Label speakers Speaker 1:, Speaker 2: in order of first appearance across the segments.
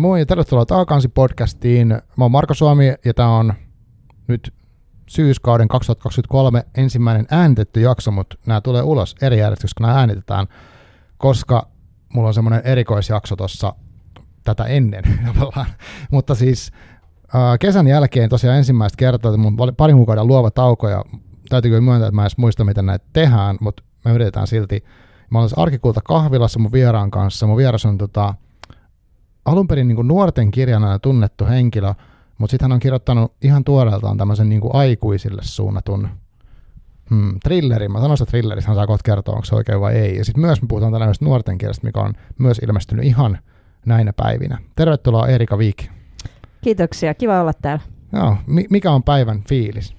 Speaker 1: Moi ja tervetuloa Taakansi podcastiin. Mä oon Marko Suomi ja tää on nyt syyskauden 2023 ensimmäinen äänitetty jakso, mutta nämä tulee ulos eri järjestyksessä, kun nämä äänitetään, koska mulla on semmoinen erikoisjakso tuossa tätä ennen mutta siis kesän jälkeen tosiaan ensimmäistä kertaa, mun oli parin kuukauden luova tauko ja täytyy kyllä myöntää, että mä en edes muista, miten näitä tehdään, mutta me yritetään silti. Mä olen arkikulta kahvilassa mun vieraan kanssa. Mun vieras on tota, alun perin niin kuin nuorten kirjana tunnettu henkilö, mutta sitten hän on kirjoittanut ihan tuoreeltaan tämmöisen niin kuin aikuisille suunnatun hmm, thrillerin. Mä sanoin, että thrillerissa hän saa kohta kertoa, onko se oikein vai ei. Ja sitten myös me puhutaan tällaisesta nuorten kirjasta, mikä on myös ilmestynyt ihan näinä päivinä. Tervetuloa Erika Viik.
Speaker 2: Kiitoksia, kiva olla täällä.
Speaker 1: Joo, mikä on päivän fiilis?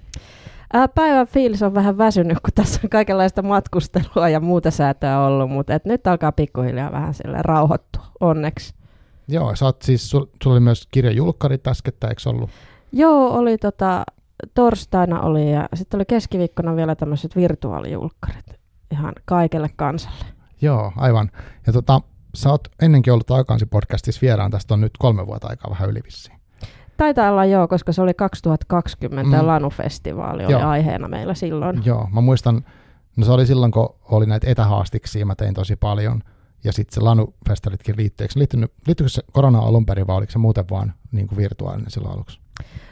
Speaker 2: Päivän fiilis on vähän väsynyt, kun tässä on kaikenlaista matkustelua ja muuta säätöä ollut, mutta et nyt alkaa pikkuhiljaa vähän sille rauhoittua, onneksi.
Speaker 1: Joo, sä oot siis, sulla oli myös kirjajulkkarit äskettä, eikö ollut?
Speaker 2: Joo, oli tota, torstaina oli ja sitten oli keskiviikkona vielä tämmöiset virtuaalijulkkarit ihan kaikelle kansalle.
Speaker 1: Joo, aivan. Ja tota, sä oot ennenkin ollut Aikansi podcastissa vieraan, tästä on nyt kolme vuotta aikaa vähän yli vissiin.
Speaker 2: Taitaa olla joo, koska se oli 2020 mm. Lanu-festivaali oli joo. aiheena meillä silloin.
Speaker 1: Joo, mä muistan, no se oli silloin, kun oli näitä etähaastiksi, mä tein tosi paljon – ja sitten se Lanu-festaritkin liittyy. Eikö liittynyt, liittyykö se korona alun perin vai oliko se muuten vaan niin kuin virtuaalinen silloin aluksi?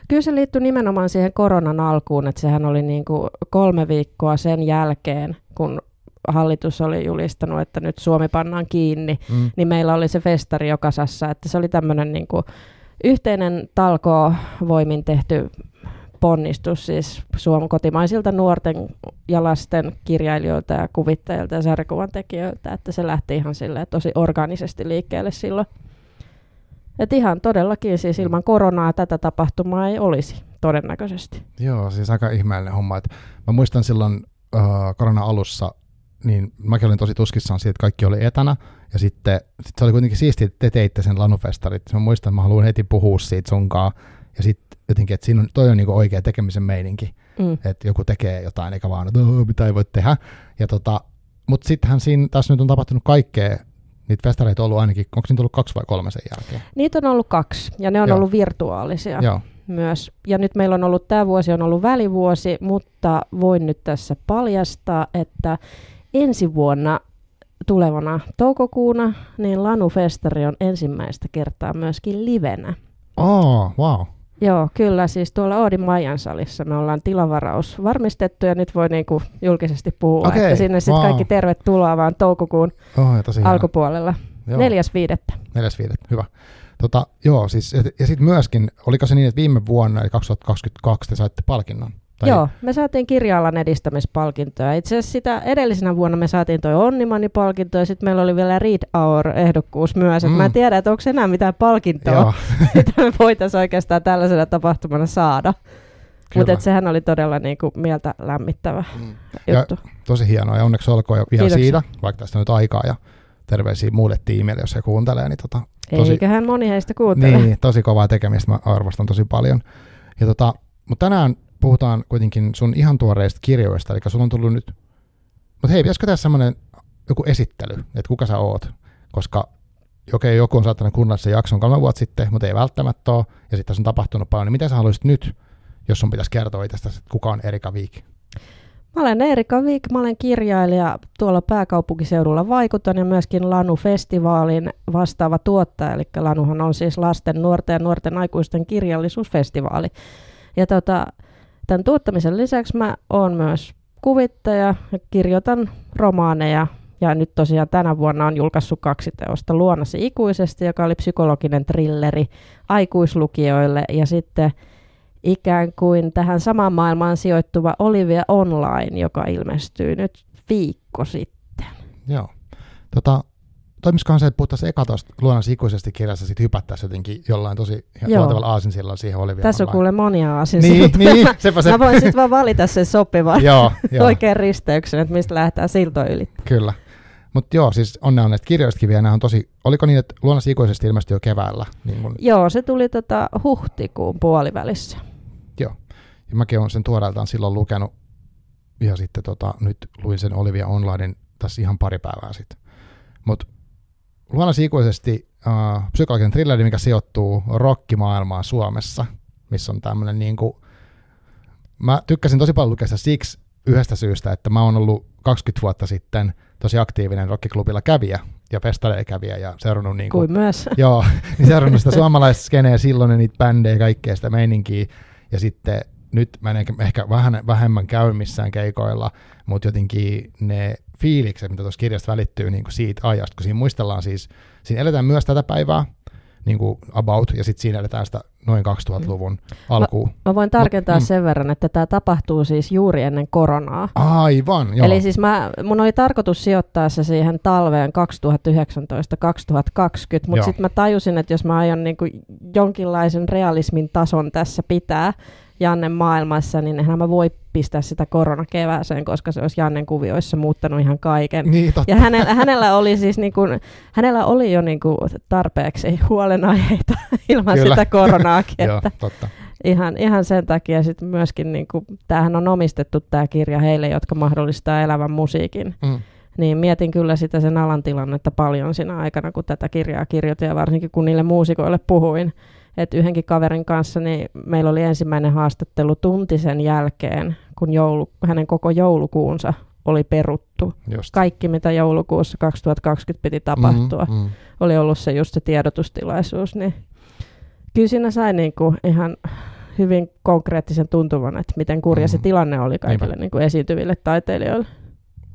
Speaker 2: Kyllä se liittyy nimenomaan siihen koronan alkuun, että sehän oli niin kuin kolme viikkoa sen jälkeen, kun hallitus oli julistanut, että nyt Suomi pannaan kiinni, mm. niin meillä oli se festari jokasassa, että se oli tämmöinen niin kuin yhteinen talkoo voimin tehty ponnistus siis Suomen kotimaisilta nuorten ja lasten kirjailijoilta ja kuvittajilta ja sarjakuvan tekijöiltä, että se lähti ihan tosi organisesti liikkeelle silloin. Että ihan todellakin siis ilman koronaa tätä tapahtumaa ei olisi todennäköisesti.
Speaker 1: Joo, siis aika ihmeellinen homma. Et mä muistan silloin uh, korona-alussa, niin mäkin olin tosi tuskissaan siitä, että kaikki oli etänä, ja sitten sit se oli kuitenkin siistiä, että te teitte sen lanufestarit. Mä muistan, että mä haluan heti puhua siitä sunkaan, ja sitten jotenkin, että siinä on, toi on niinku oikea tekemisen meininki, mm. että joku tekee jotain eikä vaan, että mitä ei voi tehdä. Ja tota, mutta sittenhän siinä tässä nyt on tapahtunut kaikkea, niitä festareita on ollut ainakin, onko niitä ollut kaksi vai kolme sen jälkeen?
Speaker 2: Niitä on ollut kaksi, ja ne on Joo. ollut virtuaalisia Joo. myös. Ja nyt meillä on ollut, tämä vuosi on ollut välivuosi, mutta voin nyt tässä paljastaa, että ensi vuonna tulevana toukokuuna, niin Lanu Festari on ensimmäistä kertaa myöskin livenä.
Speaker 1: Oh, wow.
Speaker 2: Joo, kyllä. Siis tuolla Oodin Majan salissa me ollaan tilavaraus varmistettu ja nyt voi niinku julkisesti puhua, okay, että sinne sitten wow. kaikki tervetuloa vaan toukokuun oh, tosi alkupuolella. Neljäs viidettä.
Speaker 1: Neljäs viidettä, hyvä. Tota, joo, siis, ja, ja sitten myöskin, oliko se niin, että viime vuonna, eli 2022, te saitte palkinnon?
Speaker 2: Tai... Joo, me saatiin kirja-alan edistämispalkintoa. Itse asiassa sitä edellisenä vuonna me saatiin toi Onnimani-palkinto ja sitten meillä oli vielä Read Hour-ehdokkuus myös. Mm. Mä en tiedä, että onko enää mitään palkintoa, mitä me voitaisiin oikeastaan tällaisena tapahtumana saada. Mutta sehän oli todella niinku mieltä lämmittävä mm. juttu.
Speaker 1: Ja tosi hienoa ja onneksi olkoon jo ihan Kiitoksia. siitä, vaikka tästä nyt aikaa ja terveisiä muulle tiimille, jos he kuuntelee. Niin tota,
Speaker 2: tosi, Eiköhän moni heistä kuuntele.
Speaker 1: Niin, tosi kovaa tekemistä, mä arvostan tosi paljon. Ja tota, mutta tänään puhutaan kuitenkin sun ihan tuoreista kirjoista, eli sulla on tullut nyt, mutta hei, pitäisikö tässä semmoinen joku esittely, että kuka sä oot, koska okei, joku on saattanut kuunnella sen jakson kolme vuotta sitten, mutta ei välttämättä ole, ja sitten tässä on tapahtunut paljon, niin mitä sä haluaisit nyt, jos sun pitäisi kertoa itsestäsi, että kuka on Erika Viik?
Speaker 2: Mä olen Erika Viik, mä olen kirjailija tuolla pääkaupunkiseudulla Vaikutan ja myöskin Lanu-festivaalin vastaava tuottaja, eli Lanuhan on siis lasten, nuorten ja nuorten aikuisten kirjallisuusfestivaali. Ja tota, Tämän tuottamisen lisäksi mä oon myös kuvittaja ja kirjoitan romaaneja. Ja nyt tosiaan tänä vuonna on julkaissut kaksi teosta. Luonasi ikuisesti, joka oli psykologinen trilleri aikuislukijoille. Ja sitten ikään kuin tähän samaan maailmaan sijoittuva Olivia Online, joka ilmestyy nyt viikko sitten.
Speaker 1: Joo. Tota, toimisikohan se, että puhuttaisiin eka tuosta luonnollisesti ikuisesti kirjassa, sitten hypättäisiin jotenkin jollain tosi luontevalla aasinsillan siihen Olivia
Speaker 2: Tässä on kuule monia aasinsiltoja.
Speaker 1: Niin, niin, sepä se.
Speaker 2: Mä voin sitten vaan valita sen sopivan joo, joo. oikean risteyksen, että mistä lähdetään siltoa yli.
Speaker 1: Kyllä. Mutta joo, siis onnea on, että kirjoistakin vielä on tosi, oliko niin, että luonnollisesti ikuisesti ilmestyi jo keväällä? Niin mun...
Speaker 2: Joo, se tuli tota huhtikuun puolivälissä.
Speaker 1: Joo, ja mäkin olen sen tuoreeltaan silloin lukenut, ja sitten tota, nyt luin sen Olivia Onlinein tässä ihan pari päivää sitten. Mutta luonnollisesti ikuisesti uh, psykologinen thrilleri, mikä sijoittuu rockimaailmaan Suomessa, missä on tämmöinen niin kuin, mä tykkäsin tosi paljon lukea sitä siksi yhdestä syystä, että mä oon ollut 20 vuotta sitten tosi aktiivinen rockiklubilla kävijä ja festareilla ja seurannut niin
Speaker 2: kuin, Kuin myös.
Speaker 1: Joo, niin seurannut sitä suomalaista skeneä silloin ja niitä bändejä ja kaikkea sitä meininkiä. Ja sitten nyt mä en ehkä vähän, vähemmän käy missään keikoilla, mutta jotenkin ne fiilikset, mitä tuossa kirjasta välittyy niin kuin siitä ajasta, kun siinä muistellaan siis, siinä eletään myös tätä päivää, niin kuin about, ja sitten siinä eletään sitä noin 2000-luvun mm. alkuun.
Speaker 2: Mä, mä voin tarkentaa Mut, mm. sen verran, että tämä tapahtuu siis juuri ennen koronaa.
Speaker 1: Aivan, joo.
Speaker 2: Eli siis mä, mun oli tarkoitus sijoittaa se siihen talveen 2019-2020, mutta sitten mä tajusin, että jos mä aion niin kuin jonkinlaisen realismin tason tässä pitää, Jannen maailmassa, niin eihän mä voi pistää sitä koronakevääseen, koska se olisi Jannen kuvioissa muuttanut ihan kaiken.
Speaker 1: Niin, totta.
Speaker 2: Ja hänellä, hänellä oli siis niin kuin, hänellä oli jo niin kuin tarpeeksi huolenaiheita ilman Kyllä. sitä koronaakin.
Speaker 1: Joo, totta.
Speaker 2: Ihan, ihan sen takia sitten myöskin, niin kuin, tämähän on omistettu tämä kirja heille, jotka mahdollistaa elävän musiikin. Mm. Niin mietin kyllä sitä sen alan tilannetta paljon siinä aikana, kun tätä kirjaa kirjoitin ja varsinkin kun niille muusikoille puhuin että yhdenkin kaverin kanssa niin meillä oli ensimmäinen haastattelu tunti sen jälkeen, kun joulu, hänen koko joulukuunsa oli peruttu. Just. Kaikki, mitä joulukuussa 2020 piti tapahtua, mm, mm. oli ollut se just se tiedotustilaisuus. Niin kyllä siinä sai niinku ihan hyvin konkreettisen tuntuvan, että miten kurja mm. se tilanne oli kaikille niin kuin esiintyville taiteilijoille.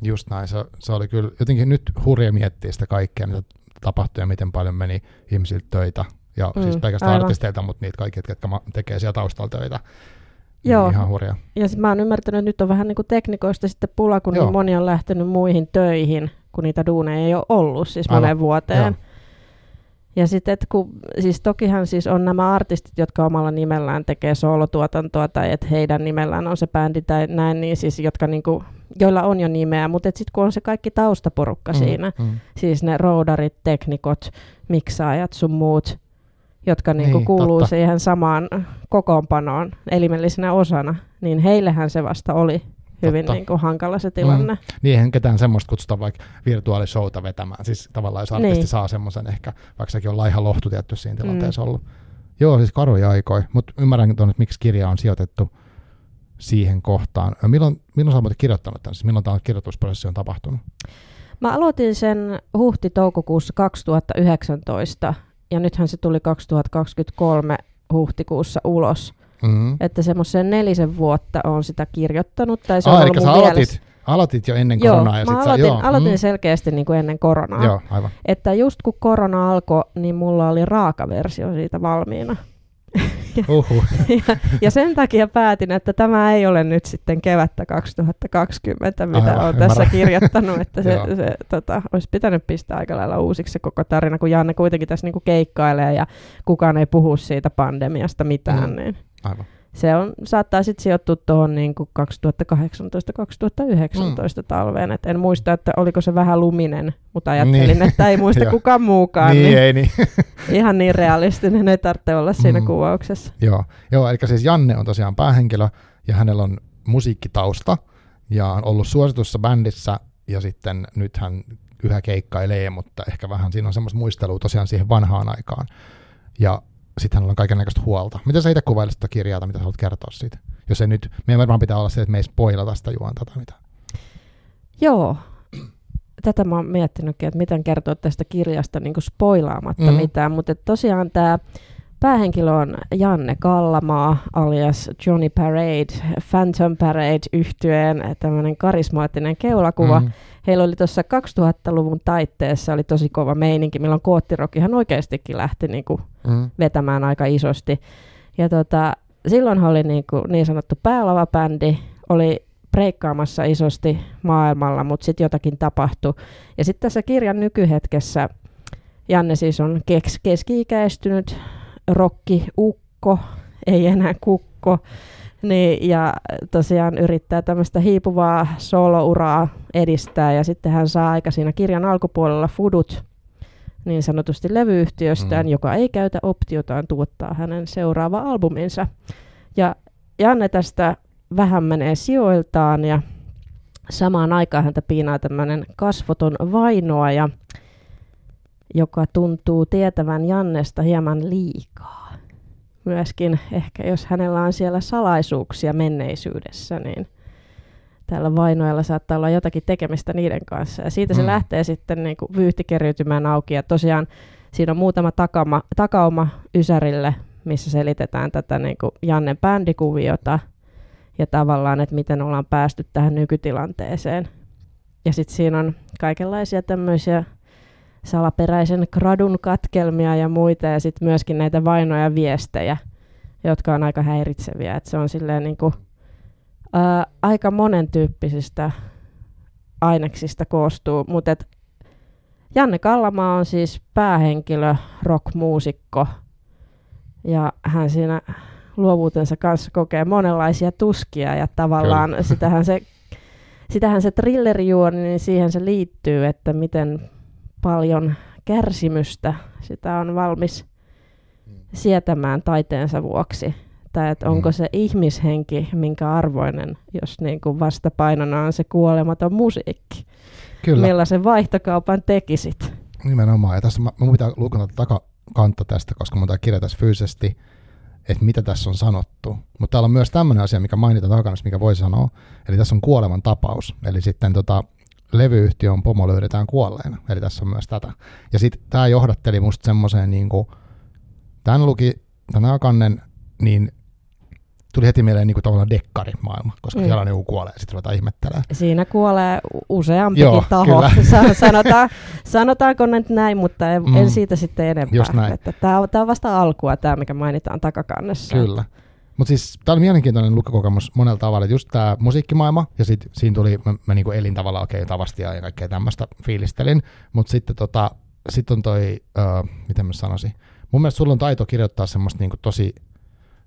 Speaker 1: Just näin. Se, se oli kyllä jotenkin nyt hurja miettiä sitä kaikkea, mitä tapahtui ja miten paljon meni ihmisiltä töitä ja mm, siis pelkästään aivan. artisteilta, mutta niitä kaikki, jotka tekee siellä taustalla töitä. Niin Joo. Ihan hurjaa.
Speaker 2: Ja sit mä oon ymmärtänyt, että nyt on vähän niin kuin teknikoista sitten pula, kun niin moni on lähtenyt muihin töihin, kun niitä duuneja ei ole ollut siis Aivan. moneen vuoteen. Joo. Ja sitten, kun, siis tokihan siis on nämä artistit, jotka omalla nimellään tekee soolotuotantoa tai että heidän nimellään on se bändi tai näin, niin siis, jotka niinku, joilla on jo nimeä, mutta sitten kun on se kaikki taustaporukka mm, siinä, mm. siis ne roudarit, teknikot, miksaajat sun muut, jotka niin niin, kuuluu totta. siihen samaan kokoonpanoon elimellisenä osana, niin heillehän se vasta oli hyvin niin kuin hankala se tilanne. Mm.
Speaker 1: Niin eihän ketään semmoista kutsuta vaikka virtuaalishowta vetämään. Siis tavallaan jos artisti niin. saa semmoisen ehkä, vaikka sekin on laiha lohtu tietty siinä tilanteessa mm. ollut. Joo, siis karuja aikoi, mutta ymmärrän tuon, että miksi kirja on sijoitettu siihen kohtaan. Milloin, milloin sä olet kirjoittanut tämän? Siis milloin tämä kirjoitusprosessi on tapahtunut?
Speaker 2: Mä aloitin sen huhti-toukokuussa 2019 ja nythän se tuli 2023 huhtikuussa ulos. Mm-hmm. Että semmoisen nelisen vuotta on sitä kirjoittanut. Tai se
Speaker 1: ah, on sä aloitit, aloitit jo ennen
Speaker 2: joo,
Speaker 1: koronaa. Ja
Speaker 2: mä sit aloitin, sä, joo, aloitin mm. selkeästi niin kuin ennen koronaa.
Speaker 1: Joo, aivan.
Speaker 2: Että just kun korona alkoi, niin mulla oli raaka versio siitä valmiina ja, ja, ja sen takia päätin, että tämä ei ole nyt sitten kevättä 2020, mitä Aivan, olen tässä kirjoittanut, että se, se tota, olisi pitänyt pistää aika lailla uusiksi se koko tarina, kun Janne kuitenkin tässä niinku keikkailee ja kukaan ei puhu siitä pandemiasta mitään. Mm. Niin.
Speaker 1: Aivan
Speaker 2: se on, saattaa sitten sijoittua tuohon niin 2018-2019 mm. talveen. Et en muista, että oliko se vähän luminen, mutta ajattelin, niin. että ei muista kukaan muukaan.
Speaker 1: niin, niin, ei niin.
Speaker 2: ihan niin realistinen ei tarvitse olla siinä mm. kuvauksessa.
Speaker 1: Joo. Joo, eli siis Janne on tosiaan päähenkilö ja hänellä on musiikkitausta ja on ollut suositussa bändissä ja sitten nyt hän yhä keikkailee, mutta ehkä vähän siinä on semmoista muistelua tosiaan siihen vanhaan aikaan. Ja sitten hänellä on kaiken näköistä huolta. Miten sä itse kuvailisit tätä kirjaa, tai mitä sä haluat kertoa siitä? Jos ei nyt, meidän varmaan pitää olla se, että me ei spoilata sitä juonta tai mitä.
Speaker 2: Joo. Tätä mä oon miettinytkin, että miten kertoa tästä kirjasta niin kuin spoilaamatta mm. mitään, mutta tosiaan tämä päähenkilö on Janne Kallamaa alias Johnny Parade, Phantom Parade yhtyeen tämmöinen karismaattinen keulakuva. Mm heillä oli tuossa 2000-luvun taitteessa oli tosi kova meininki, milloin koottirock ihan oikeastikin lähti niin kuin mm. vetämään aika isosti. Ja tota, silloin oli niin, kuin niin sanottu päälava-bändi, oli breikkaamassa isosti maailmalla, mutta sitten jotakin tapahtui. Ja sitten tässä kirjan nykyhetkessä Janne siis on kes- keski-ikäistynyt rokki-ukko, ei enää kukko, niin, ja tosiaan yrittää tämmöistä hiipuvaa solouraa edistää, ja sitten hän saa aika siinä kirjan alkupuolella fudut niin sanotusti levyyhtiöstään, mm. joka ei käytä optiotaan tuottaa hänen seuraava albuminsa. Ja Janne tästä vähän menee sijoiltaan, ja samaan aikaan häntä piinaa tämmöinen kasvoton vainoa, ja joka tuntuu tietävän Jannesta hieman liikaa. Myöskin ehkä jos hänellä on siellä salaisuuksia menneisyydessä, niin tällä vainoilla saattaa olla jotakin tekemistä niiden kanssa. Ja siitä se mm. lähtee sitten niin kuin vyyhti keriytymään auki. Ja tosiaan siinä on muutama takama, takauma Ysärille, missä selitetään tätä niin kuin Jannen bändikuviota ja tavallaan, että miten ollaan päästy tähän nykytilanteeseen. Ja sitten siinä on kaikenlaisia tämmöisiä salaperäisen gradun katkelmia ja muita, ja sitten myöskin näitä vainoja viestejä, jotka on aika häiritseviä. Et se on silleen niin kuin, ää, aika monen tyyppisistä aineksista koostuu, mutta Janne Kallamaa on siis päähenkilö, rockmuusikko, ja hän siinä luovuutensa kanssa kokee monenlaisia tuskia, ja tavallaan Kyllä. sitähän se, sitähän se thrillerijuoni, niin siihen se liittyy, että miten paljon kärsimystä sitä on valmis sietämään taiteensa vuoksi. Tai että onko mm. se ihmishenki minkä arvoinen, jos niin kuin vastapainona on se kuolematon musiikki. Kyllä. Millaisen vaihtokaupan tekisit?
Speaker 1: Nimenomaan. Ja tässä mä, mä pitää takakantta tästä, koska mä kirja tässä fyysisesti, että mitä tässä on sanottu. Mutta täällä on myös tämmöinen asia, mikä mainitaan takana, mikä voi sanoa. Eli tässä on kuoleman tapaus. Eli sitten tota, levyyhtiön pomo löydetään kuolleena. Eli tässä on myös tätä. Ja sitten tämä johdatteli musta semmoiseen, niin kuin, tämän luki, tämän Akannen, niin tuli heti mieleen niin kuin tavallaan dekkarimaailma, koska mm. siellä niin kuolee ja sitten ruvetaan ihmettelemään.
Speaker 2: Siinä kuolee useampikin Joo, taho. Sanotaan, sanotaanko nyt näin, mutta en, mm. en siitä sitten enempää. Että tämä, on, tämä on vasta alkua, tämä mikä mainitaan takakannessa.
Speaker 1: Kyllä. Mutta siis tämä oli mielenkiintoinen lukukokemus monella tavalla, että just tämä musiikkimaailma, ja sitten siinä tuli, mä, mä niinku elin tavallaan okei okay, tavastia ja kaikkea tämmöistä fiilistelin, mutta sitten tota, sit on toi, uh, miten mä sanoisin, mun mielestä sulla on taito kirjoittaa semmoista niinku tosi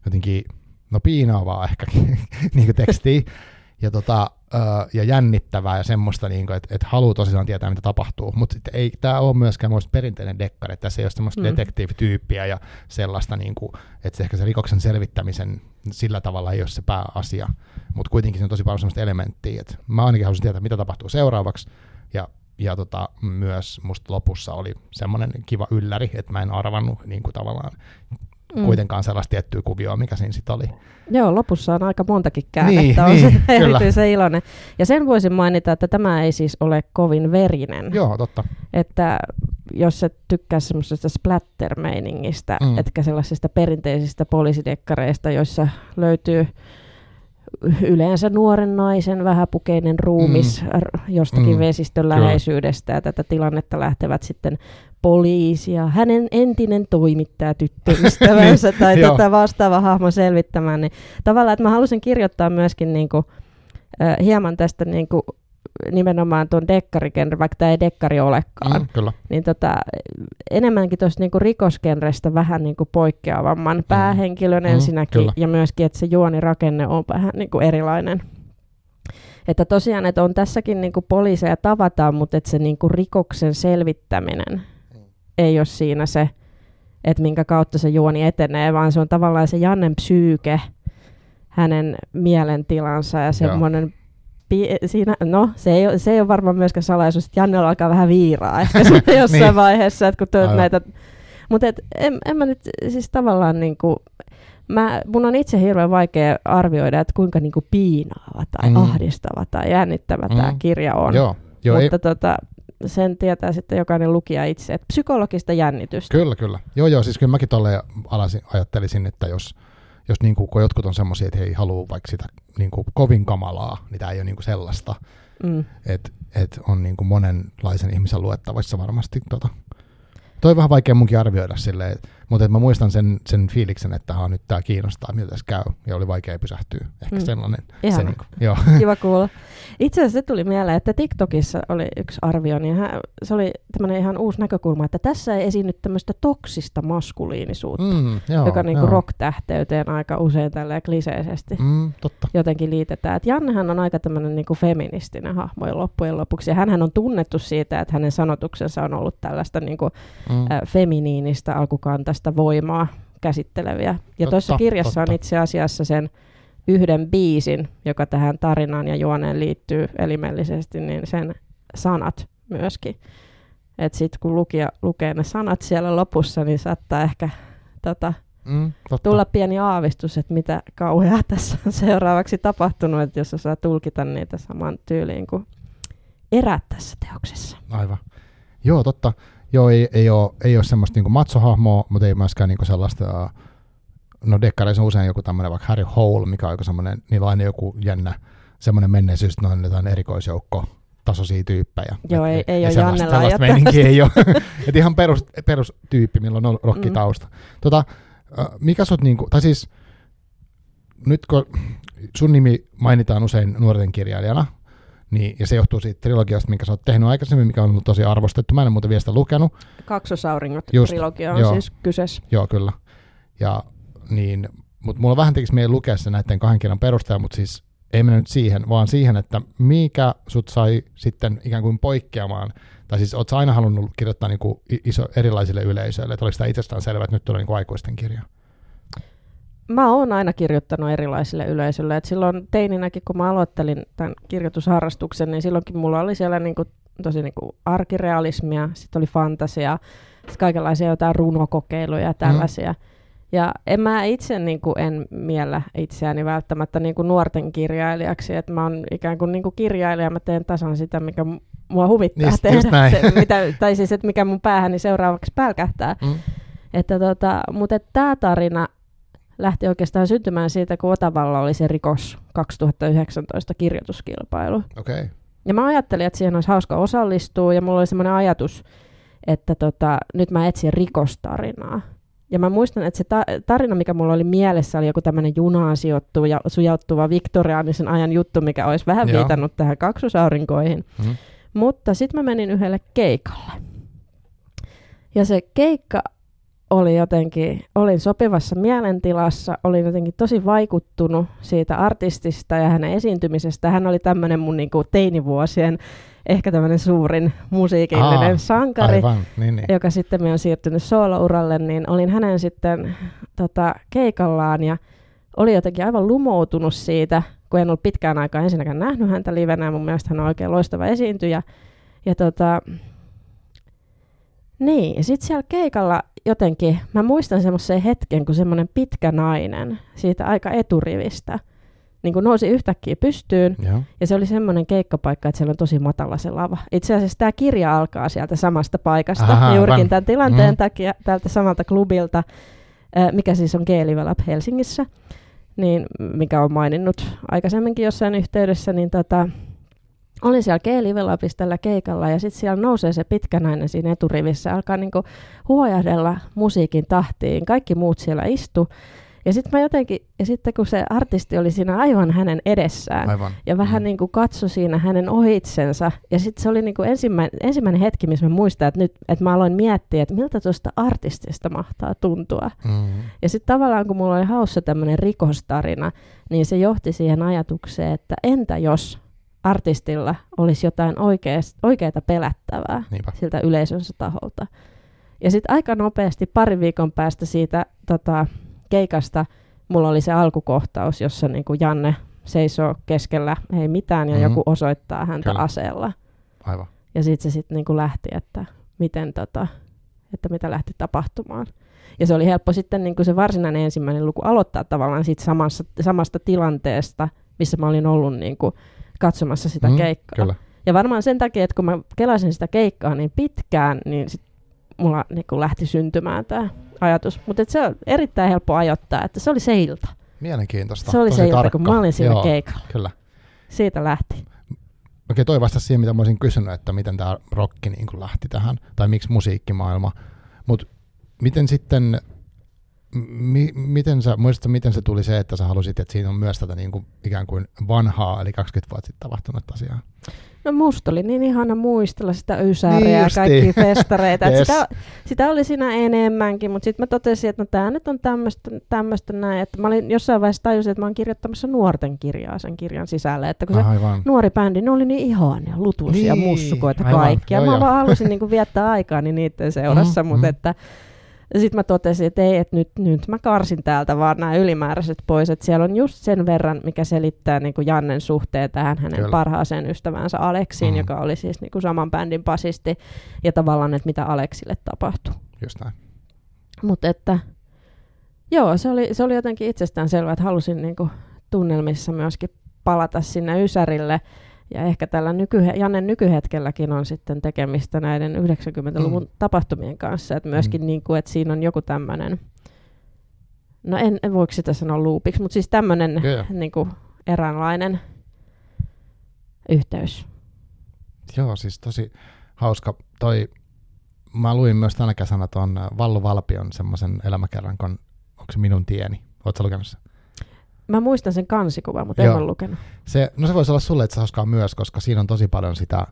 Speaker 1: jotenkin, no piinaavaa ehkä niinku tekstiä, tota, öö, ja jännittävää ja semmoista, niin että, että haluaa tosissaan tietää, mitä tapahtuu. Mutta ei tämä ole myöskään perinteinen dekkari, että tässä ei ole semmoista mm. detektiivityyppiä ja sellaista, niin kuin, että se ehkä se rikoksen selvittämisen sillä tavalla ei ole se pääasia. Mutta kuitenkin se on tosi paljon semmoista elementtiä, että mä ainakin haluaisin tietää, mitä tapahtuu seuraavaksi. Ja ja tota, myös musta lopussa oli semmoinen kiva ylläri, että mä en arvannut niin kuin tavallaan mm. kuitenkaan sellaista tiettyä kuvioa, mikä siinä sitten oli.
Speaker 2: Joo, lopussa on aika montakin käännettä, niin, on niin, se erityisen iloinen. Ja sen voisin mainita, että tämä ei siis ole kovin verinen.
Speaker 1: Joo, totta.
Speaker 2: Että jos sä tykkää semmoisesta splatter-meiningistä, mm. etkä sellaisista perinteisistä poliisidekkareista, joissa löytyy yleensä nuoren naisen vähäpukeinen ruumis mm. jostakin mm. vesistön läheisyydestä ja tätä tilannetta lähtevät sitten poliisi ja hänen entinen toimittaja tyttöystävänsä niin, tai tätä vastaava hahmo selvittämään. Niin tavallaan, että mä halusin kirjoittaa myöskin niin kuin, äh, hieman tästä niin kuin, nimenomaan tuon dekkarigenre, vaikka tämä ei dekkari olekaan, mm,
Speaker 1: kyllä.
Speaker 2: niin tota, enemmänkin tuosta niinku rikosgenrestä vähän niinku poikkeavamman mm. päähenkilön mm, ensinnäkin, kyllä. ja myöskin, että se juonirakenne on vähän niinku erilainen. Että tosiaan, että on tässäkin niinku poliiseja tavataan, mutta että se niinku rikoksen selvittäminen mm. ei ole siinä se, että minkä kautta se juoni etenee, vaan se on tavallaan se Jannen psyyke, hänen mielentilansa ja semmoinen pi- siinä, no se ei, ole, se ei ole varmaan myöskään salaisuus, että Jannella alkaa vähän viiraa ehkä jossain niin. vaiheessa, että kun tuot näitä, mutta en, en mä nyt siis tavallaan niin kuin, mä, mun on itse hirveän vaikea arvioida, että kuinka niin kuin piinaava tai mm. ahdistava tai jännittävä mm. tämä kirja on.
Speaker 1: Joo. Joo,
Speaker 2: mutta ei... tota, sen tietää sitten jokainen lukija itse, että psykologista jännitystä.
Speaker 1: Kyllä, kyllä. Joo, joo, siis kyllä mäkin tuolle ajattelisin, että jos, jos niin kuin, kun jotkut on semmoisia, että he ei halua vaikka sitä niin kuin, kovin kamalaa, niin tämä ei ole niin kuin sellaista. Mm. Että et on niin kuin monenlaisen ihmisen luettavissa varmasti. Tota. Toi on vähän vaikea munkin arvioida silleen, mutta mä muistan sen, sen fiiliksen, että haa, nyt tämä kiinnostaa, mitä tässä käy, ja oli vaikea pysähtyä. Ehkä mm. sellainen. Se niin kuin, joo.
Speaker 2: Kiva kuulla. Itse asiassa se tuli mieleen, että TikTokissa oli yksi arvio, niin hän, se oli tämmöinen ihan uusi näkökulma, että tässä ei esiinny tämmöistä toksista maskuliinisuutta, mm, joo, joka niin kuin rock-tähteyteen aika usein tälleen kliseisesti
Speaker 1: mm, totta.
Speaker 2: jotenkin liitetään. Et Jannehan on aika tämmöinen niin kuin feministinen hahmo loppujen lopuksi, ja hän on tunnettu siitä, että hänen sanotuksensa on ollut tällaista niin kuin, mm. ä, feminiinistä alkukantaista voimaa käsitteleviä. Ja tuossa kirjassa totta. on itse asiassa sen yhden biisin, joka tähän tarinaan ja juoneen liittyy elimellisesti, niin sen sanat myöskin. Että sitten kun lukija lukee ne sanat siellä lopussa, niin saattaa ehkä tota,
Speaker 1: Mm, totta.
Speaker 2: tulla pieni aavistus, että mitä kauheaa tässä on seuraavaksi tapahtunut, että jos saa tulkita niitä saman tyyliin kuin erät tässä teoksessa.
Speaker 1: Aivan. Joo, totta. Joo, ei, ei, ole, ei ole semmoista niinku matsohahmoa, mutta ei myöskään niinku sellaista, no dekkareissa on usein joku tämmöinen vaikka Harry Hole, mikä on joku semmoinen, niillä on aina joku jännä semmoinen menneisyys, että ne on jotain erikoisjoukko tasoisia tyyppejä.
Speaker 2: Joo, ei, ei ole
Speaker 1: sellaista,
Speaker 2: Jannella
Speaker 1: sellaista meininkiä ei ole. Et ihan perus, perustyyppi, milloin on rokkitausta. Mm. Tota, mikä sut niinku, tai siis nyt kun sun nimi mainitaan usein nuorten kirjailijana, niin, ja se johtuu siitä trilogiasta, minkä sä oot tehnyt aikaisemmin, mikä on ollut tosi arvostettu. Mä en muuten vielä sitä lukenut.
Speaker 2: Kaksosauringot
Speaker 1: Just,
Speaker 2: trilogia on
Speaker 1: joo.
Speaker 2: siis kyseessä.
Speaker 1: Joo, kyllä. Ja niin, mutta mulla vähän tekisi meidän lukea se näiden kahden kirjan perusteella, mutta siis ei mennä nyt siihen, vaan siihen, että mikä sut sai sitten ikään kuin poikkeamaan, tai siis oot aina halunnut kirjoittaa niin kuin iso, erilaisille yleisöille, että oliko tämä itsestään selvää, että nyt tulee niin kuin aikuisten kirja?
Speaker 2: Mä oon aina kirjoittanut erilaisille yleisöille. Et silloin teininäkin, kun mä aloittelin tämän kirjoitusharrastuksen, niin silloinkin mulla oli siellä niinku, tosi niinku arkirealismia, sitten oli fantasia, sit kaikenlaisia jotain runokokeiluja ja tällaisia. Mm. Ja en mä itse niin kuin, en miellä itseäni välttämättä niin kuin nuorten kirjailijaksi, että mä oon ikään kuin, niin kuin kirjailija, mä teen tasan sitä, mikä mua huvittaa
Speaker 1: Just-
Speaker 2: tehdä,
Speaker 1: just näin.
Speaker 2: Se, mitä, tai siis, että mikä mun päähäni seuraavaksi pälkähtää.
Speaker 1: Mm.
Speaker 2: Että tota, mutta tämä tarina lähti oikeastaan syntymään siitä, kun Otavalla oli se rikos 2019 kirjoituskilpailu.
Speaker 1: Okei. Okay.
Speaker 2: Ja mä ajattelin, että siihen olisi hauska osallistua, ja mulla oli semmoinen ajatus, että tota, nyt mä etsin rikostarinaa. Ja mä muistan, että se ta- tarina, mikä mulla oli mielessä, oli joku tämmöinen junaan sijoittuva, ja sujauttuva viktoriaanisen ajan juttu, mikä olisi vähän
Speaker 1: Joo.
Speaker 2: viitannut tähän kaksosaurinkoihin.
Speaker 1: Mm.
Speaker 2: Mutta sitten mä menin yhdelle keikalle. Ja se keikka oli jotenkin, olin sopivassa mielentilassa, olin jotenkin tosi vaikuttunut siitä artistista ja hänen esiintymisestä. Hän oli tämmöinen mun niinku teinivuosien ehkä tämmöinen suurin musiikillinen
Speaker 1: Aa,
Speaker 2: sankari,
Speaker 1: Aivan, niin, niin.
Speaker 2: joka sitten on siirtynyt soolouralle, niin olin hänen sitten tota, keikallaan ja oli jotenkin aivan lumoutunut siitä, kun en ollut pitkään aikaa ensinnäkään nähnyt häntä livenä, ja mun mielestä hän on oikein loistava esiintyjä. Ja tota, niin, ja sitten siellä keikalla jotenkin, mä muistan semmoisen hetken, kun semmoinen pitkä nainen siitä aika eturivistä niin kuin nousi yhtäkkiä pystyyn,
Speaker 1: Joo.
Speaker 2: ja se oli semmoinen keikkapaikka, että siellä on tosi matala se lava. Itse asiassa tämä kirja alkaa sieltä samasta paikasta,
Speaker 1: Aha,
Speaker 2: juurikin
Speaker 1: aivan.
Speaker 2: tämän tilanteen
Speaker 1: Mm.
Speaker 2: takia tältä samalta klubilta, äh, mikä siis on G-Live Lab Helsingissä, niin, mikä on maininnut aikaisemminkin jossain yhteydessä, niin tota, olin siellä tällä keikalla ja sitten siellä nousee se pitkä nainen siinä eturivissä, alkaa niinku huojahdella musiikin tahtiin, kaikki muut siellä istu. Ja sitten mä jotenkin, ja sitten kun se artisti oli siinä aivan hänen edessään,
Speaker 1: Aivan.
Speaker 2: ja vähän
Speaker 1: Mm.
Speaker 2: niin kuin katsoi siinä hänen ohitsensa. Ja sitten se oli niin kuin ensimmäinen, ensimmäinen hetki, missä mä muistan, että, nyt, että mä aloin miettiä, että miltä tuosta artistista mahtaa tuntua.
Speaker 1: Mm.
Speaker 2: Ja sitten tavallaan, kun mulla oli haussa tämmöinen rikostarina, niin se johti siihen ajatukseen, että entä jos artistilla olisi jotain oikeas, oikeata pelättävää
Speaker 1: Niinpä.
Speaker 2: siltä yleisönsä taholta. Ja sitten aika nopeasti, parin viikon päästä siitä tota, keikasta, mulla oli se alkukohtaus, jossa niin kuin Janne seisoo keskellä, ei mitään, ja
Speaker 1: Mhm.
Speaker 2: joku osoittaa häntä
Speaker 1: Kyllä.
Speaker 2: aseella.
Speaker 1: Aivan.
Speaker 2: Ja sitten se sitten niin lähti, että, miten tota, että mitä lähti tapahtumaan. Ja se oli helppo sitten niin kuin se varsinainen ensimmäinen luku aloittaa tavallaan siitä samassa, samasta tilanteesta, missä mä olin ollut niin kuin katsomassa sitä
Speaker 1: Mm,
Speaker 2: keikkaa.
Speaker 1: Kyllä.
Speaker 2: Ja varmaan sen takia, että kun mä kelasin sitä keikkaa niin pitkään, niin sit mulla niin kuin lähti syntymään tämä ajatus. Mutta se on erittäin helppo ajoittaa, että se oli se ilta.
Speaker 1: Mielenkiintoista.
Speaker 2: Se oli
Speaker 1: Tosi
Speaker 2: se ilta,
Speaker 1: tarkka.
Speaker 2: kun mä olin siinä
Speaker 1: Joo,
Speaker 2: keikalla.
Speaker 1: Kyllä.
Speaker 2: Siitä lähti.
Speaker 1: Okei, toi vastasi siihen, mitä mä olisin kysynyt, että miten tämä rokki niin lähti tähän, tai miksi musiikkimaailma. Mutta miten sitten, mi, miten sä, muistatko, miten se tuli se, että sä halusit, että siinä on myös tätä niin kuin, ikään kuin vanhaa, eli 20 vuotta sitten tapahtunut asiaa?
Speaker 2: No musta oli niin ihana muistella sitä ysääriä
Speaker 1: Niin
Speaker 2: ja kaikkia festareita.
Speaker 1: Yes.
Speaker 2: sitä, sitä oli siinä enemmänkin, mutta sitten mä totesin, että no tää nyt on tämmöistä näin. Että mä olin jossain vaiheessa tajusin, että mä oon kirjoittamassa nuorten kirjaa sen kirjan sisälle. Että kun se
Speaker 1: Aivan.
Speaker 2: nuori bändi, ne oli niin ihania, lutuisia,
Speaker 1: Niin,
Speaker 2: mussukoita,
Speaker 1: aivan,
Speaker 2: kaikkia.
Speaker 1: joo,
Speaker 2: Mä vaan halusin niinku viettää aikaa niin niiden seurassa,
Speaker 1: Mhm,
Speaker 2: mutta
Speaker 1: mhm.
Speaker 2: että Ja sitten mä totesin, että ei, että nyt, nyt mä karsin täältä vaan nämä ylimääräiset pois, että siellä on just sen verran, mikä selittää niin kuin Jannen suhteen tähän hänen
Speaker 1: Kyllä.
Speaker 2: parhaaseen ystävänsä Aleksiin,
Speaker 1: Mm.
Speaker 2: joka oli siis niin kuin saman bändin basisti, ja tavallaan, että mitä Aleksille tapahtui.
Speaker 1: Just näin.
Speaker 2: Mutta että joo, se oli, se oli jotenkin itsestään selvää, että halusin niinku tunnelmissa myöskin palata sinne Ysärille. Ja ehkä tällä nyky, Jannen nykyhetkelläkin on sitten tekemistä näiden 90-luvun
Speaker 1: Mm.
Speaker 2: tapahtumien kanssa. Että myöskin
Speaker 1: Mm.
Speaker 2: niinku, että siinä on joku tämmöinen, no en, en voiko sitä sanoa loopiksi, mutta siis tämmöinen
Speaker 1: Joo, joo.
Speaker 2: niinku, eräänlainen yhteys.
Speaker 1: Joo, siis tosi hauska. Toi, mä luin myös tänä kesänä tuon Vallu Valpion semmoisen elämäkerran, kun onko se minun tieni? Oletko lukenut sen?
Speaker 2: Mä muistan sen kansikuvan, mutta en
Speaker 1: Joo.
Speaker 2: ole lukenut.
Speaker 1: Se, no se voisi olla sulle itse hauskaa myös, koska siinä on tosi paljon sitä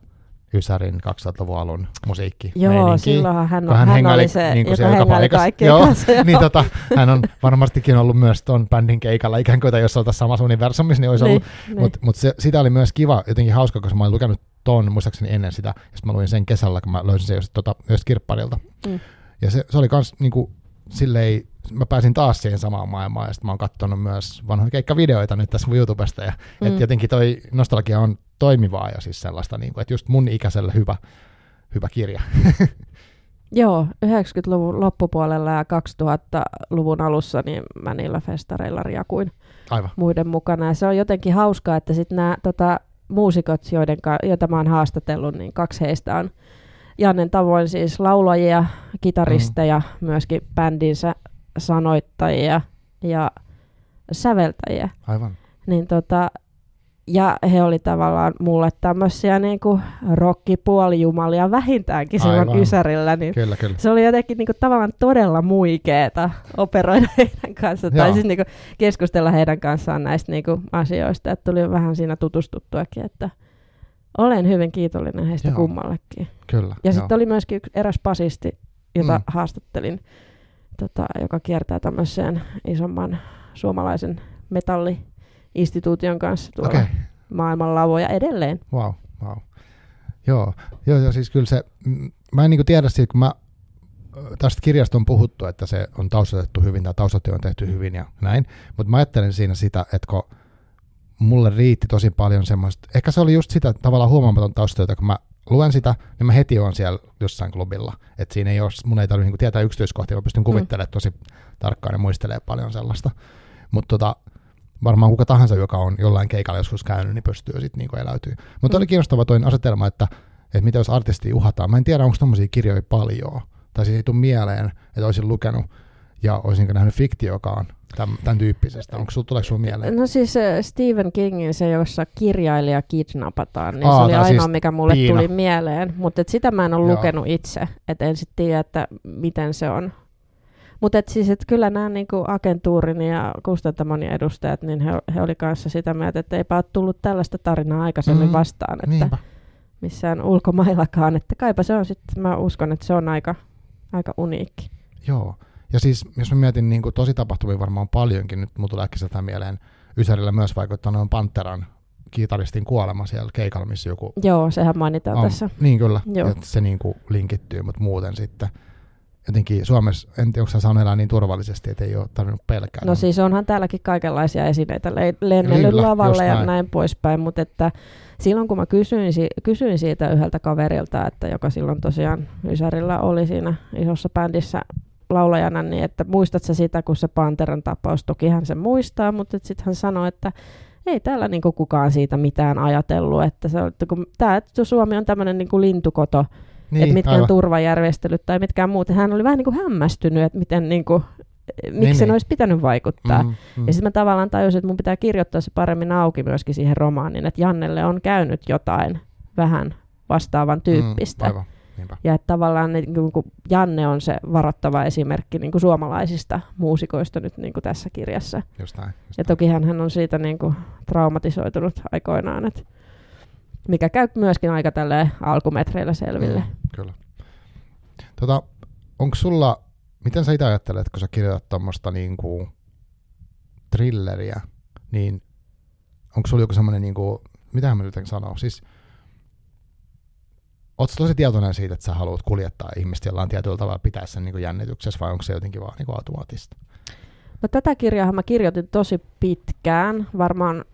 Speaker 1: Ysärin 2000-luvun alun musiikki.
Speaker 2: Joo, silloinhan hän, on,
Speaker 1: hän
Speaker 2: hän,
Speaker 1: hengaili
Speaker 2: oli se,
Speaker 1: niin kuin
Speaker 2: joka
Speaker 1: paikassa.
Speaker 2: kaikkien
Speaker 1: Joo,
Speaker 2: kanssa. joo.
Speaker 1: niin tota, hän on varmastikin ollut myös tuon bändin keikalla, ikään kuin, jos oltaisiin samassa universumissa, niin olisi ollut.
Speaker 2: niin.
Speaker 1: Mutta mut sitä oli myös kiva, jotenkin hauska, koska mä olin lukenut ton, muistaakseni ennen sitä, sitten mä luin sen kesällä, kun mä löysin sen just, tota, just kirpparilta.
Speaker 2: Mm.
Speaker 1: Ja se, se oli kans niinku, silleen, mä pääsin taas siihen samaan maailmaan, ja sitten mä oon katsonut myös vanhoja keikkavideoita nyt tässä YouTubesta, ja mm.
Speaker 2: Mm.
Speaker 1: et jotenkin toi nostalgia on toimivaa ja siis sellaista, niinku, että just mun ikäiselle hyvä, hyvä kirja.
Speaker 2: Joo, 90-luvun loppupuolella ja 2000-luvun alussa niin mä niillä festareilla riakuin
Speaker 1: Aivan.
Speaker 2: muiden mukana. Ja se on jotenkin hauskaa, että sitten nämä tota, muusikot, joiden, joita mä oon haastatellut, niin kaksi heistä on Jannen tavoin siis laulajia, kitaristeja, mm. myöskin bändinsä sanoittajia ja säveltäjiä.
Speaker 1: Aivan.
Speaker 2: Niin tota, ja he oli tavallaan mulle tämmöisiä niinku rockipuolijumalia vähintäänkin silloin
Speaker 1: Aivan.
Speaker 2: Ysärillä, niin
Speaker 1: Kyllä, kyllä.
Speaker 2: se oli jotenkin niinku tavallaan todella muikeeta operoida heidän kanssaan, tai siis niinku keskustella heidän kanssaan näistä niinku asioista, että tuli vähän siinä tutustuttuakin, että olen hyvin kiitollinen heistä
Speaker 1: Joo.
Speaker 2: kummallekin.
Speaker 1: kyllä
Speaker 2: Ja sitten oli myöskin yksi eräs basisti, jota
Speaker 1: Mm.
Speaker 2: haastattelin, tota, joka kiertää tämmöiseen isomman suomalaisen metalli-instituution kanssa tuolla okay. maailman lavoja edelleen.
Speaker 1: Wow, wow. Joo, joo, joo siis kyllä se, mä en niinku tiedä siitä, kun mä tästä kirjasta on puhuttu, että se on taustatettu hyvin tai taustatyö on tehty hyvin ja näin, mutta mä ajattelen siinä sitä, että kun mulle riitti tosi paljon semmoista, ehkä se oli just sitä tavallaan huomaamaton taustatyötä, kun mä luen sitä, niin mä heti on siellä jossain klubilla, että siinä ei ole, mun ei tarvitse niinku tietää yksityiskohtia, mä pystyn kuvittelemaan tosi tarkkaan ja muistelee paljon sellaista, mutta tota, varmaan kuka tahansa, joka on jollain keikalla joskus käynyt, niin pystyy sitten niinku eläytyy. Mutta
Speaker 2: Mm.
Speaker 1: oli kiinnostava toinen asetelma, että, että mitä jos artistia uhataan. Mä en tiedä, onko tommosia kirjoja paljon, tai siis ei tule mieleen, että olisin lukenut ja olisinko nähnyt fiktiokaan tämän, tämän tyyppisestä. Onko sulla, tuleeko sulla mieleen?
Speaker 2: No siis äh, Stephen Kingin se, jossa kirjailija kidnapataan, niin
Speaker 1: Aa,
Speaker 2: se oli ainoa,
Speaker 1: siis
Speaker 2: mikä mulle
Speaker 1: Piina.
Speaker 2: tuli mieleen. Mutta sitä mä en ole
Speaker 1: Joo.
Speaker 2: lukenut itse, että en sitten tiedä, että miten se on. Mutta et siis, et kyllä nämä niinku agentuurin ja kustantamoni edustajat, niin he, he oli kanssa sitä mieltä, että eipä ole tullut tällaista tarinaa aikaisemmin
Speaker 1: Mm,
Speaker 2: vastaan, että
Speaker 1: Niinpä.
Speaker 2: missään ulkomaillakaan. Että kaipa se on sitten, mä uskon, että se on aika, aika uniikki.
Speaker 1: Joo. Ja siis, jos mä mietin niin tosi tapahtumia varmaan paljonkin, nyt mulla tulee äkkiseltään mieleen, Ysärillä myös vaikuttaa noin Panteran kitaristin kuolema siellä keikalla, missä joku...
Speaker 2: Joo, sehän mainitaan
Speaker 1: am-
Speaker 2: tässä.
Speaker 1: Niin kyllä,
Speaker 2: Joo.
Speaker 1: että se niin kuin linkittyy, mutta muuten sitten jotenkin Suomessa, en tiedä, onko sä saanut elää niin turvallisesti, että ei ole tarvinnut pelkää.
Speaker 2: No siis onhan täälläkin kaikenlaisia esineitä le- lennellyt lavalle ja
Speaker 1: näin.
Speaker 2: näin poispäin, mutta että silloin kun mä kysyin, si- kysyin siitä yhdeltä kaverilta, että joka silloin tosiaan Ysärillä oli siinä isossa bändissä laulajana, niin että muistat sä sitä, kun se Panteran tapaus, toki hän sen muistaa, mutta sitten hän sanoi, että ei täällä niinku kukaan siitä mitään ajatellut, että, se, että kun tää, että Suomi on tämmöinen niinku lintukoto, niin, että mitkään
Speaker 1: aivan.
Speaker 2: turvajärjestelyt tai mitkään muut. Hän oli vähän niin kuin hämmästynyt, että miten, niin kuin, miksi
Speaker 1: Niin,
Speaker 2: sen
Speaker 1: niin.
Speaker 2: olisi pitänyt vaikuttaa. Mm,
Speaker 1: Mm, mm.
Speaker 2: Ja sitten mä tavallaan tajusin, että mun pitää kirjoittaa se paremmin auki myöskin siihen romaaniin, että Jannelle on käynyt jotain vähän vastaavan tyyppistä.
Speaker 1: Mm, aivan, niinpä.
Speaker 2: Ja että tavallaan niin kuin Janne on se varoittava esimerkki niin kuin suomalaisista muusikoista nyt niin kuin tässä kirjassa.
Speaker 1: Just näin. Just
Speaker 2: Ja toki hän on siitä niin kuin traumatisoitunut aikoinaan, että mikä käy myöskin aika tälleen alkumetreillä selville.
Speaker 1: Mm, kyllä. Tota, onko sulla, miten sä itse ajattelet, kun sä kirjoitat tuommoista niinku thrilleriä, niin onko sulla joku semmoinen, niinku, mitä mä nyt sanoa, siis Oletko tosi tietoinen siitä, että sä haluat kuljettaa ihmistä jollain tietyllä tavalla pitää sen niin jännityksessä, vai onko se jotenkin vaan niin automaattista?
Speaker 2: No, tätä kirjaa mä kirjoitin tosi pitkään, varmaan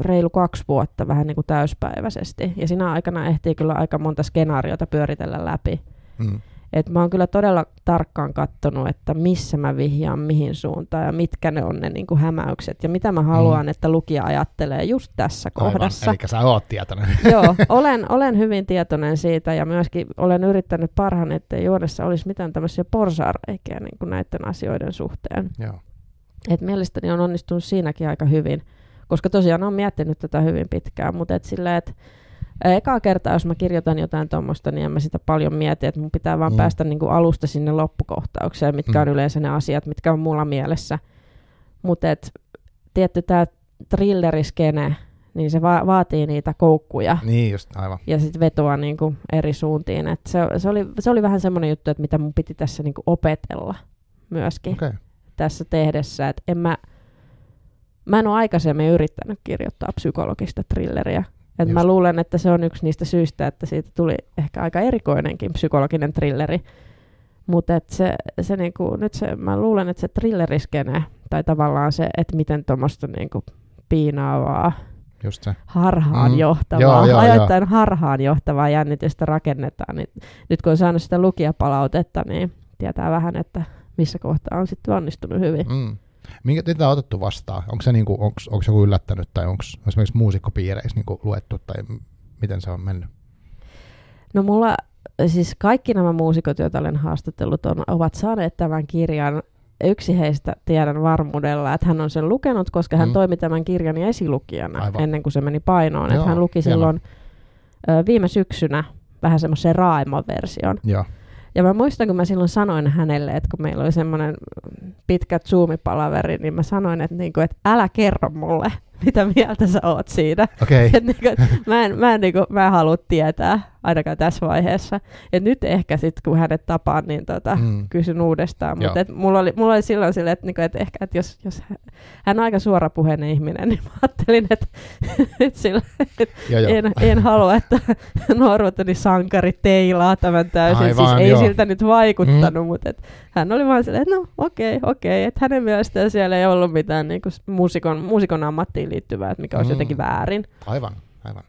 Speaker 2: reilu kaksi vuotta vähän niin kuin täyspäiväisesti. Ja siinä aikana ehtii kyllä aika monta skenaariota pyöritellä läpi. Mm. Et mä oon kyllä todella tarkkaan katsonut, että missä mä vihjaan mihin suuntaan ja mitkä ne on ne niin kuin hämäykset ja mitä mä haluan, mm. että lukija ajattelee just tässä
Speaker 1: Aivan.
Speaker 2: kohdassa.
Speaker 1: Eli sä oot tietoinen.
Speaker 2: Joo, olen, olen hyvin tietoinen siitä ja myöskin olen yrittänyt parhaan, että juonessa olisi mitään tämmöisiä porsaareikiä niin kuin näiden asioiden suhteen.
Speaker 1: Joo.
Speaker 2: Et mielestäni on onnistunut siinäkin aika hyvin, koska tosiaan olen miettinyt tätä hyvin pitkään, mutta et silleen, että Eka kertaa, jos mä kirjoitan jotain tuommoista, niin en mä sitä paljon mieti, että mun pitää vaan mm. päästä niin kuin alusta sinne loppukohtaukseen, mitkä mm. on yleensä ne asiat, mitkä on mulla mielessä. Mutta tietty tämä thrilleriskene, niin se va- vaatii niitä koukkuja.
Speaker 1: Niin just, aivan.
Speaker 2: Ja sitten vetoa niin kuin eri suuntiin. Et se, se, oli, se oli vähän semmoinen juttu, että mitä mun piti tässä niin kuin opetella myöskin
Speaker 1: okay.
Speaker 2: tässä tehdessä. Et en mä, mä en ole aikaisemmin yrittänyt kirjoittaa psykologista thrilleriä. Et mä luulen, että se on yksi niistä syistä, että siitä tuli ehkä aika erikoinenkin psykologinen trilleri. Mutta se, se niinku, nyt se, mä luulen, että se thrilleriskene, tai tavallaan se, että miten tuommoista niinku piinaavaa,
Speaker 1: Just se.
Speaker 2: harhaan mm. johtavaa, joo, joo, ajoittain joo. harhaan johtavaa jännitystä rakennetaan. Niin nyt kun on saanut sitä lukijapalautetta, niin tietää vähän, että missä kohtaa on sitten onnistunut hyvin.
Speaker 1: Mm. Minkä tätä on otettu vastaan? Onko se niinku, onks, onks joku yllättänyt tai onko esimerkiksi muusikkopiireissä niinku luettu tai miten se on mennyt?
Speaker 2: No mulla siis kaikki nämä muusikot, joita olen haastatellut, on, ovat saaneet tämän kirjan. Yksi heistä tiedän varmuudella, että hän on sen lukenut, koska hän mm. toimi tämän kirjan esilukijana Aivan. ennen kuin se meni painoon. Joo, että hän luki hieno. silloin ö, viime syksynä vähän semmoisen raaimman version.
Speaker 1: Joo.
Speaker 2: Ja mä muistan, kun mä silloin sanoin hänelle, että kun meillä oli semmoinen pitkä Zoom-palaveri, niin mä sanoin, että, niin kuin, että älä kerro mulle, mitä mieltä sä oot siitä.
Speaker 1: Okay.
Speaker 2: Et, niin kuin, mä en, mä en, niin kuin, mä en halua tietää, ainakaan tässä vaiheessa. Ja nyt ehkä sitten, kun hänet tapaan, niin tota, mm. kysyn uudestaan. Mutta mulla, oli, mulla oli silloin silleen, että, niin kuin, että ehkä, että jos, jos hän on aika suorapuheinen ihminen, niin mä ajattelin, että, sillä, että joo, joo. En, en halua, että nuoruuteni sankari teilaa tämän täysin. Siis Aivan, siis ei joo. siltä nyt vaikuttanut, mm. mutta hän oli vaan silleen, että no okei, okay, okei, okay. että hänen mielestään siellä ei ollut mitään niin kuin muusikon, muusikon ammattiin liittyvää, että mikä olisi mm. jotenkin väärin.
Speaker 1: Aivan, aivan.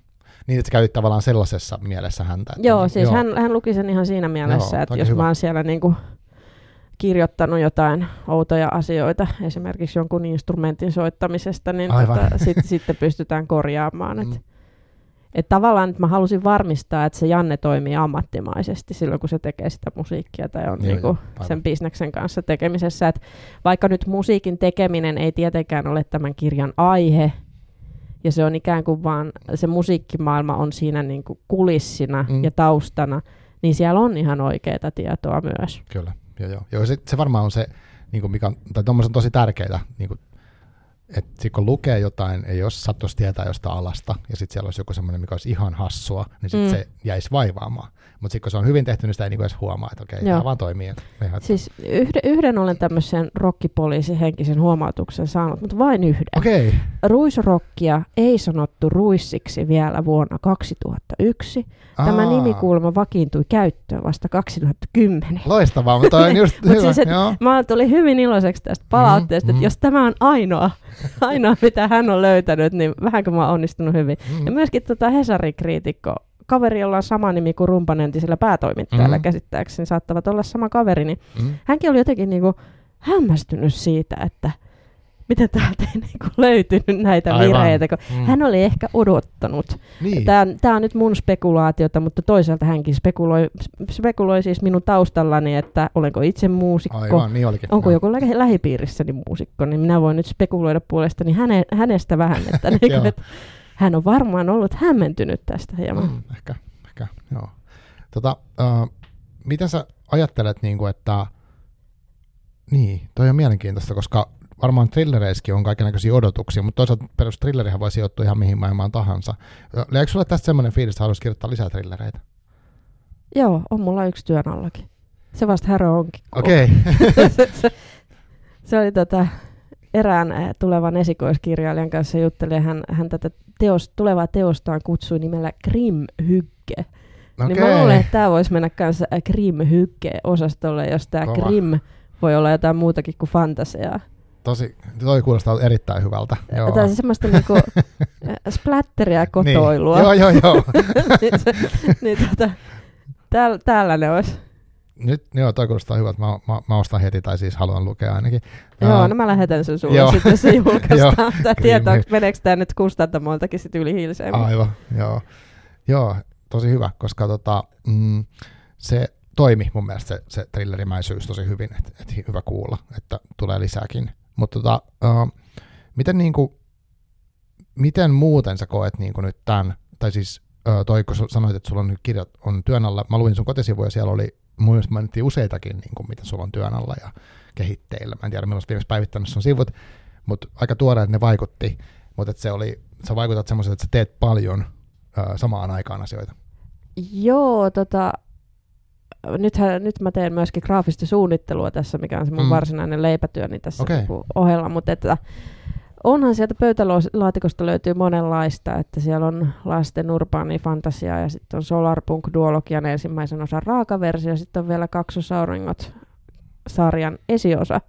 Speaker 1: Niin, että sä käytit tavallaan sellaisessa mielessä häntä.
Speaker 2: Että joo, niin, siis joo. Hän, hän luki sen ihan siinä mielessä, joo, että jos hyvä. mä oon siellä niin kuin kirjoittanut jotain outoja asioita, esimerkiksi jonkun instrumentin soittamisesta, niin tota, sit, sitten pystytään korjaamaan. Mm. Että et tavallaan että mä halusin varmistaa, että se Janne toimii ammattimaisesti silloin, kun se tekee sitä musiikkia tai on joo, niinku joo, sen bisneksen kanssa tekemisessä. Et vaikka nyt musiikin tekeminen ei tietenkään ole tämän kirjan aihe, ja se on ikään kuin vaan, se musiikkimaailma on siinä niinku kulissina mm. ja taustana, niin siellä on ihan oikeaa tietoa myös.
Speaker 1: Kyllä, joo, joo. joo se, se varmaan on se, niin kuin mikä on, tai on tosi tärkeää niin kuin että kun lukee jotain, ei jos sattuisi tietää jostain alasta, ja sitten siellä olisi joku semmoinen, mikä olisi ihan hassua, niin sitten mm. se jäisi vaivaamaan. Mutta sitten kun se on hyvin tehty, niin sitä ei niinku edes huomaa, että okei, tämä vaan toimii.
Speaker 2: Siis yhden, yhden olen tämmöisen rockipoliisin henkisen huomautuksen saanut, mutta vain yhden.
Speaker 1: Okay.
Speaker 2: Ruisrokkia ei sanottu ruissiksi vielä vuonna 2001. Aa. Tämä nimikulma vakiintui käyttöön vasta 2010.
Speaker 1: Loistavaa, mutta on just hyvä.
Speaker 2: siis, et, mä tulin hyvin iloiseksi tästä palautteesta, mm, että jos tämä on ainoa, ainoa, mitä hän on löytänyt, niin vähänkö mä oon onnistunut hyvin. Mm. Ja myöskin tota Hesari-kriitikko kaveri, jolla on sama nimi kuin rumpanentisellä päätoimittajalla mm. käsittääkseni, saattavat olla sama kaveri, niin mm. hänkin oli jotenkin niin kuin hämmästynyt siitä, että miten täältä ei niin kuin löytynyt näitä Aivan. virheitä, kun mm. hän oli ehkä odottanut. Niin. Tämä, tämä on nyt mun spekulaatiota, mutta toisaalta hänkin spekuloi, spekuloi siis minun taustallani, että olenko itse muusikko,
Speaker 1: Aivan, niin olikin.
Speaker 2: onko no. joku lä- lähipiirissäni muusikko, niin minä voin nyt spekuloida puolestani häne, hänestä vähän, että, niin kuin, että hän on varmaan ollut hämmentynyt tästä hieman. Mm,
Speaker 1: ehkä, ehkä, joo. Tota, uh, miten sä ajattelet, niin kuin, että niin, toi on mielenkiintoista, koska varmaan thrillereissäkin on kaikenlaisia odotuksia, mutta toisaalta perus thrillerihän voi sijoittua ihan mihin maailmaan tahansa. Eikö sulle tästä semmoinen fiilis, että haluaisi kirjoittaa lisää thrillereitä?
Speaker 2: Joo, on mulla yksi työn allakin. Se vasta härö onkin.
Speaker 1: Okei. Okay.
Speaker 2: se, se, se, oli tota, erään tulevan esikoiskirjailijan kanssa juttelin, hän, hän tätä teos, tulevaa teostaan kutsui nimellä Grim Hygge.
Speaker 1: Okei.
Speaker 2: Niin mä luulen, että tämä voisi mennä kanssa Grim-hykke-osastolle, jos tämä. Grim voi olla jotain muutakin kuin fantasiaa.
Speaker 1: Tosi, toi kuulostaa erittäin hyvältä. Joo.
Speaker 2: Tämä on siis semmoista niinku splatteria ja kotoilua.
Speaker 1: Niin. Joo, joo, joo.
Speaker 2: niin, se, niin tota, täällä, täällä ne olisi.
Speaker 1: Nyt, joo, toi kuulostaa hyvältä. Mä, mä, mä ostan heti, tai siis haluan lukea ainakin.
Speaker 2: Joo,
Speaker 1: Ää,
Speaker 2: no mä lähetän sen sulle
Speaker 1: Joo.
Speaker 2: sitten, se julkaistaan. Tää tietää, meneekö tämä nyt kustantamoltakin sitten yli hiilseen.
Speaker 1: Aivan, joo. Joo, tosi hyvä, koska tota, mm, se toimi mun mielestä se, se thrillerimäisyys tosi hyvin, että et hyvä kuulla, että tulee lisääkin. Mutta tota, uh, miten, niinku, miten muuten sä koet niinku nyt tämän, tai siis uh, toi, kun sanoit, että sulla on nyt kirjat on työn alla, mä luin sun kotisivuja, siellä oli mun mainittiin useitakin, niinku, mitä sulla on työn alla ja kehitteillä. Mä en tiedä, milloin viimeksi päivittänyt sun sivut, mutta aika tuoreet ne vaikutti, mutta se oli, sä vaikutat semmoiselta, että sä teet paljon ö, samaan aikaan asioita.
Speaker 2: Joo, tota, nythän, nyt mä teen myöskin graafista suunnittelua tässä, mikä on se mun
Speaker 1: Mm.
Speaker 2: varsinainen leipätyöni tässä okay. ohella, mutta että onhan sieltä pöytälaatikosta löytyy monenlaista, että siellä on lasten urbaani fantasia ja sitten on Solarpunk Duologian ensimmäisen osan raakaversio ja sitten on vielä Kaksosauringot sarjan esiosa,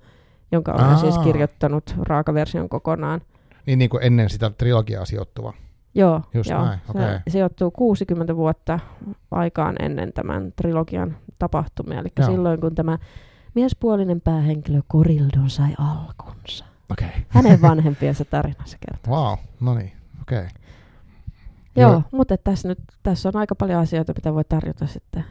Speaker 2: jonka olen
Speaker 1: Aa.
Speaker 2: siis kirjoittanut raakaversion kokonaan.
Speaker 1: Niin, niin kuin ennen sitä trilogiaa sijoittuva.
Speaker 2: Joo,
Speaker 1: Just
Speaker 2: joo.
Speaker 1: näin, okei.
Speaker 2: se sijoittuu 60 vuotta aikaan ennen tämän trilogian tapahtumia, eli
Speaker 1: Joo.
Speaker 2: silloin kun tämä miespuolinen päähenkilö Korildon sai alkunsa.
Speaker 1: Okay.
Speaker 2: Hänen vanhempiensa tarinansa kertoo.
Speaker 1: Wow, no niin, okei. Okay.
Speaker 2: Joo,
Speaker 1: Joo.
Speaker 2: mutta tässä, nyt, tässä on aika paljon asioita, mitä voi tarjota sitten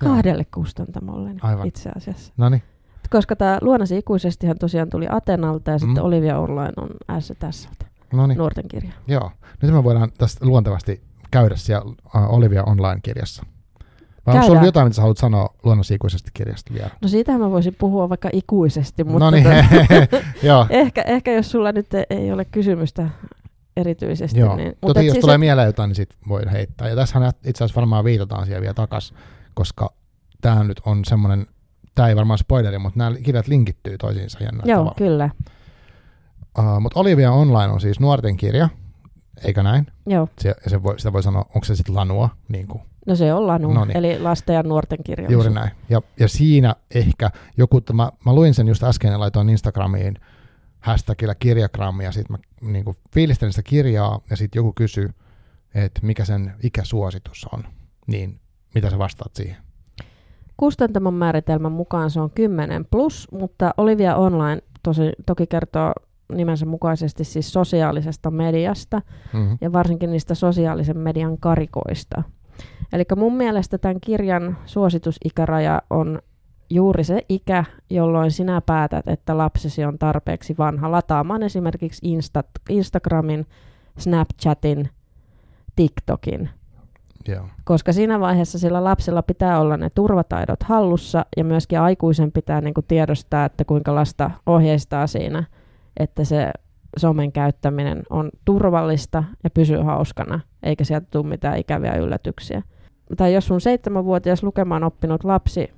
Speaker 2: kahdelle kustantamolle niin
Speaker 1: Aivan.
Speaker 2: itse asiassa.
Speaker 1: No niin,
Speaker 2: Koska tämä Luonasi ikuisestihan tosiaan tuli Atenalta ja sitten
Speaker 1: Mm.
Speaker 2: Olivia Online on tässä
Speaker 1: no niin.
Speaker 2: nuorten kirja.
Speaker 1: Joo. Nyt me voidaan tästä luontevasti käydä siellä uh, Olivia Online-kirjassa. Vai onko
Speaker 2: Käydään.
Speaker 1: jotain, mitä sä haluat sanoa luonnosikuisesta kirjasta vielä?
Speaker 2: No siitähän mä voisin puhua vaikka ikuisesti, mutta
Speaker 1: no niin,
Speaker 2: tota-
Speaker 1: joo.
Speaker 2: Ehkä, ehkä jos sulla nyt ei- ole kysymystä erityisesti.
Speaker 1: Joo.
Speaker 2: Niin, et
Speaker 1: jos
Speaker 2: siis
Speaker 1: tulee
Speaker 2: et-
Speaker 1: mieleen jotain, niin sit voi heittää. Ja tässähän itse asiassa varmaan viitataan siihen vielä takas, koska tämä nyt on semmoinen, tämä ei varmaan spoileri, mutta nämä kirjat linkittyy toisiinsa jännällä
Speaker 2: Joo,
Speaker 1: tavalla.
Speaker 2: kyllä.
Speaker 1: Uh, mutta Olivia Online on siis nuorten kirja, eikö näin?
Speaker 2: Joo.
Speaker 1: Se, se voi, sitä voi sanoa, onko se sitten lanua, niin kuin,
Speaker 2: No se on Lanu,
Speaker 1: Noniin.
Speaker 2: eli lasten ja nuorten kirjallisuus.
Speaker 1: juuri näin. Ja, ja siinä ehkä joku, mä, mä luin sen just äsken ja laitoin Instagramiin hashtagillä kirjakrammi ja sitten mä niin kuin, fiilistelin sitä kirjaa ja sitten joku kysyi, että mikä sen ikäsuositus on, niin mitä sä vastaat siihen?
Speaker 2: Kustantamon määritelmän mukaan se on 10 plus, mutta Olivia Online tosi, toki kertoo nimensä mukaisesti siis sosiaalisesta mediasta
Speaker 1: Mm-hmm.
Speaker 2: ja varsinkin niistä sosiaalisen median karikoista. Eli mun mielestä tämän kirjan suositusikäraja on juuri se ikä, jolloin sinä päätät, että lapsesi on tarpeeksi vanha lataamaan esimerkiksi Insta, Instagramin, Snapchatin, TikTokin.
Speaker 1: Joo.
Speaker 2: Koska siinä vaiheessa sillä lapsella pitää olla ne turvataidot hallussa ja myöskin aikuisen pitää niin kuin tiedostaa, että kuinka lasta ohjeistaa siinä, että se somen käyttäminen on turvallista ja pysyy hauskana, eikä sieltä tule mitään ikäviä yllätyksiä. Tai jos sun seitsemänvuotias lukemaan oppinut lapsi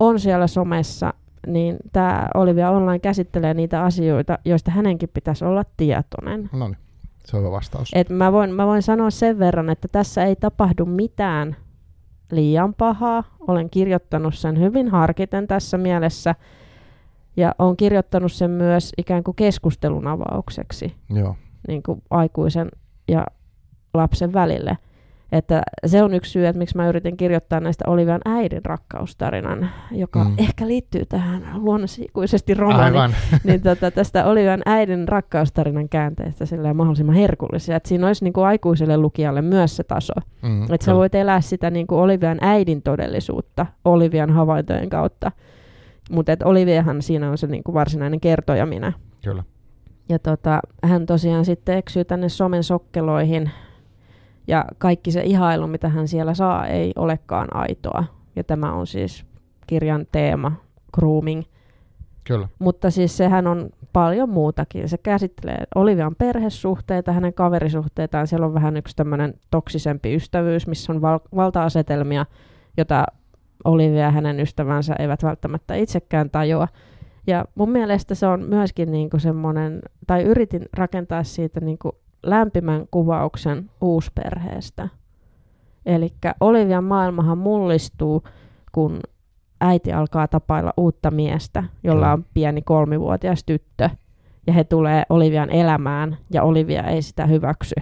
Speaker 2: on siellä somessa, niin tämä Olivia Online käsittelee niitä asioita, joista hänenkin pitäisi olla tietoinen.
Speaker 1: No niin, se on hyvä vastaus.
Speaker 2: Et mä, voin, mä voin sanoa sen verran, että tässä ei tapahdu mitään liian pahaa. Olen kirjoittanut sen hyvin harkiten tässä mielessä. Ja olen kirjoittanut sen myös ikään kuin keskustelun avaukseksi
Speaker 1: Joo,
Speaker 2: niin kuin aikuisen ja lapsen välille. Että se on yksi syy, että miksi mä yritin kirjoittaa näistä Olivian äidin rakkaustarinan, joka
Speaker 1: Mm.
Speaker 2: ehkä liittyy tähän luonnosikuisesti romaaniin
Speaker 1: aivan.
Speaker 2: niin tota, tästä Olivian äidin rakkaustarinan käänteestä silleen mahdollisimman herkullisia. Että siinä olisi niin kuin aikuiselle lukijalle myös se taso.
Speaker 1: Mm,
Speaker 2: Että sä voit elää sitä niin kuin Olivian äidin todellisuutta Olivian havaintojen kautta. Mutta Oliviahan siinä on se niin kuin varsinainen kertoja minä.
Speaker 1: Kyllä.
Speaker 2: Ja tota, hän tosiaan sitten eksyy tänne somen sokkeloihin. Ja kaikki se ihailu, mitä hän siellä saa, ei olekaan aitoa. Ja tämä on siis kirjan teema, grooming.
Speaker 1: Kyllä.
Speaker 2: Mutta siis sehän on paljon muutakin. Se käsittelee Olivian perhesuhteita, hänen kaverisuhteitaan. Siellä on vähän yksi tämmöinen toksisempi ystävyys, missä on val- valta-asetelmia, jota Olivia ja hänen ystävänsä eivät välttämättä itsekään tajua. Ja mun mielestä se on myöskin niinku semmoinen, tai yritin rakentaa siitä niinku lämpimän kuvauksen uusperheestä. Eli Olivian maailmahan mullistuu, kun äiti alkaa tapailla uutta miestä, jolla on pieni kolmivuotias tyttö. Ja he tulee Olivian elämään, ja Olivia ei sitä hyväksy,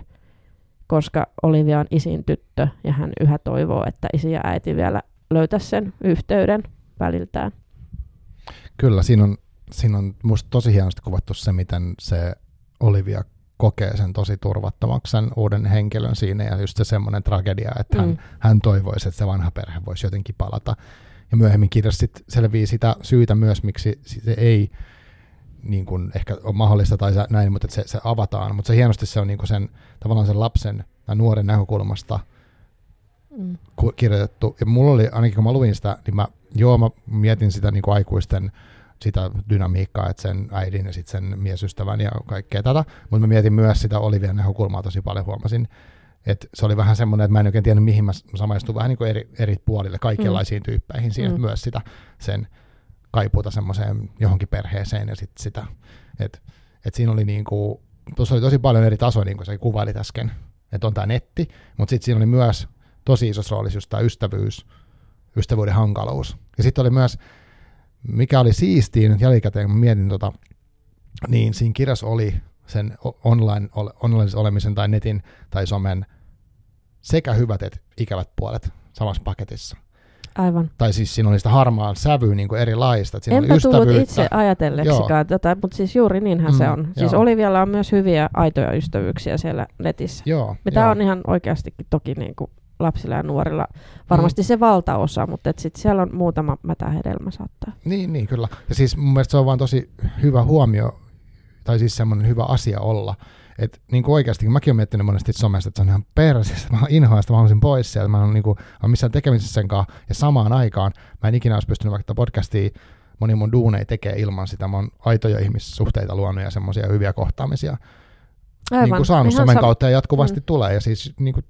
Speaker 2: koska Olivia on isin tyttö, ja hän yhä toivoo, että isi ja äiti vielä löytäisi sen yhteyden väliltään.
Speaker 1: Kyllä, siinä on, siinä on musta tosi hienosti kuvattu se, miten se Olivia kokee sen tosi turvattomaksi sen uuden henkilön siinä ja just se semmoinen tragedia, että hän, mm. hän toivoisi, että se vanha perhe voisi jotenkin palata. Ja myöhemmin kirjassa selvii sitä syytä myös, miksi se ei niin kuin ehkä ole mahdollista tai näin, mutta se, se avataan. Mutta se hienosti se on niin kuin sen, tavallaan sen lapsen tai nuoren näkökulmasta mm. kirjoitettu. Ja mulla oli, ainakin kun mä luin sitä, niin mä, joo, mä mietin sitä niin kuin aikuisten sitä dynamiikkaa, että sen äidin ja sitten sen miesystävän ja kaikkea tätä, mutta mä mietin myös sitä Olivian näkökulmaa tosi paljon, huomasin, että se oli vähän semmoinen, että mä en oikein tiennyt, mihin mä samaistuin vähän niin kuin eri, eri puolille, kaikenlaisiin mm. tyyppeihin siinä, mm. myös sitä sen kaipuuta semmoiseen johonkin perheeseen ja sitten sitä, että et siinä oli niin kuin, tuossa oli tosi paljon eri tasoja, niin kuin sä kuvailit äsken, että on tämä netti, mutta sitten siinä oli myös tosi isossa roolissa just tämä ystävyys, ystävyyden hankaluus. Ja sitten oli myös mikä oli siistiä nyt jälkikäteen, kun mietin tota, niin siinä kirjassa oli sen online, online olemisen tai netin tai somen sekä hyvät että ikävät puolet samassa paketissa.
Speaker 2: Aivan.
Speaker 1: Tai siis siinä oli sitä harmaan sävyä niin kuin erilaista. Että siinä
Speaker 2: Enpä oli tullut itse ajatelleksikaan tätä, mutta siis juuri niinhän mm, se on. Siis joo. Olivialla on myös hyviä aitoja ystävyyksiä siellä netissä.
Speaker 1: Joo,
Speaker 2: mitä joo. on ihan oikeastikin toki niin kuin lapsilla ja nuorilla varmasti mm. se valtaosa, mutta sitten siellä on muutama mätähedelmä saattaa.
Speaker 1: Niin, niin, kyllä. Ja siis mun mielestä se on vaan tosi hyvä huomio, tai siis semmoinen hyvä asia olla, että niin kuin oikeasti, kun mäkin olen miettinyt monesti somesta, että se on ihan persissä, mä inhoan sitä, mä haluaisin pois sieltä, mä en niin kuin, missään tekemisessä sen kanssa, ja samaan aikaan mä en ikinä olisi pystynyt vaikka podcastia moni mun duunei tekee ilman sitä, mä oon aitoja ihmissuhteita luonut ja semmoisia hyviä kohtaamisia, Aivan. Niin kuin saanut somen kautta ja jatkuvasti mm. tulee. Ja siis niin kuin,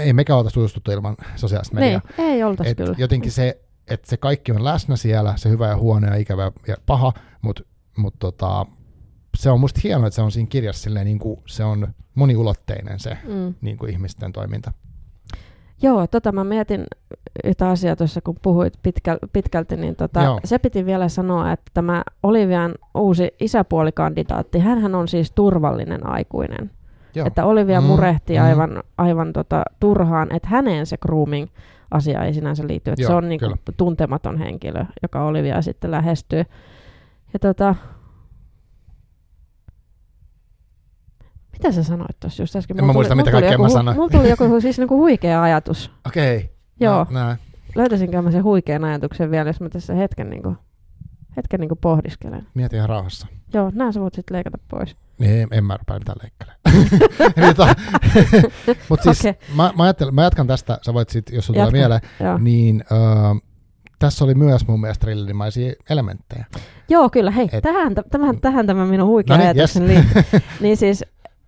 Speaker 1: ei mekään oltaisi tutustuttu ilman sosiaalista mediaa.
Speaker 2: Ei, ei oltaisi kyllä.
Speaker 1: Jotenkin se, että se kaikki on läsnä siellä, se hyvä ja huono ja ikävä ja paha, mutta mut tota, se on musta hienoa, että se on siinä kirjassa silleen, niin kuin se on moniulotteinen se mm. niin kuin ihmisten toiminta.
Speaker 2: Joo, tota mä mietin yhtä asiaa tuossa, kun puhuit pitkäl, pitkälti, niin tota, se piti vielä sanoa, että tämä Olivian uusi isäpuolikandidaatti, hän on siis turvallinen aikuinen. Joo. Että Olivia mm, murehti mm. aivan, aivan tota, turhaan, että häneen se grooming asia ei sinänsä liity. Että Joo, se on niin kuin, tuntematon henkilö, joka Olivia sitten lähestyy. Ja tota, Mitä sä sanoit tuossa just äsken?
Speaker 1: En mä muista, mitä kaikkea mä sanoin.
Speaker 2: Mulla tuli joku siis niinku huikea ajatus.
Speaker 1: Okei. Okay.
Speaker 2: Joo. No, Löytäisinkö mä sen huikean ajatuksen vielä, jos mä tässä hetken, niinku, hetken niinku pohdiskelen.
Speaker 1: Mieti ihan rauhassa.
Speaker 2: Joo, nää sä voit sitten leikata pois.
Speaker 1: Niin, en, en mä rupea mitään leikkelemaan. Tota, Mutta siis okay. mä, mä, mä jatkan tästä, sä voit sitten, jos sulla tulee mieleen, niin uh, tässä oli myös mun mielestä trillinimaisia elementtejä.
Speaker 2: Joo, kyllä. Hei, Et, tähän, tähän, tähän tämä minun huikea no niin, ajatuksen yes. liittyy. niin siis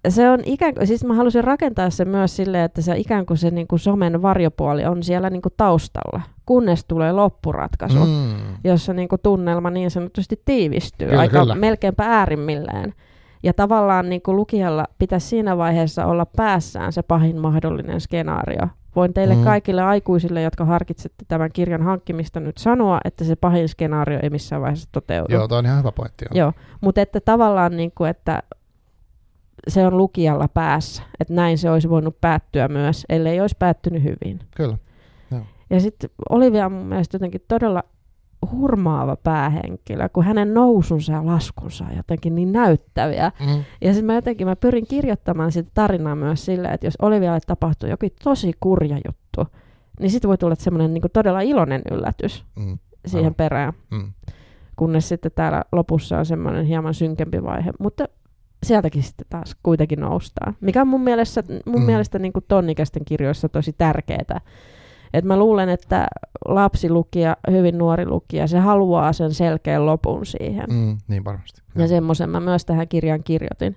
Speaker 2: se on ikään kuin, siis mä halusin rakentaa se myös silleen, että se ikään kuin se niin kuin somen varjopuoli on siellä niin kuin taustalla, kunnes tulee loppuratkaisu, mm. jossa niin kuin tunnelma niin sanotusti tiivistyy kyllä, aika kyllä. melkeinpä äärimmilleen. Ja tavallaan niin kuin lukijalla pitäisi siinä vaiheessa olla päässään se pahin mahdollinen skenaario. Voin teille mm. kaikille aikuisille, jotka harkitsette tämän kirjan hankkimista nyt sanoa, että se pahin skenaario ei missään vaiheessa toteudu.
Speaker 1: Joo, tuo on ihan hyvä pointti.
Speaker 2: Joo, joo mutta että tavallaan, niin kuin, että se on lukijalla päässä, että näin se olisi voinut päättyä myös, ellei olisi päättynyt hyvin.
Speaker 1: Kyllä. Joo.
Speaker 2: Ja sitten Olivia on mun mielestä jotenkin todella hurmaava päähenkilö, kun hänen nousunsa ja laskunsa on jotenkin niin näyttäviä. Mm. Ja sitten mä jotenkin mä pyrin kirjoittamaan sitä tarinaa myös silleen, että jos Olivialle tapahtuu jokin tosi kurja juttu, niin sitten voi tulla semmoinen niin todella iloinen yllätys mm. siihen Aivan. perään. Mm. Kunnes sitten täällä lopussa on semmoinen hieman synkempi vaihe. Mutta sieltäkin sitten taas kuitenkin noustaan. Mikä on mun mielestä, mun mm. mielestä niin tonnikäisten kirjoissa tosi tärkeää. Et mä luulen, että lapsilukija, hyvin nuori lukija, se haluaa sen selkeän lopun siihen.
Speaker 1: Mm, niin varmasti.
Speaker 2: Ja semmoisen mä myös tähän kirjaan kirjoitin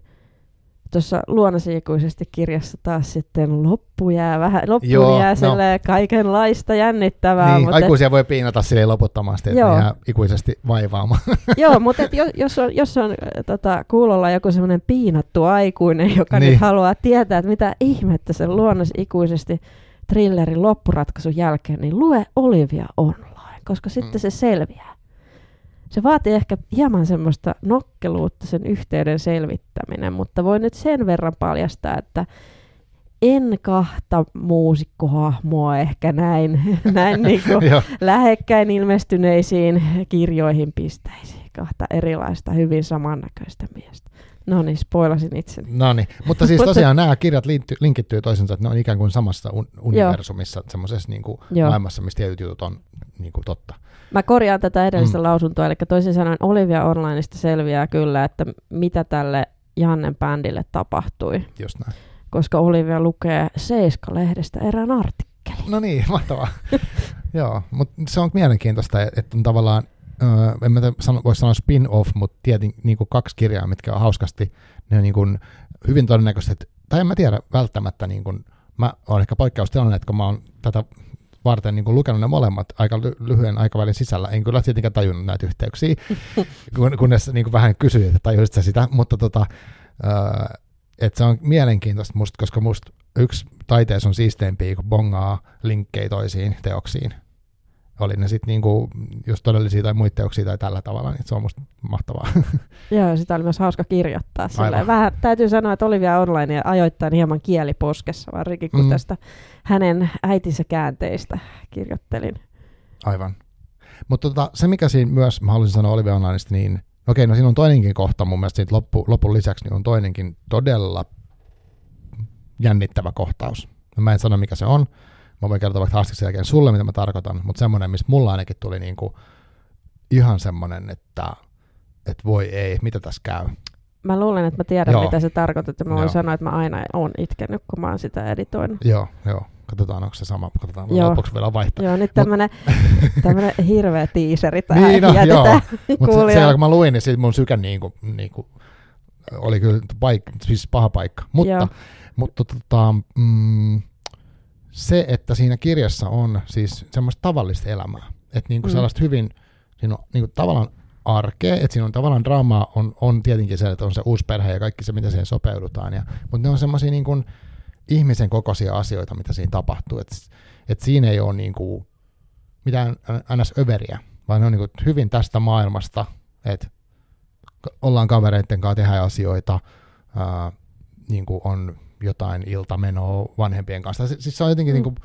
Speaker 2: tuossa luonnosiikuisesti kirjassa taas sitten loppu jää vähän, loppu Joo, jää no. kaikenlaista jännittävää.
Speaker 1: Niin, mutta aikuisia et, voi piinata sille loputtomasti, että ne jää ikuisesti vaivaamaan.
Speaker 2: Joo, mutta et jos, jos on, jos on tota, kuulolla joku semmoinen piinattu aikuinen, joka niin. nyt haluaa tietää, että mitä ihmettä se luonnos ikuisesti thrillerin loppuratkaisun jälkeen, niin lue Olivia online, koska sitten
Speaker 1: Mm.
Speaker 2: se selviää. Se vaatii ehkä hieman semmoista nokkeluutta sen yhteyden selvittäminen, mutta voi nyt sen verran paljastaa, että en kahta muusikkohahmoa ehkä näin, näin niin kuin lähekkäin ilmestyneisiin kirjoihin pistäisi. Kahta erilaista, hyvin samannäköistä miestä. No niin, spoilasin itseni.
Speaker 1: No niin, mutta siis tosiaan nämä kirjat liitty, linkittyy toisensa, että ne on ikään kuin samassa un- universumissa, semmoisessa niin kuin maailmassa, missä tietyt jutut on niin kuin totta.
Speaker 2: Mä korjaan tätä edellistä Mm. lausuntoa, eli toisin sanoen Olivia Onlineista selviää kyllä, että mitä tälle Jannen bändille tapahtui,
Speaker 1: Just näin.
Speaker 2: koska Olivia lukee Seiska-lehdestä erään artikkelin.
Speaker 1: No niin, mahtavaa. Joo, mutta se on mielenkiintoista, että on tavallaan, öö, en mä sano, voi sanoa spin-off, mutta tietin niin kuin kaksi kirjaa, mitkä on hauskasti, ne on niin kuin hyvin todennäköisesti, tai en mä tiedä välttämättä, niin kuin, mä oon ehkä poikkeustilanne, että kun mä oon tätä varten niin kuin lukenut ne molemmat aika ly- lyhyen aikavälin sisällä. En kyllä tietenkään tajunnut näitä yhteyksiä, kun, kunnes niin kuin vähän kysyin, että tajuisit sä sitä, mutta tota, öö, että se on mielenkiintoista musta, koska musta yksi taiteessa on siisteimpiä, kun bongaa linkkejä toisiin teoksiin. Oli ne sitten niinku, just todellisia tai muita teoksia tai tällä tavalla, niin se on musta mahtavaa.
Speaker 2: Joo, sitä oli myös hauska kirjoittaa. Vähän täytyy sanoa, että Olivia Online ja ajoittain hieman kieli poskessa, varsinkin kun
Speaker 1: Mm.
Speaker 2: mm. tästä hänen äitinsä käänteistä kirjoittelin.
Speaker 1: Aivan. Mutta tota, se, mikä siinä myös, mä haluaisin sanoa Olivia Onlineista, niin okei, no siinä on toinenkin kohta mun mielestä siitä loppu, lopun lisäksi, niin on toinenkin todella jännittävä kohtaus. Mä en sano, mikä se on. Mä voin kertoa vaikka haastiksen jälkeen sulle, mitä mä tarkoitan, mutta semmoinen, missä mulla ainakin tuli niinku ihan semmoinen, että, että voi ei, mitä tässä käy.
Speaker 2: Mä luulen, että mä tiedän,
Speaker 1: Joo.
Speaker 2: mitä se tarkoittaa, että mä voin
Speaker 1: Joo.
Speaker 2: sanoa, että mä aina oon itkenyt, kun mä oon sitä editoinut.
Speaker 1: Joo, joo. Katsotaan, onko se sama. Katsotaan,
Speaker 2: Joo.
Speaker 1: lopuksi vielä vaihtaa.
Speaker 2: Joo, nyt tämmönen, tämmönen hirveä tiiseri tähän
Speaker 1: Niin, no,
Speaker 2: jätetään
Speaker 1: Mutta se,
Speaker 2: kuulijalle.
Speaker 1: se, kun mä luin, niin mun sykä niinku, niinku, oli kyllä paik- siis paha paikka. Mutta,
Speaker 2: Joo.
Speaker 1: mutta tota, mm, se, että siinä kirjassa on siis semmoista tavallista elämää. Että niinku
Speaker 2: Mm.
Speaker 1: sellaista hyvin, siinä on niinku tavallaan arkea, että siinä on tavallaan draamaa, on, on tietenkin se, että on se uusi perhe ja kaikki se, mitä siihen sopeudutaan. Ja, mutta ne on semmoisia niinku ihmisen kokoisia asioita, mitä siinä tapahtuu. Että et siinä ei ole niinku mitään ns. överiä, vaan ne on niinku hyvin tästä maailmasta, että ollaan kavereiden kanssa, tehdään asioita, ää, niin kuin on jotain iltamenoa vanhempien kanssa. Si- Siis se on jotenkin,
Speaker 2: Mm.
Speaker 1: niin kuin,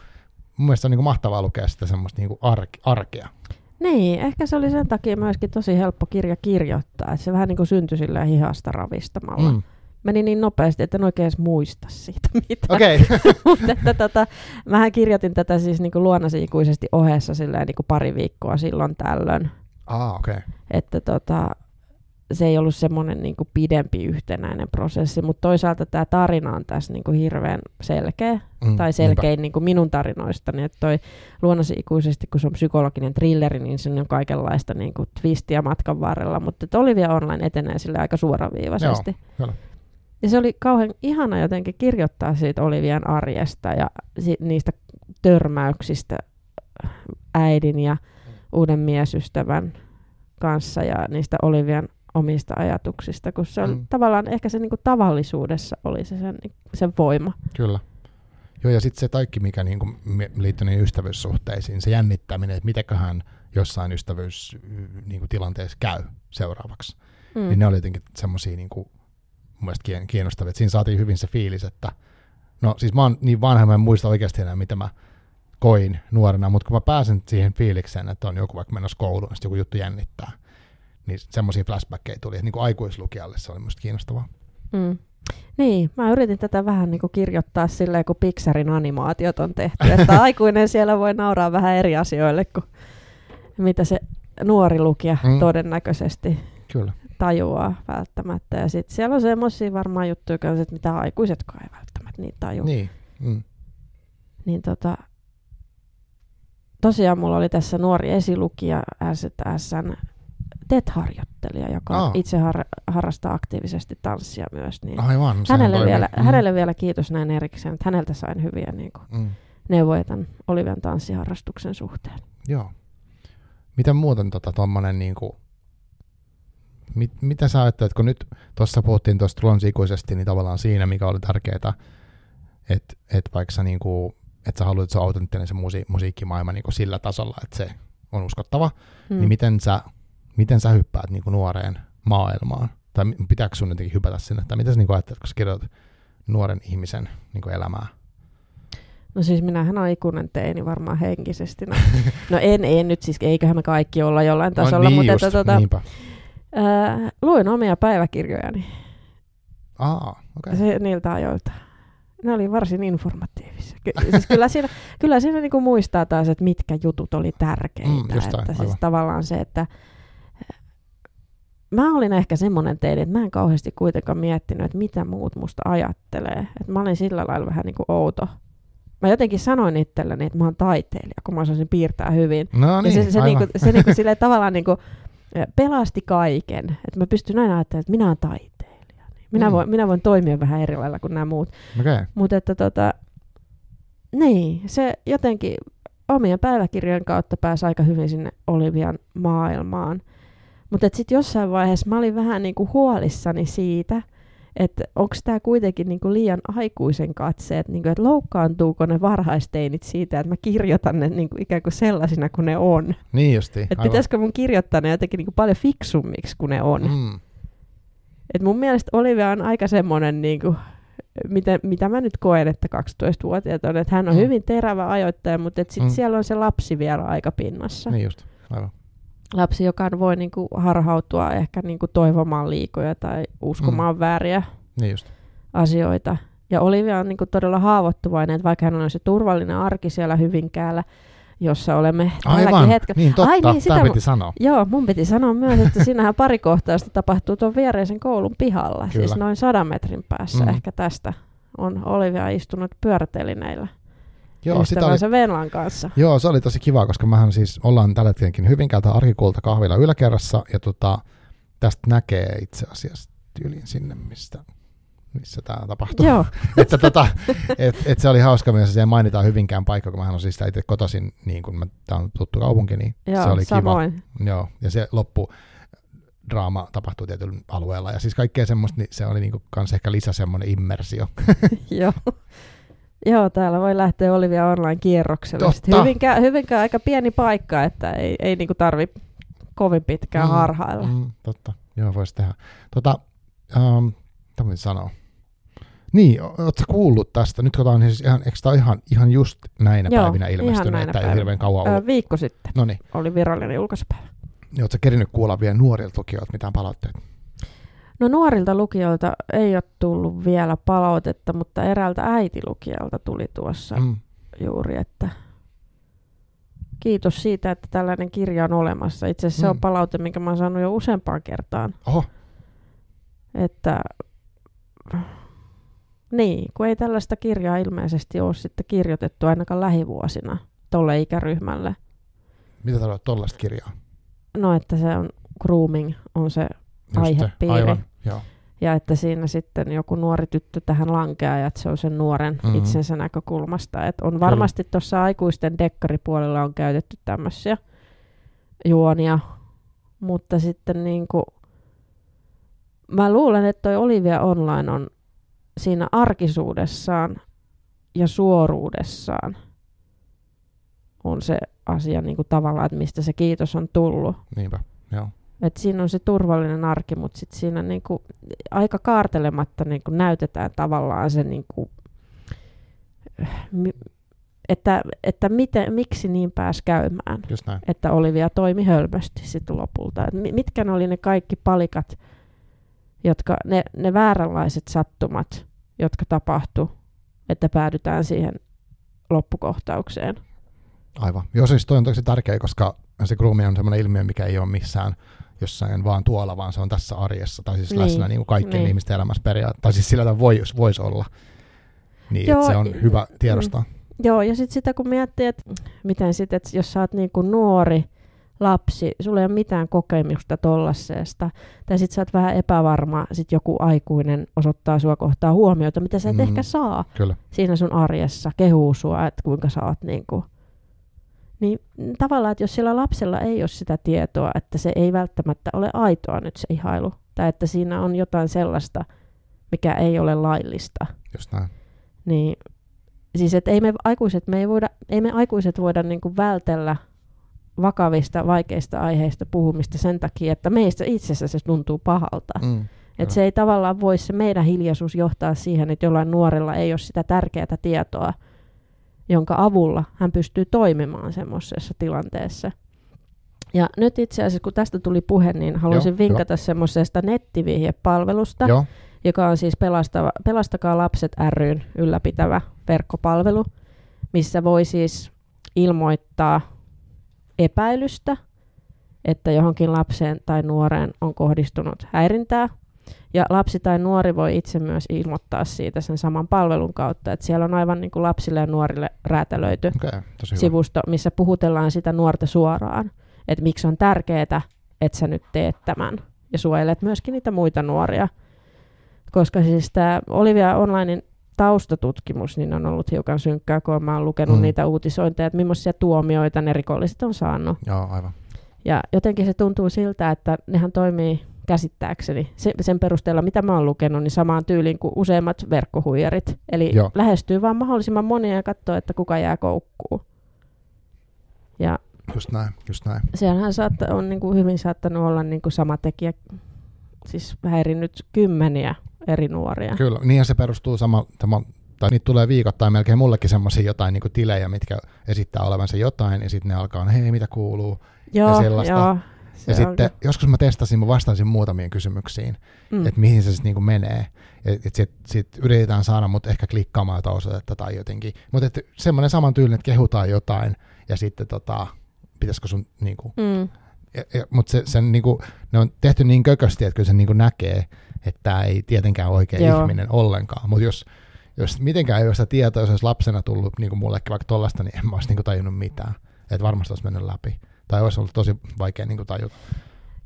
Speaker 1: mun mielestä on niin kuin mahtavaa lukea sitä semmoista niin kuin arke- arkea.
Speaker 2: Niin, ehkä se oli sen takia myöskin tosi helppo kirja kirjoittaa, että se vähän niin kuin syntyi silleen hihasta ravistamalla. Mm. Meni niin nopeasti, että en oikein edes muista siitä mitään.
Speaker 1: Okei, okay.
Speaker 2: Mutta että tota, mähän kirjoitin tätä siis niin kuin luonnasi-ikuisesti ohessa silleen niin kuin pari viikkoa silloin tällöin.
Speaker 1: ah, okei. Okay.
Speaker 2: Että tota, se ei ollut semmoinen niin kuin pidempi yhtenäinen prosessi, mutta toisaalta tämä tarina on tässä niin kuin hirveän selkeä,
Speaker 1: Mm,
Speaker 2: tai selkein niin kuin minun tarinoistani, että toi luonnollisesti ikuisesti, kun se on psykologinen thrilleri, niin se on kaikenlaista niin kuin twistiä matkan varrella, mutta Olivia Online etenee sille aika suoraviivaisesti.
Speaker 1: Joo, kyllä.
Speaker 2: Ja se oli kauhean ihana jotenkin kirjoittaa siitä Olivian arjesta ja si- niistä törmäyksistä äidin ja uuden miesystävän kanssa ja niistä Olivian omista ajatuksista, kun se on
Speaker 1: Mm.
Speaker 2: tavallaan ehkä se niin kuin tavallisuudessa oli se sen, sen voima.
Speaker 1: Kyllä. Joo, ja sitten se kaikki, mikä niinku mi- liittyy niihin ystävyyssuhteisiin, se jännittäminen, että mitäköhän jossain ystävyystilanteessa käy seuraavaksi.
Speaker 2: Mm.
Speaker 1: Niin ne oli jotenkin semmoisia niinku, mun mielestä kien- kiinnostavia, että siinä saatiin hyvin se fiilis, että no siis mä oon niin vanha, mä en muista oikeasti enää, mitä mä koin nuorena, mutta kun mä pääsen siihen fiilikseen, että on joku vaikka menossa kouluun, sitten joku juttu jännittää, niin semmoisia flashbackkejä tuli, että niin kuin aikuislukijalle se oli musta kiinnostavaa.
Speaker 2: Mm. Niin, mä yritin tätä vähän niin kuin kirjoittaa silleen, kun Pixarin animaatiot on tehty, että aikuinen siellä voi nauraa vähän eri asioille kuin mitä se nuori lukija
Speaker 1: Mm.
Speaker 2: todennäköisesti
Speaker 1: Kyllä.
Speaker 2: tajuaa välttämättä. Ja sitten siellä on semmoisia varmaan juttuja kanssa, että mitä aikuisetkaan ei välttämättä niitä tajua.
Speaker 1: Niin. Mm.
Speaker 2: Niin tota, tosiaan mulla oli tässä nuori esilukija SZSn TET-harjoittelija, joka
Speaker 1: Aa.
Speaker 2: itse har- harrastaa aktiivisesti tanssia myös. Niin
Speaker 1: Aivan.
Speaker 2: hänelle, vielä,
Speaker 1: Mm.
Speaker 2: hänelle vielä kiitos näin erikseen, että häneltä sain hyviä niin kuin,
Speaker 1: Mm.
Speaker 2: neuvoja tämän Olivian tanssiharrastuksen suhteen.
Speaker 1: Joo. Miten muuten tota, tommonen niinku, mit, mitä sä ajattelet, kun nyt tuossa puhuttiin tuosta luonsi ikuisesti, niin tavallaan siinä, mikä oli tärkeää, että et vaikka sä niinku että sä haluat, että se on autenttinen se musi- musiikkimaailma niin kuin sillä tasolla, että se on uskottava,
Speaker 2: Mm.
Speaker 1: niin miten sä, miten sä hyppäät niin kuin nuoreen maailmaan? Tai pitääkö sun jotenkin hypätä sinne? Tai mitä sä niin kuin ajattelet, kun sä kirjoitat nuoren ihmisen niin kuin elämää?
Speaker 2: No siis minähän olen ikuinen teini varmaan henkisesti. No, no en, en nyt siis, eiköhän me kaikki olla jollain tasolla,
Speaker 1: no, niin
Speaker 2: mutta
Speaker 1: just,
Speaker 2: että,
Speaker 1: niinpä.
Speaker 2: ää, luin omia päiväkirjojani
Speaker 1: Aa. Okay.
Speaker 2: se, niiltä ajoilta. Ne oli varsin informatiivisia. Ky- siis kyllä siinä, kyllä siinä niinku muistaa taas, että mitkä jutut oli tärkeitä.
Speaker 1: Mm, toi,
Speaker 2: että siis tavallaan se, että äh, mä olin ehkä semmoinen teini, että mä en kauheasti kuitenkaan miettinyt, että mitä muut musta ajattelee. Että mä olin sillä lailla vähän niin kuin outo. Mä jotenkin sanoin itselleni, että mä oon taiteilija, kun mä osaisin piirtää hyvin.
Speaker 1: No
Speaker 2: Ja
Speaker 1: niin,
Speaker 2: se, se,
Speaker 1: aivan.
Speaker 2: niinku, se niinku silleen tavallaan niinku, eh, pelasti kaiken. Että mä pystyn aina ajattelemaan, että minä olen taiteilija. Niin Minä,
Speaker 1: Mm.
Speaker 2: voin, minä voin toimia vähän eri lailla kuin nämä muut.
Speaker 1: Okay.
Speaker 2: Mutta että tota, niin, se jotenkin omien päiväkirjojen kautta pääsi aika hyvin sinne Olivian maailmaan. Mutta sitten jossain vaiheessa mä olin vähän niinku huolissani siitä, että onko tämä kuitenkin niinku liian aikuisen katseet, niinku, että loukkaantuuko ne varhaisteinit siitä, että mä kirjoitan ne niinku ikään kuin sellaisina kuin ne on.
Speaker 1: Niin justi.
Speaker 2: Että pitäisikö mun kirjoittaa ne jotenkin niinku paljon fiksummiksi kuin ne on. Mm. Et mun mielestä Olivia on aika semmoinen, niinku, mitä, mitä mä nyt koen, että 12-vuotiaat on, että hän on
Speaker 1: Mm.
Speaker 2: hyvin terävä ajoittaja, mutta sitten
Speaker 1: mm.
Speaker 2: siellä on se lapsi vielä aika pinnassa.
Speaker 1: Niin just. Aivan.
Speaker 2: Lapsi, joka voi niinku harhautua ehkä niinku toivomaan liikoja tai uskomaan mm. vääriä
Speaker 1: Niin just.
Speaker 2: asioita. Ja Olivia on niinku todella haavoittuvainen, että vaikka hän on se turvallinen arki siellä Hyvinkäällä, jossa olemme tälläkin
Speaker 1: Aivan.
Speaker 2: hetkellä.
Speaker 1: Niin totta.
Speaker 2: Ai niin, sitä
Speaker 1: piti sanoa.
Speaker 2: Joo, mun piti sanoa myös, että siinähän pari kohtausta tapahtuu tuon viereisen koulun pihalla.
Speaker 1: Kyllä.
Speaker 2: Kyllä. Siis noin sadan metrin päässä mm. ehkä tästä on Olivia istunut pyörätelineillä
Speaker 1: Joo, sitä oli,
Speaker 2: Venlan kanssa.
Speaker 1: joo, se oli tosi kiva, koska mehän siis ollaan tällä hetkelläkin Hyvinkäältä Arkikulta kahvilla yläkerrassa, ja tota, tästä näkee itse asiassa tyyliin sinne, mistä, missä tämä tapahtuu.
Speaker 2: Joo,
Speaker 1: että tota, et, et se oli hauska myös, siellä mainitaan Hyvinkään paikka, kun mähän on siis itse kotoisin, niin kun mä, tää on tuttu kaupunki, niin
Speaker 2: joo
Speaker 1: se oli
Speaker 2: samoin.
Speaker 1: kiva. Joo, ja se loppu draama tapahtuu tietyllä alueella, ja siis kaikkea semmoista, niin se oli niinku kans ehkä lisä semmoinen immersio.
Speaker 2: Joo. Joo, täällä voi lähteä Olivia online-kierrokselle. Hyvinkään, Hyvinkään aika pieni paikka, että ei, ei niinku tarvi kovin pitkään
Speaker 1: Mm,
Speaker 2: harhailla. Mm.
Speaker 1: Totta, joo voisi tehdä. Tota, um, mitä sanoa? Niin, ootko kuullut tästä? Nyt kun on siis ihan, eikö ole ihan, ihan just näinä
Speaker 2: Joo,
Speaker 1: päivinä ilmestynyt, että ei
Speaker 2: päivinä.
Speaker 1: hirveän kauan ollut.
Speaker 2: Ö, viikko sitten
Speaker 1: No niin,
Speaker 2: oli virallinen julkaisupäivä.
Speaker 1: niin ootko kerinyt kuulla vielä nuorilta lukijoilta mitään palautteita?
Speaker 2: No nuorilta lukijoilta ei ole tullut vielä palautetta, mutta eräältä äitilukijalta tuli tuossa mm.
Speaker 1: Mm.
Speaker 2: juuri, että kiitos siitä, että tällainen kirja on olemassa. Itse asiassa mm. se
Speaker 1: Mm.
Speaker 2: on palaute, minkä mä oon saanut jo useampaan kertaan,
Speaker 1: Oho,
Speaker 2: että niin, kun ei tällaista kirjaa ilmeisesti ole sitten kirjoitettu ainakaan lähivuosina tolle ikäryhmälle.
Speaker 1: mitä tarkoittaa tollaista kirjaa?
Speaker 2: No, että se on grooming on se, Aihepiiri.
Speaker 1: Aivan, joo.
Speaker 2: Ja että siinä sitten joku nuori tyttö tähän lankeaa ja että se on sen nuoren
Speaker 1: Mhm.
Speaker 2: mm-hmm. itsensä näkökulmasta. Että on varmasti tuossa aikuisten dekkaripuolella on käytetty tämmöisiä juonia, mutta sitten niin kuin, mä luulen, että toi Olivia Online on siinä arkisuudessaan ja suoruudessaan on se asia niin kuin tavallaan, että mistä se kiitos on tullut.
Speaker 1: Niinpä, joo.
Speaker 2: Et siinä on se turvallinen arki, mutta sitten siinä niinku, aika kaartelematta niinku näytetään tavallaan se, niinku, että, että miten, miksi niin pääsi käymään, että Olivia toimi hölmösti sitten lopulta. Et mi- mitkä ne oli ne kaikki palikat, jotka, ne, ne vääränlaiset sattumat, jotka tapahtu, että päädytään siihen loppukohtaukseen.
Speaker 1: Aivan. Joo, siis toi on tosi tärkeä, koska se grooming on semmoinen ilmiö, mikä ei ole missään jossain vaan tuolla, vaan se on tässä arjessa, tai siis
Speaker 2: Niin,
Speaker 1: läsnä niin kuin kaikkien
Speaker 2: niin.
Speaker 1: ihmisten elämässä periaatteessa, tai siis sillä tavalla vois, voisi olla. Niin,
Speaker 2: Joo,
Speaker 1: se on hyvä tiedostaa.
Speaker 2: Joo, ja sitten sitä kun miettii, että miten sitten, että jos sä oot niin kuin nuori lapsi, sulla ei ole mitään kokemusta tollasseesta, tai sitten sä oot vähän epävarma, sitten joku aikuinen osoittaa sua kohtaa huomiota, mitä sä et
Speaker 1: Mm.
Speaker 2: mm. ehkä saa
Speaker 1: Kyllä.
Speaker 2: siinä sun arjessa, kehuu sua, että kuinka sä oot niin kuin niin tavallaan, että jos sillä lapsella ei ole sitä tietoa, että se ei välttämättä ole aitoa nyt se ihailu, tai että siinä on jotain sellaista, mikä ei ole laillista,
Speaker 1: Just näin.
Speaker 2: niin siis että ei me aikuiset, me ei, voida, ei me aikuiset voida niin kuin vältellä vakavista, vaikeista aiheista puhumista sen takia, että meistä itsessä se tuntuu pahalta.
Speaker 1: Mm.
Speaker 2: Että se ei tavallaan voi se meidän hiljaisuus johtaa siihen, että jollain nuorella ei ole sitä tärkeää tietoa, jonka avulla hän pystyy toimimaan semmoisessa tilanteessa. Ja nyt itse asiassa, kun tästä tuli puhe, niin haluaisin
Speaker 1: Joo,
Speaker 2: vinkata semmoisesta nettivihjepalvelusta,
Speaker 1: Joo,
Speaker 2: joka on siis Pelastava, Pelastakaa lapset ryn ylläpitävä verkkopalvelu, missä voi siis ilmoittaa epäilystä, että johonkin lapseen tai nuoreen on kohdistunut häirintää. Ja lapsi tai nuori voi itse myös ilmoittaa siitä sen saman palvelun kautta. Että siellä on aivan niin kuin lapsille ja nuorille räätälöity
Speaker 1: okay,
Speaker 2: sivusto, missä puhutellaan sitä nuorta suoraan. Että miksi on tärkeää, että sä nyt teet tämän. Ja suojelet myöskin niitä muita nuoria. Koska siis tämä Olivia Onlinein taustatutkimus niin on ollut hiukan synkkää, kun mä oon lukenut
Speaker 1: mm.
Speaker 2: niitä uutisointeja, että millaisia tuomioita ne rikolliset on saanut.
Speaker 1: Joo, aivan.
Speaker 2: Ja jotenkin se tuntuu siltä, että nehän toimii käsittääkseni se, sen perusteella, mitä mä oon lukenut, niin samaan tyyliin kuin useimmat verkkohuijarit. Eli
Speaker 1: Joo.
Speaker 2: Lähestyy vaan mahdollisimman monia ja katsoo, että kuka jää koukkuun. Ja
Speaker 1: Just näin, just näin.
Speaker 2: siellähän saatta, on niin kuin hyvin saattanut olla niin kuin sama tekijä, siis häirinnyt kymmeniä eri nuoria.
Speaker 1: Kyllä, niinhän se perustuu sama, tämä, tai niitä tulee viikoittain melkein mullekin semmoisia jotain niin tilejä, mitkä esittää olevansa jotain, ja sitten ne alkaa, hei, mitä kuuluu?
Speaker 2: Joo,
Speaker 1: sellaista.
Speaker 2: joo. Se
Speaker 1: ja
Speaker 2: on
Speaker 1: sitten joskus mä testasin, mä vastasin muutamiin kysymyksiin,
Speaker 2: Mm.
Speaker 1: että mihin se sitten niinku menee. Että et sitten sit yritetään saada mut ehkä klikkaamaan jotain osoitetta tai jotenkin. Mutta semmoinen saman tyylinen, että kehutaan jotain, ja sitten tota, pitäisikö sun niinku,
Speaker 2: Mm.
Speaker 1: mutta se, sen niinku, ne on tehty niin kökösti, että kyllä se niinku näkee, että tämä ei tietenkään oikea
Speaker 2: Joo.
Speaker 1: ihminen ollenkaan. Mutta jos, jos mitenkään ei ole sitä tietoa, jos olisi lapsena tullut niinku mullekin vaikka tollasta, niin en mä olisi niinku tajunnut mitään. Että varmasti olisi mennyt läpi. Tai olisi ollut tosi vaikea niinku tajuta.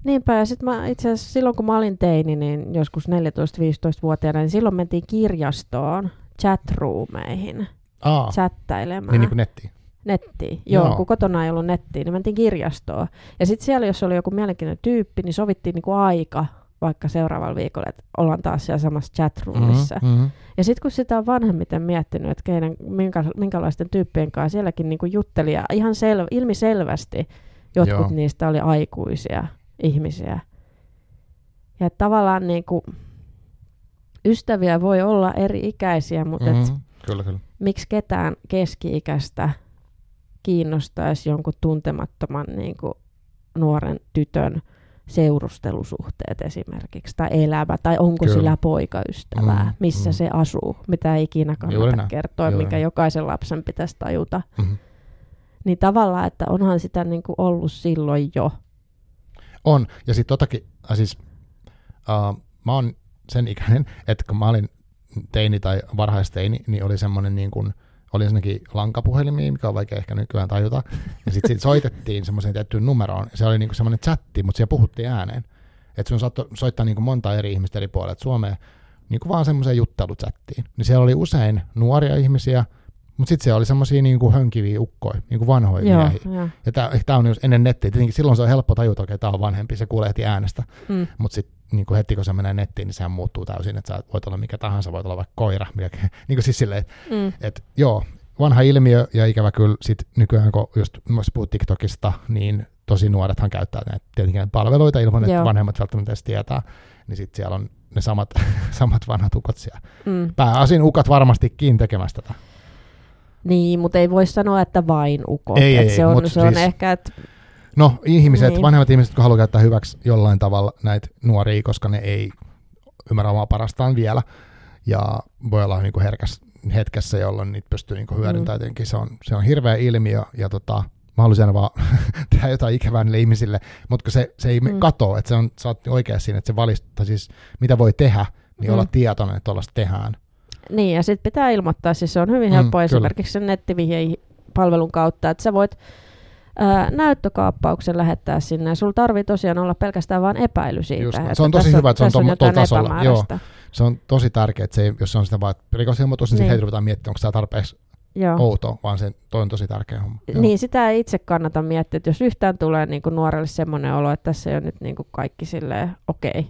Speaker 2: Niinpä, ja sitten mä itse asiassa silloin kun mä olin teini, niin joskus 14-15-vuotiaana, niin silloin mentiin kirjastoon chatroomeihin
Speaker 1: Aa,
Speaker 2: chattailemaan
Speaker 1: niin, niin kuin nettiin.
Speaker 2: nettiin. Joo,
Speaker 1: Joo.
Speaker 2: kun kotona ei ollut nettiä, niin mentiin kirjastoon. Ja sitten siellä, jos oli joku mielenkiintoinen tyyppi, niin sovittiin niinku aika vaikka seuraavalla viikolla, että ollaan taas siellä samassa chatroomissa.
Speaker 1: Mhm, mhm.
Speaker 2: Ja sitten kun sitä on vanhemmiten miettinyt, että keiden, minkä, minkälaisten tyyppien kanssa sielläkin niinku jutteli, ja ihan sel, ilmiselvästi jotkut
Speaker 1: Joo.
Speaker 2: niistä oli aikuisia ihmisiä. Ja tavallaan niinku, ystäviä voi olla eri ikäisiä, mutta mm-hmm.
Speaker 1: Mhm, Kyllä, kyllä.
Speaker 2: miksi ketään keski-ikäistä kiinnostaisi jonkun tuntemattoman niinku, nuoren tytön seurustelusuhteet esimerkiksi, tai elämä, tai onko
Speaker 1: Kyllä.
Speaker 2: sillä poikaystävää,
Speaker 1: Mm,
Speaker 2: missä
Speaker 1: mm.
Speaker 2: se asuu, mitä ei ikinä
Speaker 1: Juuri
Speaker 2: kannata
Speaker 1: näin,
Speaker 2: kertoa,
Speaker 1: juuri
Speaker 2: mikä
Speaker 1: näin.
Speaker 2: jokaisen lapsen pitäisi tajuta.
Speaker 1: Mhm.
Speaker 2: Niin tavallaan, että onhan sitä niin kuin ollut silloin jo.
Speaker 1: On, ja sitten totakin, äh, siis uh, mä oon sen ikäinen, että kun mä olin teini tai varhaisteini, niin oli semmoinen niin kuin, oli ensinnäkin lankapuhelimia, mikä on vaikea ehkä nykyään tajuta, ja sitten sit soitettiin semmoiseen tiettyyn numeroon, se oli niin kuin semmoinen chatti, mutta siellä puhuttiin ääneen, että sun saattoi soittaa niin kuin monta eri ihmistä eri puolilla, että Suomeen niin kuin vaan semmoiseen jutteluchattiin, niin siellä oli usein nuoria ihmisiä, mutta sitten siellä oli semmoisia niin kuin hönkiviä ukkoja, niin kuin vanhoja
Speaker 2: Joo,
Speaker 1: miehiä.
Speaker 2: joo.
Speaker 1: Ja tämä on just ennen nettiä. Tietenkin silloin se on helppo tajuta, että tämä on vanhempi, se kuulee heti äänestä.
Speaker 2: Mm.
Speaker 1: Mutta sitten niin heti kun se menee nettiin, niin sehän muuttuu täysin, että sä voit olla mikä tahansa, voit olla vaikka koira. Mikä, niin kuin siis silleen, että
Speaker 2: Mm.
Speaker 1: et, joo, vanha ilmiö ja ikävä kyllä sit nykyään, kun just jos puhut TikTokista, niin tosi nuorethan käyttää näitä tietenkin näitä palveluita ilman, että
Speaker 2: Joo.
Speaker 1: vanhemmat välttämättä edes tietää. Niin sitten siellä on ne samat, samat vanhat ukot siellä.
Speaker 2: Mm.
Speaker 1: Pääasin ukat varmastikin tekemässä tätä.
Speaker 2: Niin, mutta ei voi sanoa, että vain ukot.
Speaker 1: Ei,
Speaker 2: Et
Speaker 1: ei,
Speaker 2: se on, se on
Speaker 1: siis-
Speaker 2: ehkä, että
Speaker 1: No ihmiset,
Speaker 2: Niin.
Speaker 1: vanhemmat ihmiset, jotka haluaa käyttää hyväksi jollain tavalla näitä nuoria, koska ne ei ymmärrä omaa parastaan vielä. Ja voi olla niin kuin herkäs hetkessä, jolloin niitä pystyy niin hyödyntämään. Mm. Se, on, se on hirveä ilmiö ja tota, mä haluaisin aina vaan tehdä jotain ikävää niille ihmisille, mutta se, se ei mm.
Speaker 2: Mm.
Speaker 1: katoa, että se on, sä oot oikea siinä, että se valistaa siis, mitä voi tehdä, niin
Speaker 2: Mm.
Speaker 1: olla tietoinen, että tuollaista tehdään.
Speaker 2: Niin, ja sitten pitää ilmoittaa, siis se on hyvin
Speaker 1: Mm,
Speaker 2: helppoa
Speaker 1: kyllä.
Speaker 2: esimerkiksi sen nettivihjepalvelun kautta, että sä voit ää, näyttökaappauksen lähettää sinne, ja sulla tarvii tosiaan olla pelkästään vain epäily siitä.
Speaker 1: Just
Speaker 2: että
Speaker 1: Se on tosi
Speaker 2: tässä-
Speaker 1: hyvä, että se on tuolla tasolla,
Speaker 2: epämääräistä.
Speaker 1: Se on tosi tärkeää, että se ei, jos se on sitä vaan että rikosilmoitus, niin, niin.
Speaker 2: Niin.
Speaker 1: heti ruvetaan miettimään, onko tämä tarpeeksi
Speaker 2: Joo.
Speaker 1: outo, vaan se toi on tosi tärkeä homma. Joo.
Speaker 2: Niin, sitä ei itse kannata miettiä, että jos yhtään tulee niin kuin nuorelle semmoinen olo, että tässä ei ole nyt niin kuin kaikki silleen okei, okay,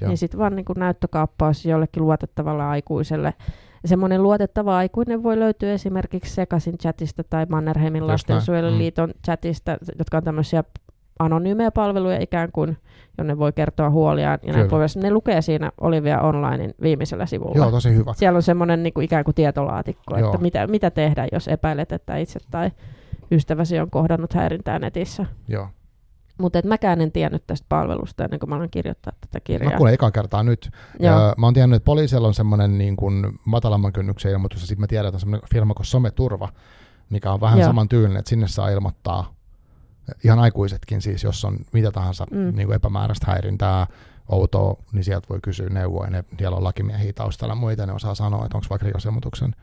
Speaker 1: Joo.
Speaker 2: niin sitten vaan niin kuin näyttökaappaus jollekin luotettavalle aikuiselle. Semmoinen luotettava aikuinen voi löytyä esimerkiksi Sekasin chatista tai Mannerheimin
Speaker 1: Just
Speaker 2: lastensuojeluliiton chatista, jotka on tämmöisiä anonyymejä palveluja ikään kuin, jonne voi kertoa huoliaan ja näin pois. Ne lukee siinä Olivia Onlinein viimeisellä sivulla.
Speaker 1: Joo, tosi hyvä.
Speaker 2: Siellä on semmoinen niin kuin ikään kuin tietolaatikko,
Speaker 1: Joo.
Speaker 2: että mitä, mitä tehdä, jos epäilet, että itse tai ystäväsi on kohdannut häirintää netissä.
Speaker 1: Joo.
Speaker 2: Mutta mäkään en tiennyt tästä palvelusta ennen kuin mä aloin kirjoittaa tätä
Speaker 1: Mä
Speaker 2: kirjaa.
Speaker 1: kuulen eka kertaa nyt.
Speaker 2: Joo.
Speaker 1: Ja mä oon tiennyt, että poliisilla on semmoinen niin kuin matalamman kynnyksen ilmoitus, ja sitten mä tiedän, että on semmoinen firma kuin Someturva, mikä on vähän
Speaker 2: Joo.
Speaker 1: saman tyylinen, että sinne saa ilmoittaa ihan aikuisetkin siis, jos on mitä tahansa
Speaker 2: Mm.
Speaker 1: niin kuin epämääräistä häirintää, outoa, niin sieltä voi kysyä neuvoa, ja ne, siellä on lakimiehiä taustalla muita, ne osaa sanoa, että onko vaikka rikosilmoituksen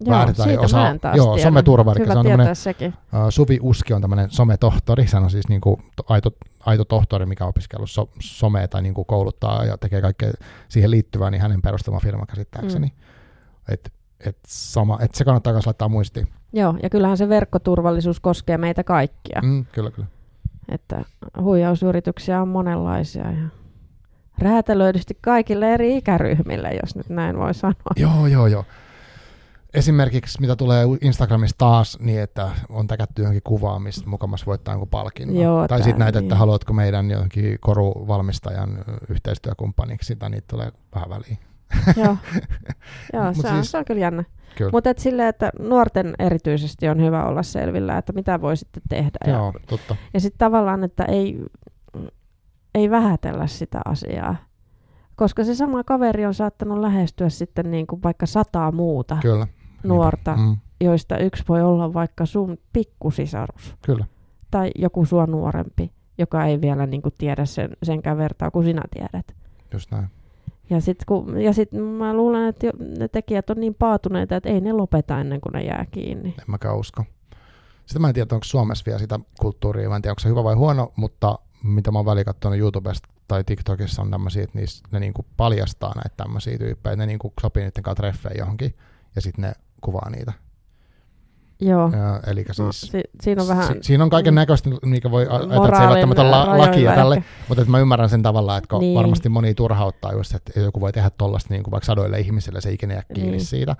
Speaker 2: Joo,
Speaker 1: väärin tai osaa- joo,
Speaker 2: tiedä.
Speaker 1: someturva,
Speaker 2: Hyvä
Speaker 1: se on
Speaker 2: tietää
Speaker 1: tämmönen-
Speaker 2: sekin.
Speaker 1: Uh, Suvi Uski on tämmöinen sometohtori, hän on siis niinku to- aito, aito tohtori, mikä on opiskellut so, somea tai niinku kouluttaa ja tekee kaikkea siihen liittyvää, niin hänen perustama firma käsittääkseni. Mm. Et, et sama, et se kannattaa myös laittaa muistiin.
Speaker 2: Joo, ja kyllähän se verkkoturvallisuus koskee meitä kaikkia.
Speaker 1: Mm, kyllä, kyllä.
Speaker 2: Että huijausyrityksiä on monenlaisia ja räätälöidysti kaikille eri ikäryhmille, jos nyt näin voi sanoa.
Speaker 1: Joo, joo, joo. Esimerkiksi mitä tulee Instagramissa taas, niin että on täkätty johonkin kuvaan, mistä mukamassa voittaa jonkun palkinnon.
Speaker 2: Joo,
Speaker 1: tai sitten näitä,
Speaker 2: niin.
Speaker 1: että haluatko meidän johonkin koruvalmistajan yhteistyökumppaniksi, tai niitä tulee vähän väliin.
Speaker 2: Joo, Joo se, on,
Speaker 1: siis-
Speaker 2: se on kyllä jännä. Mutta et silleen, että nuorten erityisesti on hyvä olla selvillä, että mitä voi sitten tehdä. Ja,
Speaker 1: Joo, totta.
Speaker 2: ja sitten tavallaan, että ei, ei vähätellä sitä asiaa. Koska se sama kaveri on saattanut lähestyä sitten niin kuin vaikka sataa muuta
Speaker 1: Kyllä.
Speaker 2: Nuorta,
Speaker 1: Mm,
Speaker 2: joista yksi voi olla vaikka sun pikkusisarus
Speaker 1: kyllä.
Speaker 2: tai joku sua nuorempi, joka ei vielä niin kuin tiedä sen, senkään vertaa kuin sinä tiedät.
Speaker 1: Just näin.
Speaker 2: Ja sitten ja sit mä luulen, että jo- ne tekijät on niin paatuneita, että ei ne lopeta ennen kuin ne jää kiinni.
Speaker 1: En mäkään usko. Sitä mä en tiedä, onko Suomessa vielä sitä kulttuuria. Mä en tiedä, onko se hyvä vai huono, mutta mitä mä oon väliin katsonut YouTubesta tai TikTokissa on tämmöisiä, että niissä, ne niinku paljastaa näitä tämmöisiä tyyppejä. Ne niinku sopii niiden kanssa treffejä johonkin ja sitten ne kuvaa niitä.
Speaker 2: Joo.
Speaker 1: Ja, eli
Speaker 2: No,
Speaker 1: siis,
Speaker 2: si- siinä on vähän
Speaker 1: si- siinä on kaiken näköistä, mikä voi ajatella, että se ei välttämättä la- lakia tälle,
Speaker 2: ehkä.
Speaker 1: mutta että mä ymmärrän sen tavalla, että
Speaker 2: Niin.
Speaker 1: varmasti moni turhauttaa just, että joku voi tehdä tollasta niin kuin vaikka sadoille ihmisille, se ei ikinä jää kiinni
Speaker 2: Niin.
Speaker 1: siitä,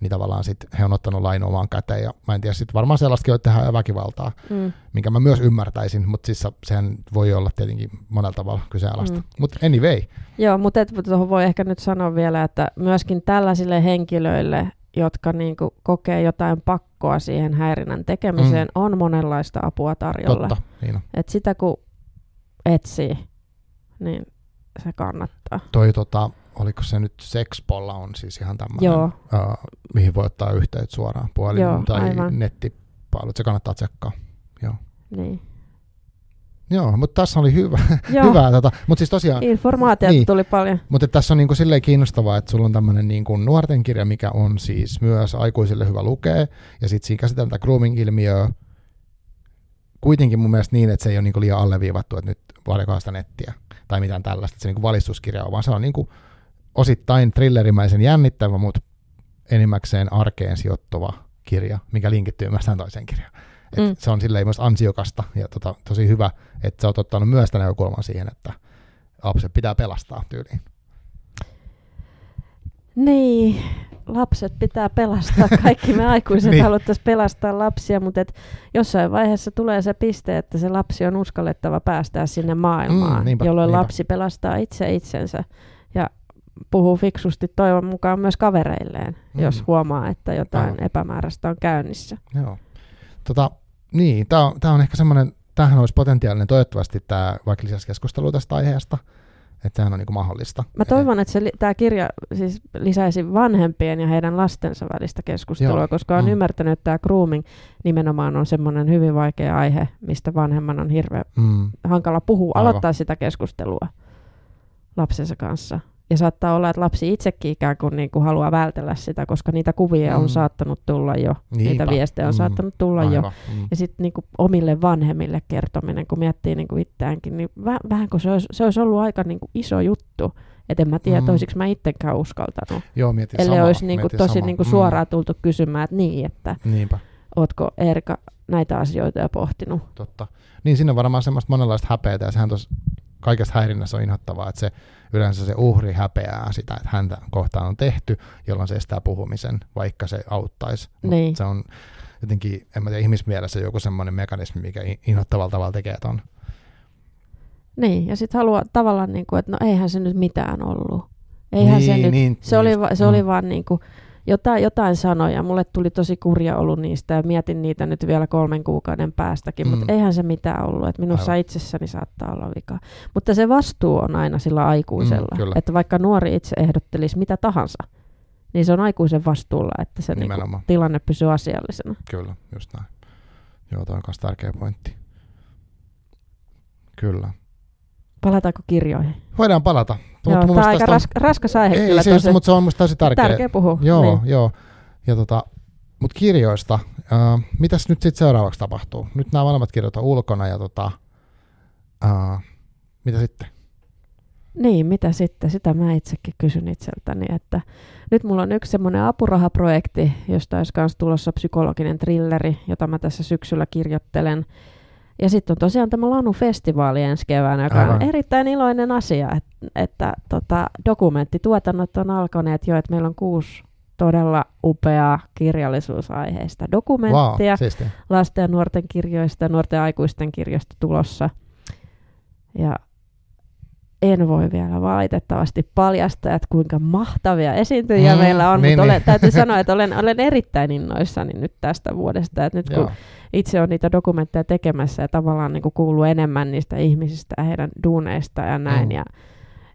Speaker 1: niin tavallaan sit he on ottanut lain omaan käteen, ja mä en tiedä, sit varmaan sellaistakin voi tehdä väkivaltaa,
Speaker 2: Mm.
Speaker 1: minkä mä myös ymmärtäisin, mutta siis sehän voi olla tietenkin monella tavalla kyseenalaista.
Speaker 2: Mm.
Speaker 1: Mm. Mutta anyway,
Speaker 2: Joo, mutta tuohon voi ehkä nyt sanoa vielä, että myöskin tällaisille henkilöille, jotka niinku kokee jotain pakkoa siihen häirinnän tekemiseen, mm. on monenlaista apua tarjolla.
Speaker 1: totta, niin on.
Speaker 2: Et sitä kun etsii, niin se kannattaa.
Speaker 1: Toi tota, oliko se nyt Sexpolla on siis ihan tämmöinen,
Speaker 2: Joo.
Speaker 1: uh, mihin voi ottaa yhteyttä suoraan puolin
Speaker 2: Joo,
Speaker 1: tai
Speaker 2: aivan.
Speaker 1: nettipalvelut, se kannattaa tsekkaa.
Speaker 2: Niin.
Speaker 1: Joo, mutta tässä oli hyvä, hyvää. Tota, mutta siis tosiaan,
Speaker 2: informaatiota
Speaker 1: Niin.
Speaker 2: tuli paljon.
Speaker 1: mutta tässä on niinku silleen kiinnostavaa, että sulla on tämmöinen niinku nuorten kirja, mikä on siis myös aikuisille hyvä lukea, ja sitten siinä käsitellään tätä grooming-ilmiöä kuitenkin mun mielestä niin, että se ei ole niinku liian alleviivattu, että nyt vaadikaan sitä nettiä tai mitään tällaista, että se niinku valistuskirja on, vaan se on niinku osittain thrillerimäisen jännittävä, mutta enimmäkseen arkeen sijoittuva kirja, mikä linkittyy myös tähän toiseen kirjaan. Et
Speaker 2: Mm.
Speaker 1: Se on silleen myös ansiokasta ja tota, tosi hyvä, että sä oot ottanut myös tämän näkökulman siihen, että lapset pitää pelastaa tyyliin.
Speaker 2: Niin, lapset pitää pelastaa. Kaikki me aikuiset
Speaker 1: Niin.
Speaker 2: haluttaisiin pelastaa lapsia, mutta et jossain vaiheessa tulee se piste, että se lapsi on uskallettava päästää sinne maailmaan,
Speaker 1: Mm, niinpä,
Speaker 2: jolloin
Speaker 1: niinpä.
Speaker 2: lapsi pelastaa itse itsensä ja puhuu fiksusti toivon mukaan myös kavereilleen,
Speaker 1: mm.
Speaker 2: jos huomaa, että jotain
Speaker 1: Aivan.
Speaker 2: epämääräistä on käynnissä.
Speaker 1: Joo. Tota, niin, tämä on, tää on ehkä semmoinen, tämähän olisi potentiaalinen toivottavasti tämä, vaikka lisäsi keskustelua tästä aiheesta, että sehän on niinku mahdollista.
Speaker 2: Mä toivon, että tämä kirja siis lisäisi vanhempien ja heidän lastensa välistä keskustelua,
Speaker 1: Joo.
Speaker 2: koska on
Speaker 1: Mm.
Speaker 2: ymmärtänyt, että tämä grooming nimenomaan on semmoinen hyvin vaikea aihe, mistä vanhemman on hirveän
Speaker 1: Mm,
Speaker 2: hankala puhua,
Speaker 1: Aivan.
Speaker 2: aloittaa sitä keskustelua lapsensa kanssa. Ja saattaa olla, että lapsi itsekin ikään kuin, niin kuin haluaa vältellä sitä, koska niitä kuvia
Speaker 1: Mm.
Speaker 2: on saattanut tulla jo,
Speaker 1: Niinpä.
Speaker 2: niitä viestejä on
Speaker 1: Mm.
Speaker 2: saattanut tulla jo.
Speaker 1: aivan. Mm.
Speaker 2: Ja sitten niinku omille vanhemmille kertominen, kun miettii niinku itseäänkin, niin väh, vähän kuin se olisi, se olisi ollut aika niinku iso juttu. Että en mä tiedä,
Speaker 1: Mm.
Speaker 2: olisiko mä itsekään uskaltanut.
Speaker 1: Joo, mietin
Speaker 2: Ellei
Speaker 1: samaa,
Speaker 2: olisi niinku
Speaker 1: mietin
Speaker 2: tosi
Speaker 1: samaa.
Speaker 2: niinku
Speaker 1: Mm,
Speaker 2: suoraan tultu kysymään, että niin, että
Speaker 1: Niinpä,
Speaker 2: ootko Erika näitä asioita jo pohtinut.
Speaker 1: totta. Niin siinä on varmaan semmoista monenlaista häpeätä, ja sehän tuossa kaikesta häirinnässä on inhottavaa, että se yleensä se uhri häpeää sitä, että häntä kohtaan on tehty, jolloin se estää puhumisen, vaikka se auttaisi.
Speaker 2: Niin.
Speaker 1: Se on jotenkin, en mä tiedä, ihmismielessä joku semmoinen mekanismi, mikä inhottavalla tavalla tekee ton.
Speaker 2: Niin, ja sitten haluaa tavallaan, niin kuin, että no eihän se nyt mitään ollut. Eihän
Speaker 1: niin,
Speaker 2: se nyt,
Speaker 1: niin,
Speaker 2: se, oli, se
Speaker 1: mm.
Speaker 2: oli vaan niin kuin, jotain, jotain sanoja. Mulle tuli tosi kurja ollut niistä ja mietin niitä nyt vielä kolmen kuukauden päästäkin, mm. mutta eihän se mitään ollut. Että minussa
Speaker 1: Aivan.
Speaker 2: itsessäni saattaa olla vika. Mutta se vastuu on aina sillä aikuisella.
Speaker 1: Mm, kyllä.
Speaker 2: että vaikka nuori itse ehdottelisi mitä tahansa, niin se on aikuisen vastuulla, että se niin
Speaker 1: Nimenomaan.
Speaker 2: tilanne pysyy asiallisena.
Speaker 1: Kyllä, just näin. Joo, toi on myös tärkeä pointti. Kyllä.
Speaker 2: Palataanko kirjoihin?
Speaker 1: Voidaan palata.
Speaker 2: Joo, tämä on aika
Speaker 1: tästä on-
Speaker 2: ras, raskas aihe
Speaker 1: Ei
Speaker 2: kyllä
Speaker 1: se,
Speaker 2: tosi.
Speaker 1: mutta se on musta tosi tärkeä.
Speaker 2: Tärkeä puhua.
Speaker 1: Joo,
Speaker 2: Niin.
Speaker 1: joo. Ja tota, mutta kirjoista, äh, mitäs nyt sitten seuraavaksi tapahtuu? Nyt nämä molemmat kirjat on ulkona ja tota, äh, mitä sitten?
Speaker 2: Niin, mitä sitten? Sitä mä itsekin kysyn itseltäni, että nyt mulla on yksi semmoinen apurahaprojekti, josta olisi myös tulossa psykologinen trilleri, jota mä tässä syksyllä kirjoittelen. Ja sitten on tosiaan tämä Lanu-festivaali ensi keväänä, joka
Speaker 1: Aivan.
Speaker 2: on erittäin iloinen asia, että, että tota, dokumenttituotannot on alkaneet jo, että meillä on kuusi todella upeaa kirjallisuusaiheista dokumenttia
Speaker 1: Wow, siistiä.
Speaker 2: lasten ja nuorten kirjoista ja nuorten aikuisten kirjoista tulossa. Ja en voi vielä valitettavasti paljastaa, että kuinka mahtavia esiintyjiä
Speaker 1: Mm,
Speaker 2: meillä on,
Speaker 1: niin,
Speaker 2: mutta olen,
Speaker 1: niin.
Speaker 2: täytyy sanoa, että olen, olen erittäin innoissani nyt tästä vuodesta. Että nyt kun
Speaker 1: Joo.
Speaker 2: itse on niitä dokumentteja tekemässä ja tavallaan niin kuin kuuluu enemmän niistä ihmisistä ja heidän duuneista ja näin,
Speaker 1: Mm.
Speaker 2: ja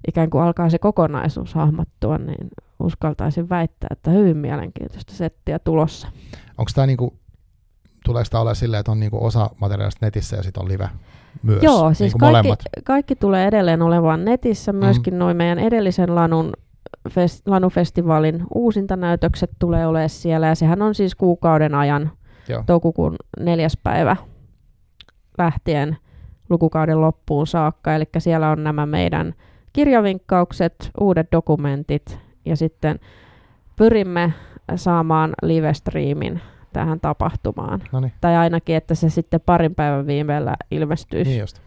Speaker 2: ikään kuin alkaa se kokonaisuus hahmottua, niin uskaltaisin väittää, että hyvin mielenkiintoista settiä tulossa.
Speaker 1: Onko tämä niinku, tuleeko tämä olla silleen, että on niinku osa materiaalista netissä ja sitten on live myös?
Speaker 2: Joo, siis
Speaker 1: niinku
Speaker 2: kaikki,
Speaker 1: molemmat.
Speaker 2: kaikki tulee edelleen olevan netissä. Myöskin mm. noin meidän edellisen Lanun fest, Lanu-festivaalin uusintanäytökset tulee olemaan siellä. Ja sehän on siis kuukauden ajan
Speaker 1: Joo.
Speaker 2: toukokuun neljäs päivä lähtien lukukauden loppuun saakka. Eli siellä on nämä meidän kirjavinkkaukset, uudet dokumentit ja sitten pyrimme saamaan live-striimin tähän tapahtumaan.
Speaker 1: No niin,
Speaker 2: Tai ainakin, että se sitten parin päivän viimeellä ilmestyisi
Speaker 1: niin just.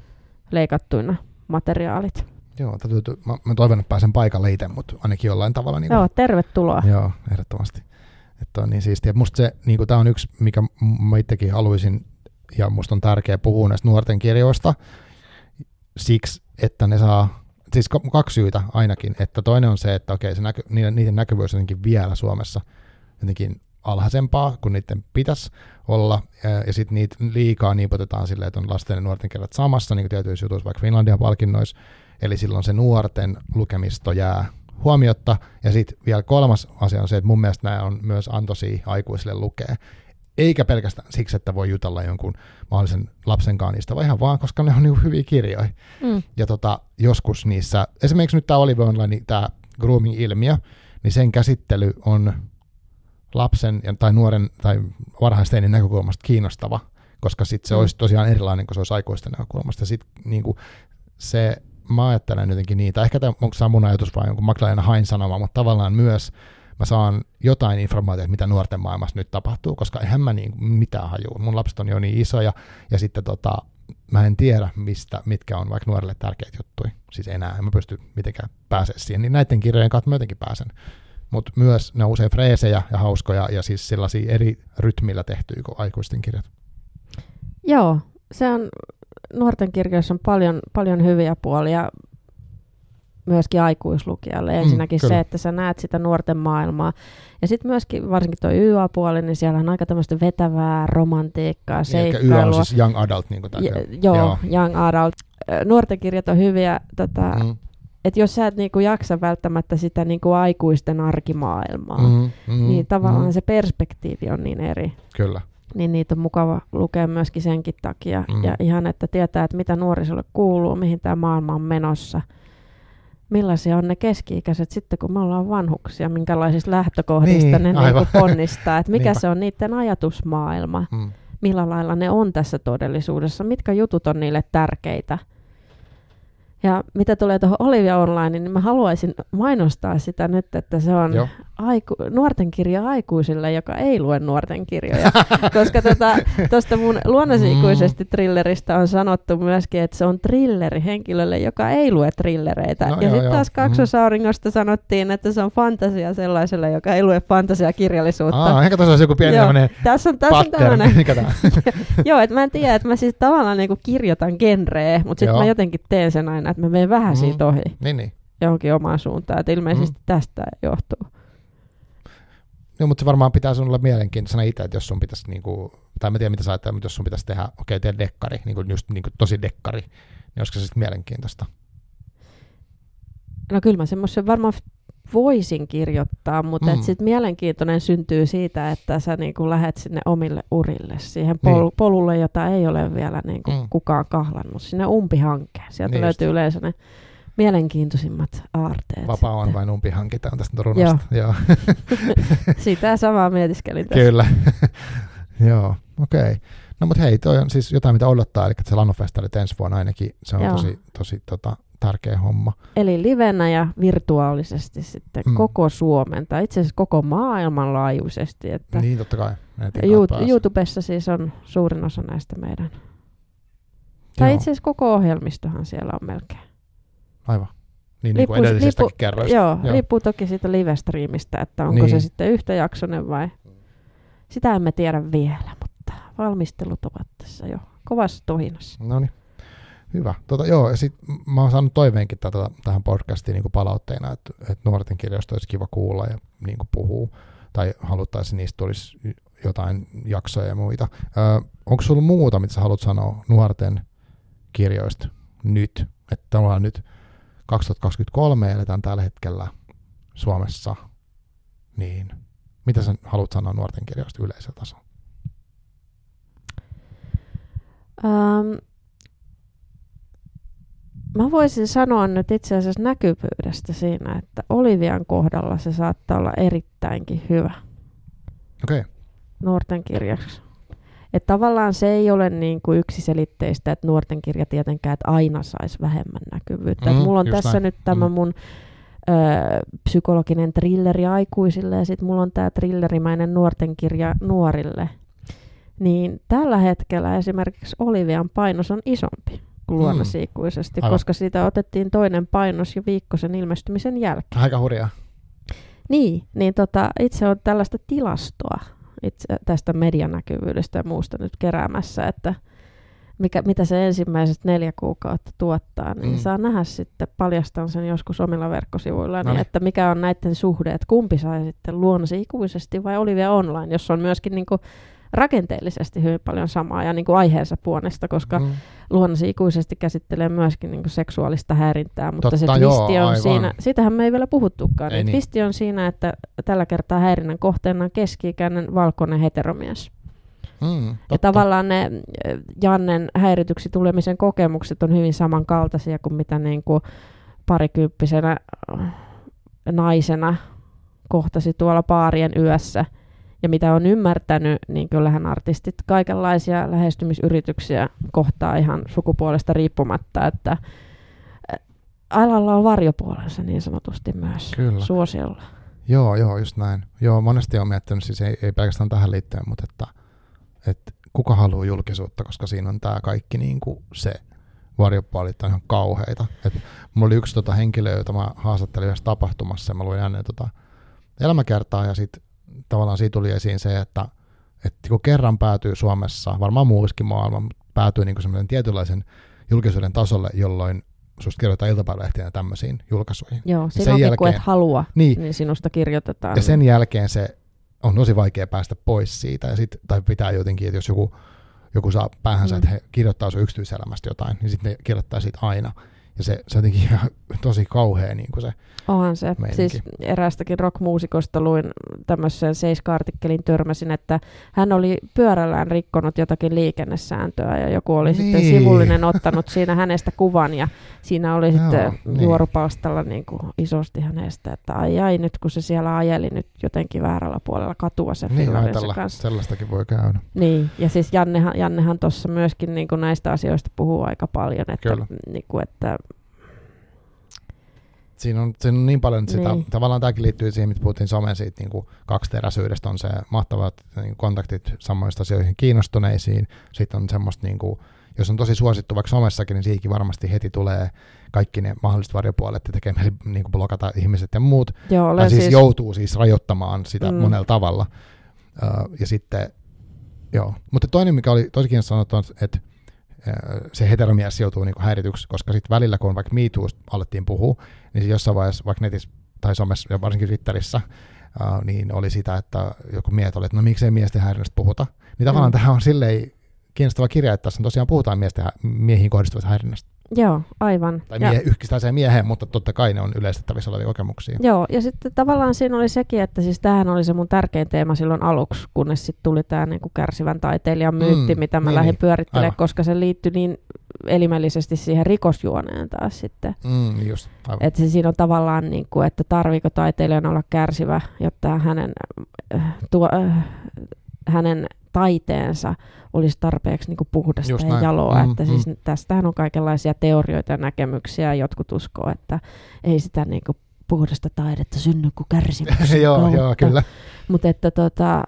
Speaker 2: leikattuina materiaalit.
Speaker 1: Joo, täytyy, mä, mä toivon, että pääsen paikalle itse, mutta ainakin jollain tavalla. Niin
Speaker 2: Joo, tervetuloa.
Speaker 1: Joo, ehdottomasti. Että on niin siistiä. Musta se, niin tämä on yksi, mikä mä itsekin haluaisin, ja musta on tärkeää puhua näistä nuorten kirjoista, siksi, että ne saa, siis kaksi syytä ainakin, että toinen on se, että okei, se näky, niiden, niiden näkyvyys on jotenkin vielä Suomessa jotenkin alhaisempaa kuin niiden pitäisi olla, ja, sitten niitä liikaa niipotetaan silleen, että on lasten ja nuorten kirjat samassa, niin kuin tietyissä jutuissa, vaikka Finlandian palkinnoissa, eli silloin se nuorten lukemisto jää huomiotta, ja sitten vielä kolmas asia on se, että mun mielestä nämä on myös antoisia aikuisille lukea, eikä pelkästään siksi, että voi jutella jonkun mahdollisen lapsen kanssa niistä, vaan ihan vaan, koska ne on niin hyviä kirjoja.
Speaker 2: Mm.
Speaker 1: Ja tota, joskus niissä, esimerkiksi nyt tämä Olive Online, tämä grooming-ilmiö, niin sen käsittely on lapsen tai nuoren tai varhaisteinin näkökulmasta kiinnostava, koska sitten se
Speaker 2: Mm.
Speaker 1: olisi tosiaan erilainen kuin se olisi aikuisten näkökulmasta. Sitten niinku, se, mä ajattelen jotenkin niitä, ehkä tämä, onko tämä mun ajatus vai jonkun Magdalena Hain sanoma, mutta tavallaan myös mä saan jotain informaatiota, mitä nuorten maailmassa nyt tapahtuu, koska eihän mä niin mitään hajua. Mun lapset on jo niin isoja, ja sitten tota, mä en tiedä, mistä, mitkä on vaikka nuorille tärkeitä juttuja. Siis enää, en mä pysty mitenkään pääsemään siihen. Niin näiden kirjojen kautta mä jotenkin pääsen. Mutta myös ne on usein freesejä ja hauskoja, ja siis sellaisia eri rytmillä tehtyjä kuin aikuisten kirjat.
Speaker 2: Joo, se on, nuorten kirjoissa on paljon, paljon hyviä puolia myöskin aikuislukijalle. Ensinnäkin
Speaker 1: kyllä.
Speaker 2: se, että sä näet sitä nuorten maailmaa. Ja sitten myöskin varsinkin tuo YA-puoli, niin siellä on aika tämmöistä vetävää romantiikkaa,
Speaker 1: Niin, Eli YA
Speaker 2: seikkailua.
Speaker 1: on siis young adult, niin kuin tämä.
Speaker 2: Ja, joo, joo, young adult. Nuorten kirjat on hyviä, tota, mm. Että jos sä et niinku jaksa välttämättä sitä niinku aikuisten arkimaailmaa, mm.
Speaker 1: mm,
Speaker 2: niin tavallaan
Speaker 1: mm,
Speaker 2: se perspektiivi on niin eri.
Speaker 1: Kyllä.
Speaker 2: Niin niitä on mukava lukea myöskin senkin takia.
Speaker 1: Mm.
Speaker 2: Ja ihan, että tietää, että mitä nuorisolle kuuluu, mihin tämä maailma on menossa. Millaisia on ne keski-ikäiset sitten, kun me ollaan vanhuksia, minkälaisista lähtökohdista
Speaker 1: Niin,
Speaker 2: ne
Speaker 1: aivan.
Speaker 2: niinku ponnistaa, että mikä se on niiden ajatusmaailma,
Speaker 1: Mm.
Speaker 2: millä lailla ne on tässä todellisuudessa, mitkä jutut on niille tärkeitä. Ja mitä tulee tuohon Olivia Online, niin mä haluaisin mainostaa sitä nyt, että se on
Speaker 1: Joo.
Speaker 2: aiku, nuorten kirja aikuisille, joka ei lue nuorten kirjoja. Koska tuosta tota, mun luonnollisesti thrilleristä on sanottu myöskin, että se on thrilleri henkilölle, joka ei lue thrillereitä.
Speaker 1: No
Speaker 2: ja sitten taas kaksosauringosta sanottiin, että se on fantasia sellaiselle, joka ei lue fantasiakirjallisuutta.
Speaker 1: Aa, ehkä tuossa olisi joku pieni
Speaker 2: Joo.
Speaker 1: tämmöinen
Speaker 2: Tässä on, tässä on
Speaker 1: pattern. tää?
Speaker 2: Joo, että mä en tiedä, että mä siis tavallaan niinku kirjoitan genreä, mutta sitten mä jotenkin teen sen aina, että mä menen vähän
Speaker 1: Mm.
Speaker 2: siitä ohi
Speaker 1: niin, niin.
Speaker 2: johonkin omaan suuntaan. Että ilmeisesti
Speaker 1: Mm.
Speaker 2: tästä johtuu.
Speaker 1: Joo, mutta se varmaan pitää sun olla mielenkiintoisena itse, että jos sun pitäisi, niinku, tai mä tiedän mitä sä ajattelet, mutta jos sun pitäisi tehdä, okei, okay, tehdä dekkari, niinku, just niinku, tosi dekkari, niin olisiko se sitten mielenkiintoista?
Speaker 2: No kyllä mä semmoisen varmaan voisin kirjoittaa, mutta
Speaker 1: Mm.
Speaker 2: sitten mielenkiintoinen syntyy siitä, että sä niinku lähet sinne omille urille, siihen pol-
Speaker 1: Niin.
Speaker 2: polulle, jota ei ole vielä niinku
Speaker 1: Mm.
Speaker 2: kukaan kahlannut, sinne umpihankkeen. Sieltä
Speaker 1: Niin
Speaker 2: löytyy
Speaker 1: just.
Speaker 2: yleensä ne mielenkiintoisimmat aarteet.
Speaker 1: Vapaa on
Speaker 2: sitten.
Speaker 1: vain umpi hankitaan tästä runosta. Joo.
Speaker 2: Sitä samaa mietiskelin tässä.
Speaker 1: Kyllä. Joo, okei. Okay. No mutta hei, toi on siis jotain, mitä odottaa, eli se Lannofestarit ensi vuonna ainakin, se on
Speaker 2: Joo.
Speaker 1: tosi, tosi tota, tärkeä homma.
Speaker 2: Eli livenä ja virtuaalisesti sitten
Speaker 1: Mm.
Speaker 2: koko Suomen, tai itse asiassa koko maailman laajuisesti. Että
Speaker 1: Niin, totta kai. Pääsee.
Speaker 2: YouTubessa siis on suurin osa näistä meidän. Tai
Speaker 1: Joo,
Speaker 2: itse asiassa koko ohjelmistohan siellä on melkein.
Speaker 1: Aivan. Niin, niin kuin edellisestäkin
Speaker 2: lippu-
Speaker 1: kerroista.
Speaker 2: Joo,
Speaker 1: Joo.
Speaker 2: Riippuu toki siitä live-streamistä, että onko
Speaker 1: Niin.
Speaker 2: se sitten yhtäjaksoinen vai... Sitä emme tiedä vielä, mutta valmistelut ovat tässä jo kovassa tohinassa.
Speaker 1: No niin. Hyvä. Tota, joo, ja sit mä oon saanut toiveenkin tätä, tähän podcastiin niin palautteena, että, että nuorten kirjoista olisi kiva kuulla ja niin puhuu, tai haluttaisiin niistä tulisi jotain jaksoja ja muita. Ö, onko sulla muuta, mitä sä haluat sanoa nuorten kirjoista nyt? Että tavallaan nyt 2023 eletään tällä hetkellä Suomessa, niin mitä sä haluat sanoa nuorten kirjoista yleisellä tasolla?
Speaker 2: Um, mä voisin sanoa nyt itse asiassa näkyvyydestä siinä, että Olivian kohdalla se saattaa olla erittäinkin hyvä
Speaker 1: Okei, okay.
Speaker 2: nuorten kirjaksi. Että tavallaan se ei ole niin kuin yksiselitteistä, että nuorten kirja tietenkään, että aina saisi vähemmän näkyvyyttä.
Speaker 1: Mm,
Speaker 2: mulla on tässä
Speaker 1: näin.
Speaker 2: nyt tämä
Speaker 1: Mm.
Speaker 2: mun ö, psykologinen trilleri aikuisille ja sitten mulla on tämä trillerimäinen nuorten kirja nuorille. Niin tällä hetkellä esimerkiksi Olivian painos on isompi kuin
Speaker 1: Mm. Aivan.
Speaker 2: koska siitä otettiin toinen painos jo viikko sen ilmestymisen jälkeen.
Speaker 1: aika hurjaa.
Speaker 2: Niin, niin tota, itse on tällaista tilastoa itse tästä medianäkyvyydestä ja muusta nyt keräämässä, että mikä, mitä se ensimmäiset neljä kuukautta tuottaa, niin
Speaker 1: Mm.
Speaker 2: saa nähdä sitten, paljastan sen joskus omilla verkkosivuilla, niin, että mikä on näiden suhde, että kumpi sai sitten luonnosi ikuisesti vai Olivia Online, jos on myöskin niin kuin rakenteellisesti hyvin paljon samaa ja niin kuin aiheensa puolesta, koska mm. Luonnosi ikuisesti käsittelee myöskin niin kuin seksuaalista häirintää, mutta se
Speaker 1: Totta, joo,
Speaker 2: twisti on
Speaker 1: aivan.
Speaker 2: siinä, sitähän me ei vielä puhuttukaan,
Speaker 1: Ei
Speaker 2: niin
Speaker 1: niin.
Speaker 2: twisti on siinä, että tällä kertaa häirinnän kohteena on keski-ikäinen valkoinen heteromies.
Speaker 1: Mm,
Speaker 2: Ja tavallaan ne äh, Jannen häirityksi tulemisen kokemukset on hyvin samankaltaisia kuin mitä niin kuin parikymppisenä naisena kohtasi tuolla paarien yössä. Ja mitä on ymmärtänyt, niin kyllähän artistit kaikenlaisia lähestymisyrityksiä kohtaa ihan sukupuolesta riippumatta, että äh, alalla on varjopuolensa niin sanotusti myös
Speaker 1: Kyllä.
Speaker 2: suosiolla.
Speaker 1: Joo, joo, just näin. Joo, monesti on miettinyt, siis ei, ei pelkästään tähän liittyen, mutta että, että kuka haluaa julkisuutta, koska siinä on tämä kaikki niin kuin se varjopuolit on ihan kauheita. Et mulla oli yksi tota henkilö, jota mä haastattelin yhdessä tapahtumassa ja mä luin hänen tota elämäkertaa ja sitten tavallaan siitä tuli esiin se, että, että kun kerran päätyy Suomessa, varmaan muussakin maailma, mutta päätyy niin semmoisen tietynlaisen julkisuuden tasolle, jolloin susta kirjoitetaan iltapäivälehtiin ja tämmöisiin julkaisuihin.
Speaker 2: Joo,
Speaker 1: sen
Speaker 2: on
Speaker 1: jälkeen-
Speaker 2: kun et halua,
Speaker 1: Niin,
Speaker 2: niin sinusta kirjoitetaan.
Speaker 1: ja sen jälkeen se on tosi vaikea päästä pois siitä, ja sit, tai pitää jotenkin, että jos joku, joku saa päähänsä,
Speaker 2: Mm.
Speaker 1: että he kirjoittaa sun yksityiselämästä jotain, niin sitten ne kirjoittaa siitä aina. Ja se, se jotenkin ihan tosi kauhea niin kuin se.
Speaker 2: Onhan se.
Speaker 1: meininki.
Speaker 2: Siis eräästäkin rockmuusikosta luin tämmöisen seiska-artikkelin törmäsin, että hän oli pyörällään rikkonut jotakin liikennesääntöä ja joku oli sitten
Speaker 1: Niin.
Speaker 2: sivullinen ottanut siinä hänestä kuvan ja siinä oli
Speaker 1: Joo,
Speaker 2: sitten
Speaker 1: niin.
Speaker 2: juorupalstalla niin kuin isosti hänestä, että ai ai nyt kun se siellä ajeli nyt jotenkin väärällä puolella katua sen
Speaker 1: Niin ajatella,
Speaker 2: kanssa.
Speaker 1: sellaistakin voi käydä.
Speaker 2: Niin, ja siis Jannehan, Jannehan tuossa myöskin niin kuin näistä asioista puhuu aika paljon, että,
Speaker 1: Kyllä.
Speaker 2: niin kuin, että
Speaker 1: siinä on, siinä on niin paljon, sitä,
Speaker 2: Niin.
Speaker 1: tavallaan tämäkin liittyy siihen, mitä puhuttiin somen siitä niin kuin kaksiteräisyydestä, on se mahtavat niin kontaktit samoista asioihin kiinnostuneisiin, sitten on semmoista, niin kuin, jos on tosi suosittu vaikka somessakin, niin siihenkin varmasti heti tulee kaikki ne mahdolliset varjopuolet ja tekee mieli niin kuin blokata ihmiset ja muut,
Speaker 2: Joo,
Speaker 1: siis,
Speaker 2: siis,
Speaker 1: joutuu siis rajoittamaan sitä
Speaker 2: Mm.
Speaker 1: monella tavalla. Uh, ja sitten, joo. Mutta toinen, mikä oli tosi kiinnostavaa, on, että se heteromies joutuu niinku häirityksi, koska sitten välillä, kun vaikka MeToosta alettiin puhua, niin jossain vaiheessa vaikka netissä tai somessa ja varsinkin Twitterissä, uh, niin oli sitä, että joku miehet oli, että no miksei miesten häirinnästä puhuta. Niin tavallaan
Speaker 2: Mm.
Speaker 1: tähän on silleen kiinnostava kirja, että tässä on tosiaan puhutaan miesten, miehiin kohdistuvasta häirinnästä.
Speaker 2: Joo, aivan.
Speaker 1: Tai mie- yhdistäiseen mieheen, mutta totta kai ne on yleistettävissä olevia kokemuksia.
Speaker 2: Joo, ja sitten tavallaan siinä oli sekin, että siis tämähän oli se mun tärkein teema silloin aluksi, kunnes sitten tuli tämä niinku kärsivän taiteilijan myytti,
Speaker 1: Mm,
Speaker 2: mitä mä
Speaker 1: niin,
Speaker 2: lähdin
Speaker 1: niin.
Speaker 2: pyörittelemään,
Speaker 1: Aivan.
Speaker 2: koska se liittyi niin elimellisesti siihen rikosjuoneen taas sitten.
Speaker 1: Mm, just, aivan.
Speaker 2: Että se siinä on tavallaan, niin kuin, että tarviiko taiteilijan olla kärsivä, jotta hänen, äh, tuo, äh, hänen taiteensa olisi tarpeeksi niin kuin puhdasta
Speaker 1: Just
Speaker 2: ja
Speaker 1: näin.
Speaker 2: jaloa.
Speaker 1: Mm,
Speaker 2: että siis tästähän on kaikenlaisia teorioita ja näkemyksiä. Jotkut uskoo, että ei sitä niin kuin puhdasta taidetta synny kuin kärsimyksen
Speaker 1: joo,
Speaker 2: kautta.
Speaker 1: joo, kyllä.
Speaker 2: Mutta että tota,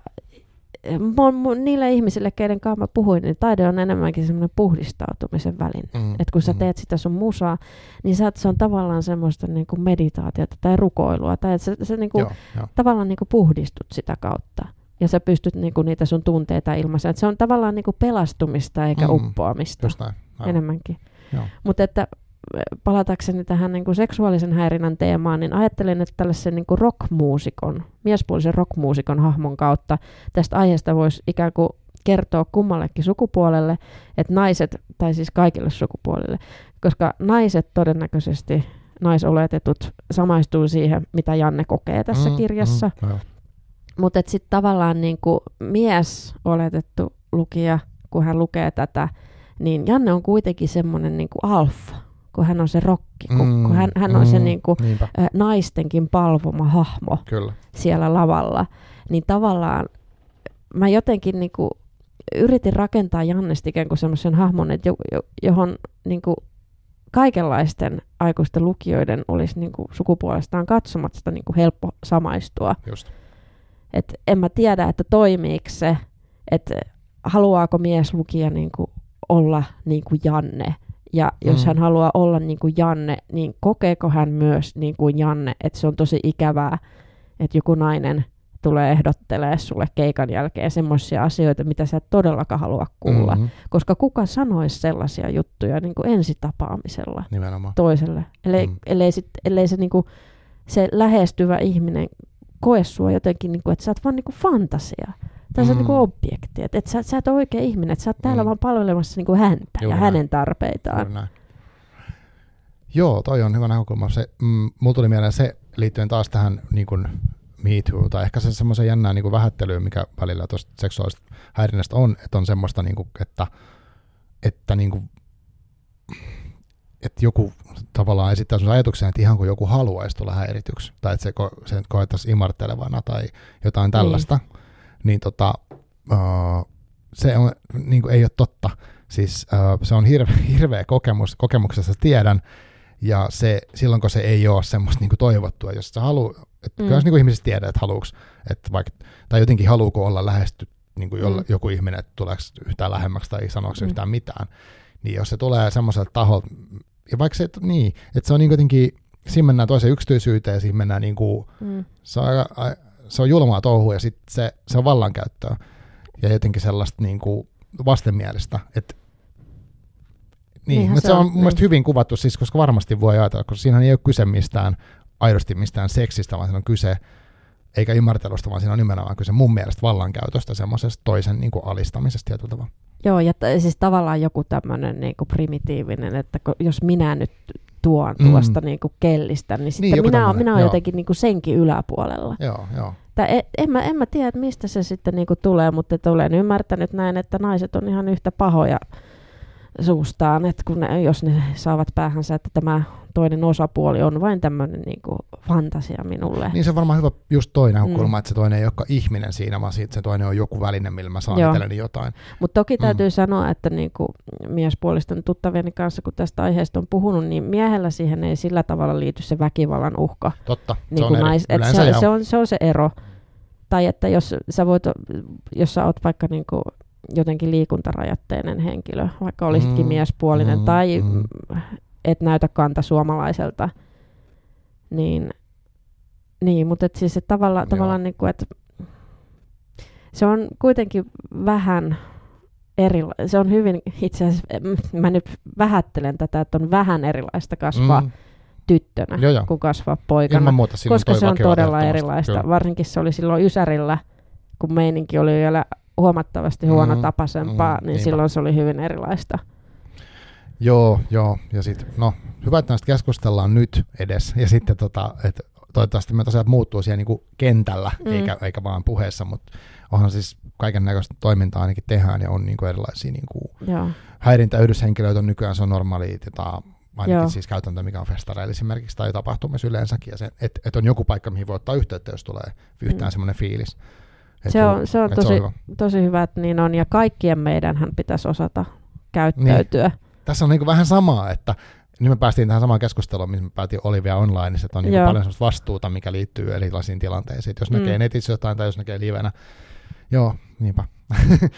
Speaker 2: mun, mun, niille ihmisille, keiden kanssa mä puhuin, niin taide on enemmänkin semmoinen puhdistautumisen väline.
Speaker 1: Mm,
Speaker 2: Et kun sä
Speaker 1: mm.
Speaker 2: teet sitä sun musaa, niin sä, se on tavallaan semmoista niin kuin meditaatiota tai rukoilua. Tai että sä, sä niin kuin,
Speaker 1: Joo, joo.
Speaker 2: tavallaan niin kuin puhdistut sitä kautta. Ja sä pystyt niin kuin niitä sun tunteita ilmaisemaan. Et se on tavallaan niin kuin pelastumista eikä
Speaker 1: Mm,
Speaker 2: uppoamista enemmänkin. Mutta että palatakseni tähän niin kuin seksuaalisen häirinnän teemaan, niin ajattelin, että tällaisen niin kuin rockmuusikon, miespuolisen rockmuusikon hahmon kautta tästä aiheesta voisi ikään kuin kertoa kummallekin sukupuolelle, että naiset, tai siis kaikille sukupuolille, koska naiset todennäköisesti, naisoletetut, samaistuu siihen, mitä Janne kokee tässä
Speaker 1: Mm,
Speaker 2: kirjassa.
Speaker 1: Mm.
Speaker 2: Mutta sitten tavallaan niin kuin mies oletettu lukija, kun hän lukee tätä, niin Janne on kuitenkin semmoinen niin kuin alfa, kun hän on se rokki, kun,
Speaker 1: Mm,
Speaker 2: kun hän, hän on se
Speaker 1: mm,
Speaker 2: niin kuin,
Speaker 1: Niinpä,
Speaker 2: naistenkin palvoma hahmo
Speaker 1: kyllä.
Speaker 2: siellä lavalla. Niin tavallaan mä jotenkin niin kuin yritin rakentaa Jannesta ikään kuin semmoisen hahmon, että jo, jo, johon niin kuin kaikenlaisten aikuisten lukijoiden olisi niin kuin sukupuolestaan katsomatta niin kuin helppo samaistua.
Speaker 1: Just.
Speaker 2: Et en mä tiedä, että toimiiko se, että haluaako mies lukija niin kuin olla niin kuin Janne. Ja jos
Speaker 1: Mm.
Speaker 2: hän haluaa olla niin kuin Janne, niin kokeeko hän myös niin kuin Janne, että se on tosi ikävää, että joku nainen tulee ehdottelee sulle keikan jälkeen semmoisia asioita, mitä sä et todellakaan halua kuulla.
Speaker 1: Mhm,
Speaker 2: Koska kuka sanoisi sellaisia juttuja niin kuin ensitapaamisella
Speaker 1: Nimenomaan.
Speaker 2: toiselle, ellei,
Speaker 1: Mm.
Speaker 2: ellei, sit, ellei se, niinku, se lähestyvä ihminen koe sua jotenkin, niinku, että sä oot vaan niinku fantasia. Tai sä oot
Speaker 1: Mm.
Speaker 2: niinku objekti. Että et sä, sä et ole oikea ihminen, että sä oot täällä
Speaker 1: Mm.
Speaker 2: vaan palvelemassa niinku häntä
Speaker 1: Juuri
Speaker 2: ja
Speaker 1: näin.
Speaker 2: hänen tarpeitaan.
Speaker 1: Juuri näin. Joo, toi on hyvä näkökulma. Se, mm, mulla tuli mieleen se liittyen taas tähän niin kuin Me Too, tai ehkä se semmoisen jännää niin kuin vähättelyyn, mikä välillä tuosta seksuaalista häirinnästä on, että on semmoista, niin kuin, että, että, niin kuin, että joku tavallaan esittää sun ajatuksen, että ihan kuin joku haluaisi tulla häirityksi, tai että se, ko- se koettaisiin imartelevana tai jotain tällaista, niin, niin tota, uh, se on, niin kuin, ei ole totta. Siis uh, se on hirve, hirveä kokemus, kokemuksessa tiedän, ja se, silloin kun se ei ole semmoista niin kuin toivottua, jos sä haluat, että
Speaker 2: Mm.
Speaker 1: mm. kyllä niin kuin ihmiset tiedät, että haluuks, että vaikka, tai jotenkin haluuko olla lähesty, niin kuin jolla,
Speaker 2: Mm.
Speaker 1: joku ihminen, että tuleeko yhtään lähemmäksi tai sanooko se
Speaker 2: Mm.
Speaker 1: yhtään mitään, niin jos se tulee semmoiselta taholta, ja vaikka se, niin, että se on niin jotenkin, siinä mennään toiseen yksityisyyteen, siinä mennään niin kuin,
Speaker 2: Mm.
Speaker 1: se on, se on julmaa touhua ja sitten se, se on vallankäyttöä ja jotenkin sellaista niin kuin vastenmielistä. Et, niin,
Speaker 2: Niinhän
Speaker 1: mutta
Speaker 2: se
Speaker 1: on
Speaker 2: on,
Speaker 1: mun mielestä
Speaker 2: niin.
Speaker 1: hyvin kuvattu, siis, koska varmasti voi ajatella, koska siinähän ei ole kyse mistään aidosti mistään seksistä, vaan siinä on kyse, eikä ymmärtelusta, vaan siinä on nimenomaan kyse mun mielestä vallankäytöstä, semmoisesta toisen niin kuin alistamisesta tietyllä tavalla.
Speaker 2: Joo, ja t- siis tavallaan joku tämmöinen niinku primitiivinen, että jos minä nyt tuon
Speaker 1: Mm.
Speaker 2: tuosta niinku kellistä, niin sitten
Speaker 1: joku
Speaker 2: minä,
Speaker 1: tämmönen,
Speaker 2: minä olen jotenkin niinku senkin yläpuolella.
Speaker 1: Joo, joo.
Speaker 2: Tai en, en, mä, en mä tiedä, että mistä se sitten niinku tulee, mutta olen ymmärtänyt näin, että naiset on ihan yhtä pahoja suustaan, että kun ne, jos ne saavat päähänsä, että tämä toinen osapuoli on vain tämmöinen niin kuin fantasia minulle.
Speaker 1: Niin se on varmaan hyvä just toi näkökulma,
Speaker 2: Mm.
Speaker 1: että se toinen ei olekaan ihminen siinä, vaan siitä se toinen on joku väline, millä mä saan itselleni jotain.
Speaker 2: Mutta toki
Speaker 1: Mm.
Speaker 2: täytyy sanoa, että niin kuin miespuolisten tuttavieni kanssa, kun tästä aiheesta on puhunut, niin miehellä siihen ei sillä tavalla liity se väkivallan uhka.
Speaker 1: Totta,
Speaker 2: Niin
Speaker 1: se on
Speaker 2: kuin
Speaker 1: eri.
Speaker 2: nais, et se,
Speaker 1: joo.
Speaker 2: se, on, se on se ero. Tai että jos sä, voit, jos sä oot vaikka niin kuin jotenkin liikuntarajoitteinen henkilö, vaikka olisitkin
Speaker 1: Mm,
Speaker 2: miespuolinen
Speaker 1: mm,
Speaker 2: tai
Speaker 1: mm.
Speaker 2: et näytä kanta suomalaiselta, niin, niin mutta et siis et tavalla,
Speaker 1: Joo.
Speaker 2: tavallaan niin kuin, että se on kuitenkin vähän erila- se on hyvin, itse asiassa, mä nyt vähättelen tätä, että on vähän erilaista kasvaa mm. Tyttönä
Speaker 1: Joo, joo.
Speaker 2: kuin kasvaa poikana
Speaker 1: ilman muuta
Speaker 2: koska se on todella erilaista.
Speaker 1: kyllä.
Speaker 2: Varsinkin se oli silloin Ysärillä, kun meininki oli vielä huomattavasti
Speaker 1: Mm,
Speaker 2: huonotapaisempaa,
Speaker 1: mm,
Speaker 2: niin
Speaker 1: niinpä.
Speaker 2: silloin se oli hyvin erilaista.
Speaker 1: Joo, joo. Ja sitten, no, hyvä, että näistä keskustellaan nyt edes. Ja sitten, tota, että toivottavasti me tosiaan muuttuu siellä niinku kentällä,
Speaker 2: Mm.
Speaker 1: mm. eikä, eikä vaan puheessa, mutta onhan siis kaiken näköistä toimintaa ainakin tehdään ja on niinku erilaisia niinku
Speaker 2: Joo,
Speaker 1: häirintäyhdyshenkilöitä on nykyään, se on normaali, tota, ainakin
Speaker 2: Joo.
Speaker 1: siis käytäntö, mikä on festareilla esimerkiksi tai tapahtumissa yleensäkin, ja se, että et on joku paikka, mihin voi ottaa yhteyttä, jos tulee yhtään
Speaker 2: Mm.
Speaker 1: mm. semmoinen fiilis.
Speaker 2: Se on- se on tosi-
Speaker 1: hyvä.
Speaker 2: tosi hyvä, että niin on. Ja kaikkien meidänhän pitäisi osata käyttäytyä.
Speaker 1: Tässä on niinku vähän samaa, että nyt me päästiin tähän samaan keskusteluun, missä me päätiin Olivia online, että on
Speaker 2: Joo.
Speaker 1: paljon vastuuta, mikä liittyy erilaisiin tilanteisiin. Et jos
Speaker 2: Mm.
Speaker 1: näkee netissä jotain tai jos näkee livenä, joo, niinpä.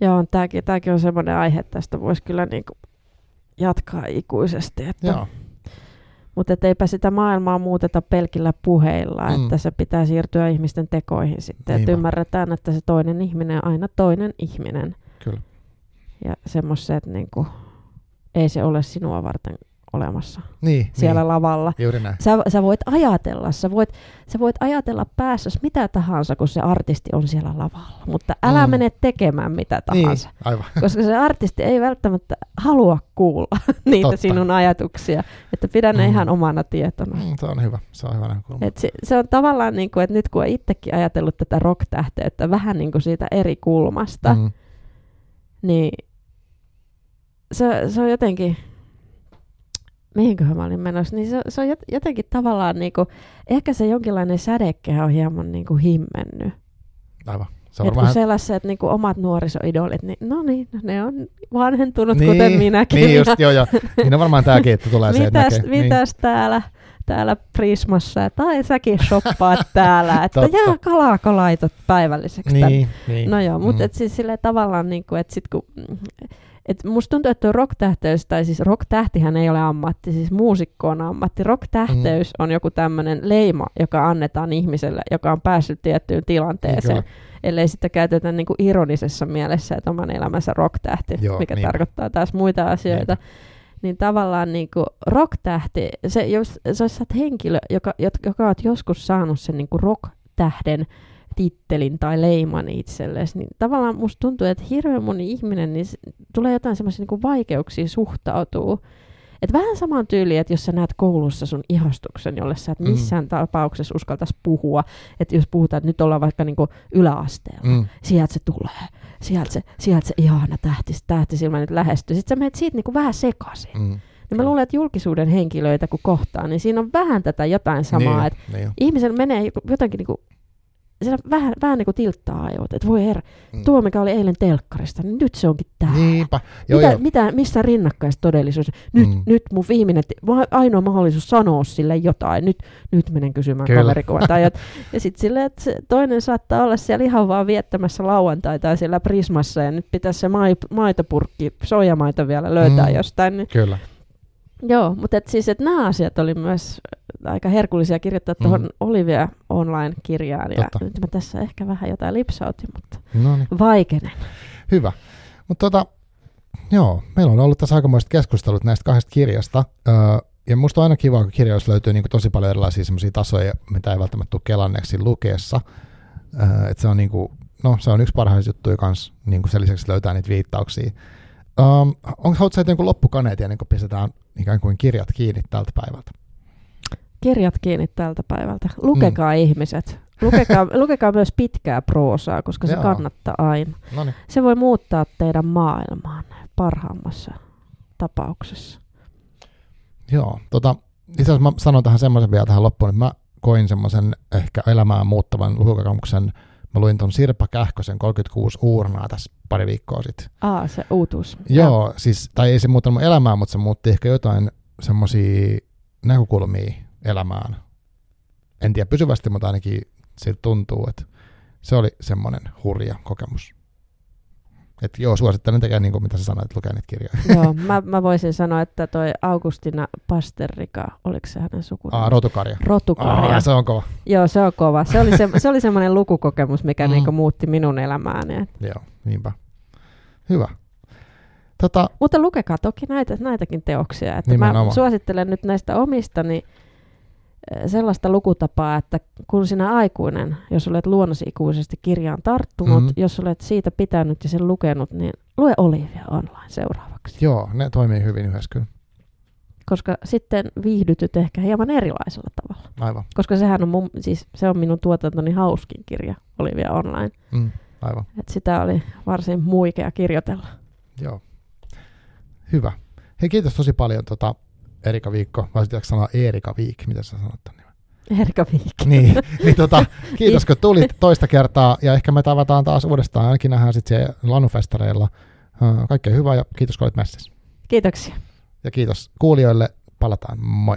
Speaker 2: Joo, tämäkin, tämäkin on semmoinen aihe, että tästä voisi kyllä niin jatkaa ikuisesti. Että,
Speaker 1: joo,
Speaker 2: mutta eipä sitä maailmaa muuteta pelkillä puheilla,
Speaker 1: Mm.
Speaker 2: että se pitää siirtyä ihmisten tekoihin sitten. Että ymmärretään, että se toinen ihminen on aina toinen ihminen.
Speaker 1: kyllä.
Speaker 2: Ja semmoiset, niin kuin, ei se ole sinua varten olemassa
Speaker 1: Niin,
Speaker 2: siellä
Speaker 1: niin.
Speaker 2: lavalla.
Speaker 1: Juuri näin.
Speaker 2: Sä, sä voit ajatella, sä voit, sä voit ajatella päässäsi mitä tahansa, kun se artisti on siellä lavalla. Mutta älä
Speaker 1: Mm.
Speaker 2: mene tekemään mitä
Speaker 1: Niin,
Speaker 2: tahansa.
Speaker 1: aivan.
Speaker 2: Koska se artisti ei välttämättä halua kuulla niitä
Speaker 1: Totta.
Speaker 2: sinun ajatuksia. Että pidä ne
Speaker 1: Mm.
Speaker 2: ihan omana tietona.
Speaker 1: Mm, se on hyvä, se on hyvä näkökulma.
Speaker 2: Et se, se on tavallaan, niin kuin, että nyt kun on itsekin ajatellut tätä rock-tähteyttä vähän niin kuin siitä eri kulmasta. Mm. niin se, se on jotenkin, mihinköhän mä olin menossa, niin se, se on jot- jotenkin tavallaan, niin kuin, ehkä se jonkinlainen sädekehä on hieman niin kuin himmennyt.
Speaker 1: Aivan. Se
Speaker 2: Et
Speaker 1: on
Speaker 2: kun
Speaker 1: varmaan
Speaker 2: sellaiset niin kuin omat nuorisoidolit, niin no niin, ne on vanhentunut
Speaker 1: Niin,
Speaker 2: kuten minäkin.
Speaker 1: Niin just, joo, joo. Niin on varmaan tämäkin, että tulee se, että
Speaker 2: mitäs,
Speaker 1: näkee. Niin.
Speaker 2: mitäs täällä, täällä Prismassa, tai säkin shoppaat täällä, että jää kalako laitot päivälliseksi.
Speaker 1: Niin, niin.
Speaker 2: No joo, mutta
Speaker 1: Mm.
Speaker 2: et siis silleen tavallaan, niin kuin, että sit kun, et musta tuntuu, että rock-tähteys, tai siis rock-tähtihän ei ole ammatti, siis muusikko on ammatti. Rock-tähteys
Speaker 1: Mm.
Speaker 2: on joku tämmöinen leima, joka annetaan ihmiselle, joka on päässyt tiettyyn tilanteeseen.
Speaker 1: Niin, kyllä.
Speaker 2: ellei sitä käytetä niin kuin ironisessa mielessä, että oman elämänsä rock-tähti,
Speaker 1: Joo,
Speaker 2: mikä
Speaker 1: niinpä.
Speaker 2: tarkoittaa taas muita asioita.
Speaker 1: Niinpä.
Speaker 2: Niin tavallaan niin kuin rock-tähti, se, jos, sä oot henkilö, joka, joka oot joskus saanut sen niin kuin rock-tähden tittelin tai leiman itsellesi, niin tavallaan musta tuntuu, että hirveän moni ihminen, niin tulee jotain semmoisia niin vaikeuksia suhtautuu. Et vähän samaan tyyliin, että jos sä näet koulussa sun ihastuksen, jolle sä et
Speaker 1: Mm.
Speaker 2: missään tapauksessa uskaltaisi puhua, että jos puhutaan, että nyt ollaan vaikka niinku yläasteella,
Speaker 1: Mm.
Speaker 2: sieltä se tulee, sieltä se, sieltä se ihana tähti, tähtisilmä nyt lähestyy. Sitten sä menet siitä niinku vähän sekaisin.
Speaker 1: Mm.
Speaker 2: Niin mä luulen, että julkisuuden henkilöitä kun kohtaa, niin siinä on vähän tätä jotain samaa,
Speaker 1: niin,
Speaker 2: että
Speaker 1: niin.
Speaker 2: ihmisen menee jotenkin niinku, siinä vähän, vähän niin kuin tilttaa ajoit, että voi herra,
Speaker 1: Mm.
Speaker 2: tuo mikä oli eilen telkkarista, niin nyt se onkin täällä.
Speaker 1: Niinpä. Joo,
Speaker 2: mitä,
Speaker 1: joo.
Speaker 2: mitä, missä rinnakkaistodellisuus? Nyt,
Speaker 1: Mm.
Speaker 2: nyt mun viimeinen, ainoa mahdollisuus sanoa sille jotain. Nyt, nyt menen kysymään
Speaker 1: Kyllä.
Speaker 2: Tai jot, ja sitten silleen, että se toinen saattaa olla siellä ihan vaan viettämässä lauantaita siellä Prismassa ja nyt pitäisi se mai, maitopurkki, soijamaito vielä löytää
Speaker 1: Mm.
Speaker 2: jostain. Niin,
Speaker 1: Kyllä.
Speaker 2: Joo, mutta et siis, että nämä asiat oli myös aika herkullisia kirjoittaa tuohon
Speaker 1: Mm.
Speaker 2: Olivia Online-kirjaan. Ja
Speaker 1: Totta.
Speaker 2: nyt mä tässä ehkä vähän jotain lipsautin, mutta
Speaker 1: No niin.
Speaker 2: vaikenen.
Speaker 1: Hyvä. Mutta tota, joo, meillä on ollut tässä aikamoiset keskustelut näistä kahdesta kirjasta. Öö, ja musta on aina kiva, kun kirjoissa löytyy niin tosi paljon erilaisia semmoisia tasoja, mitä ei välttämättä tule kelanneeksi lukeessa. Öö, että se on niin kuin, no se on yksi parhaista juttuja kanssa, niin kuin sen lisäksi löytää niitä viittauksia. Um, onko haluatko sä jonkun loppukaneet ennen kuin pistetään ikään kuin kirjat kiinni tältä päivältä?
Speaker 2: Kirjat kiinni tältä päivältä. Lukekaa mm. ihmiset. Lukekaa, lukekaa myös pitkää proosaa, koska se
Speaker 1: Joo.
Speaker 2: kannattaa aina.
Speaker 1: No niin.
Speaker 2: Se voi muuttaa teidän maailmaanne parhaimmassa tapauksessa.
Speaker 1: Joo, tota, itse asiassa mä sanon tähän semmoisen vielä tähän loppuun, että mä koin semmoisen ehkä elämään muuttavan lukukokemuksen. Mä luin ton Sirpa Kähkösen 36 uurnaa tässä pari viikkoa sitten.
Speaker 2: Aa, se uutuus.
Speaker 1: Joo, ja. siis, tai ei se muuttanut mun elämää, mutta se muutti ehkä jotain semmoisia näkökulmia elämään. En tiedä pysyvästi, mutta ainakin siltä tuntuu, että se oli semmoinen hurja kokemus. Et joo, suosittelen tekemään niin kuin mitä sä sanoit, lukea niitä kirjoja.
Speaker 2: Joo, mä, mä voisin sanoa, että toi Augustina Pasterika, oliko se hänen sukunimi?
Speaker 1: Aa, rotukarja.
Speaker 2: Rotukarja.
Speaker 1: Aa, se on kova.
Speaker 2: Joo, se on kova. Se oli, se, se oli semmoinen lukukokemus, mikä mm. niinku muutti minun elämääni.
Speaker 1: Joo, niinpä. Hyvä. Tota,
Speaker 2: Mutta lukekaa toki näitä, näitäkin teoksia. Että mä suosittelen nyt näistä omistani niin sellaista lukutapaa, että kun sinä aikuinen, jos olet luonnosi ikuisesti kirjaan tarttunut, mm-hmm. jos olet siitä pitänyt ja sen lukenut, niin lue Olivia online seuraavaksi.
Speaker 1: Joo, ne toimii hyvin yhdessä kyllä.
Speaker 2: Koska sitten viihdytyt ehkä hieman erilaisella tavalla.
Speaker 1: Aivan.
Speaker 2: Koska sehän on, mun, siis se on minun tuotantoni hauskin kirja, Olivia online.
Speaker 1: Mm, aivan.
Speaker 2: Et sitä oli varsin muikea kirjoitella.
Speaker 1: Joo. Hyvä. Hei, kiitos tosi paljon tota, Erika Viikko, vai pitääkö sanoa Erika Viik, mitä sä sanot tämän
Speaker 2: nimen? Erika Viik.
Speaker 1: Niin, niin tota, kiitos kun tulit toista kertaa, ja ehkä me tavataan taas uudestaan, ainakin nähdään sitten siellä Lanufestareilla. Kaikkea hyvää ja kiitos kun olit messissä.
Speaker 2: Kiitoksia.
Speaker 1: Ja kiitos kuulijoille, palataan, moi.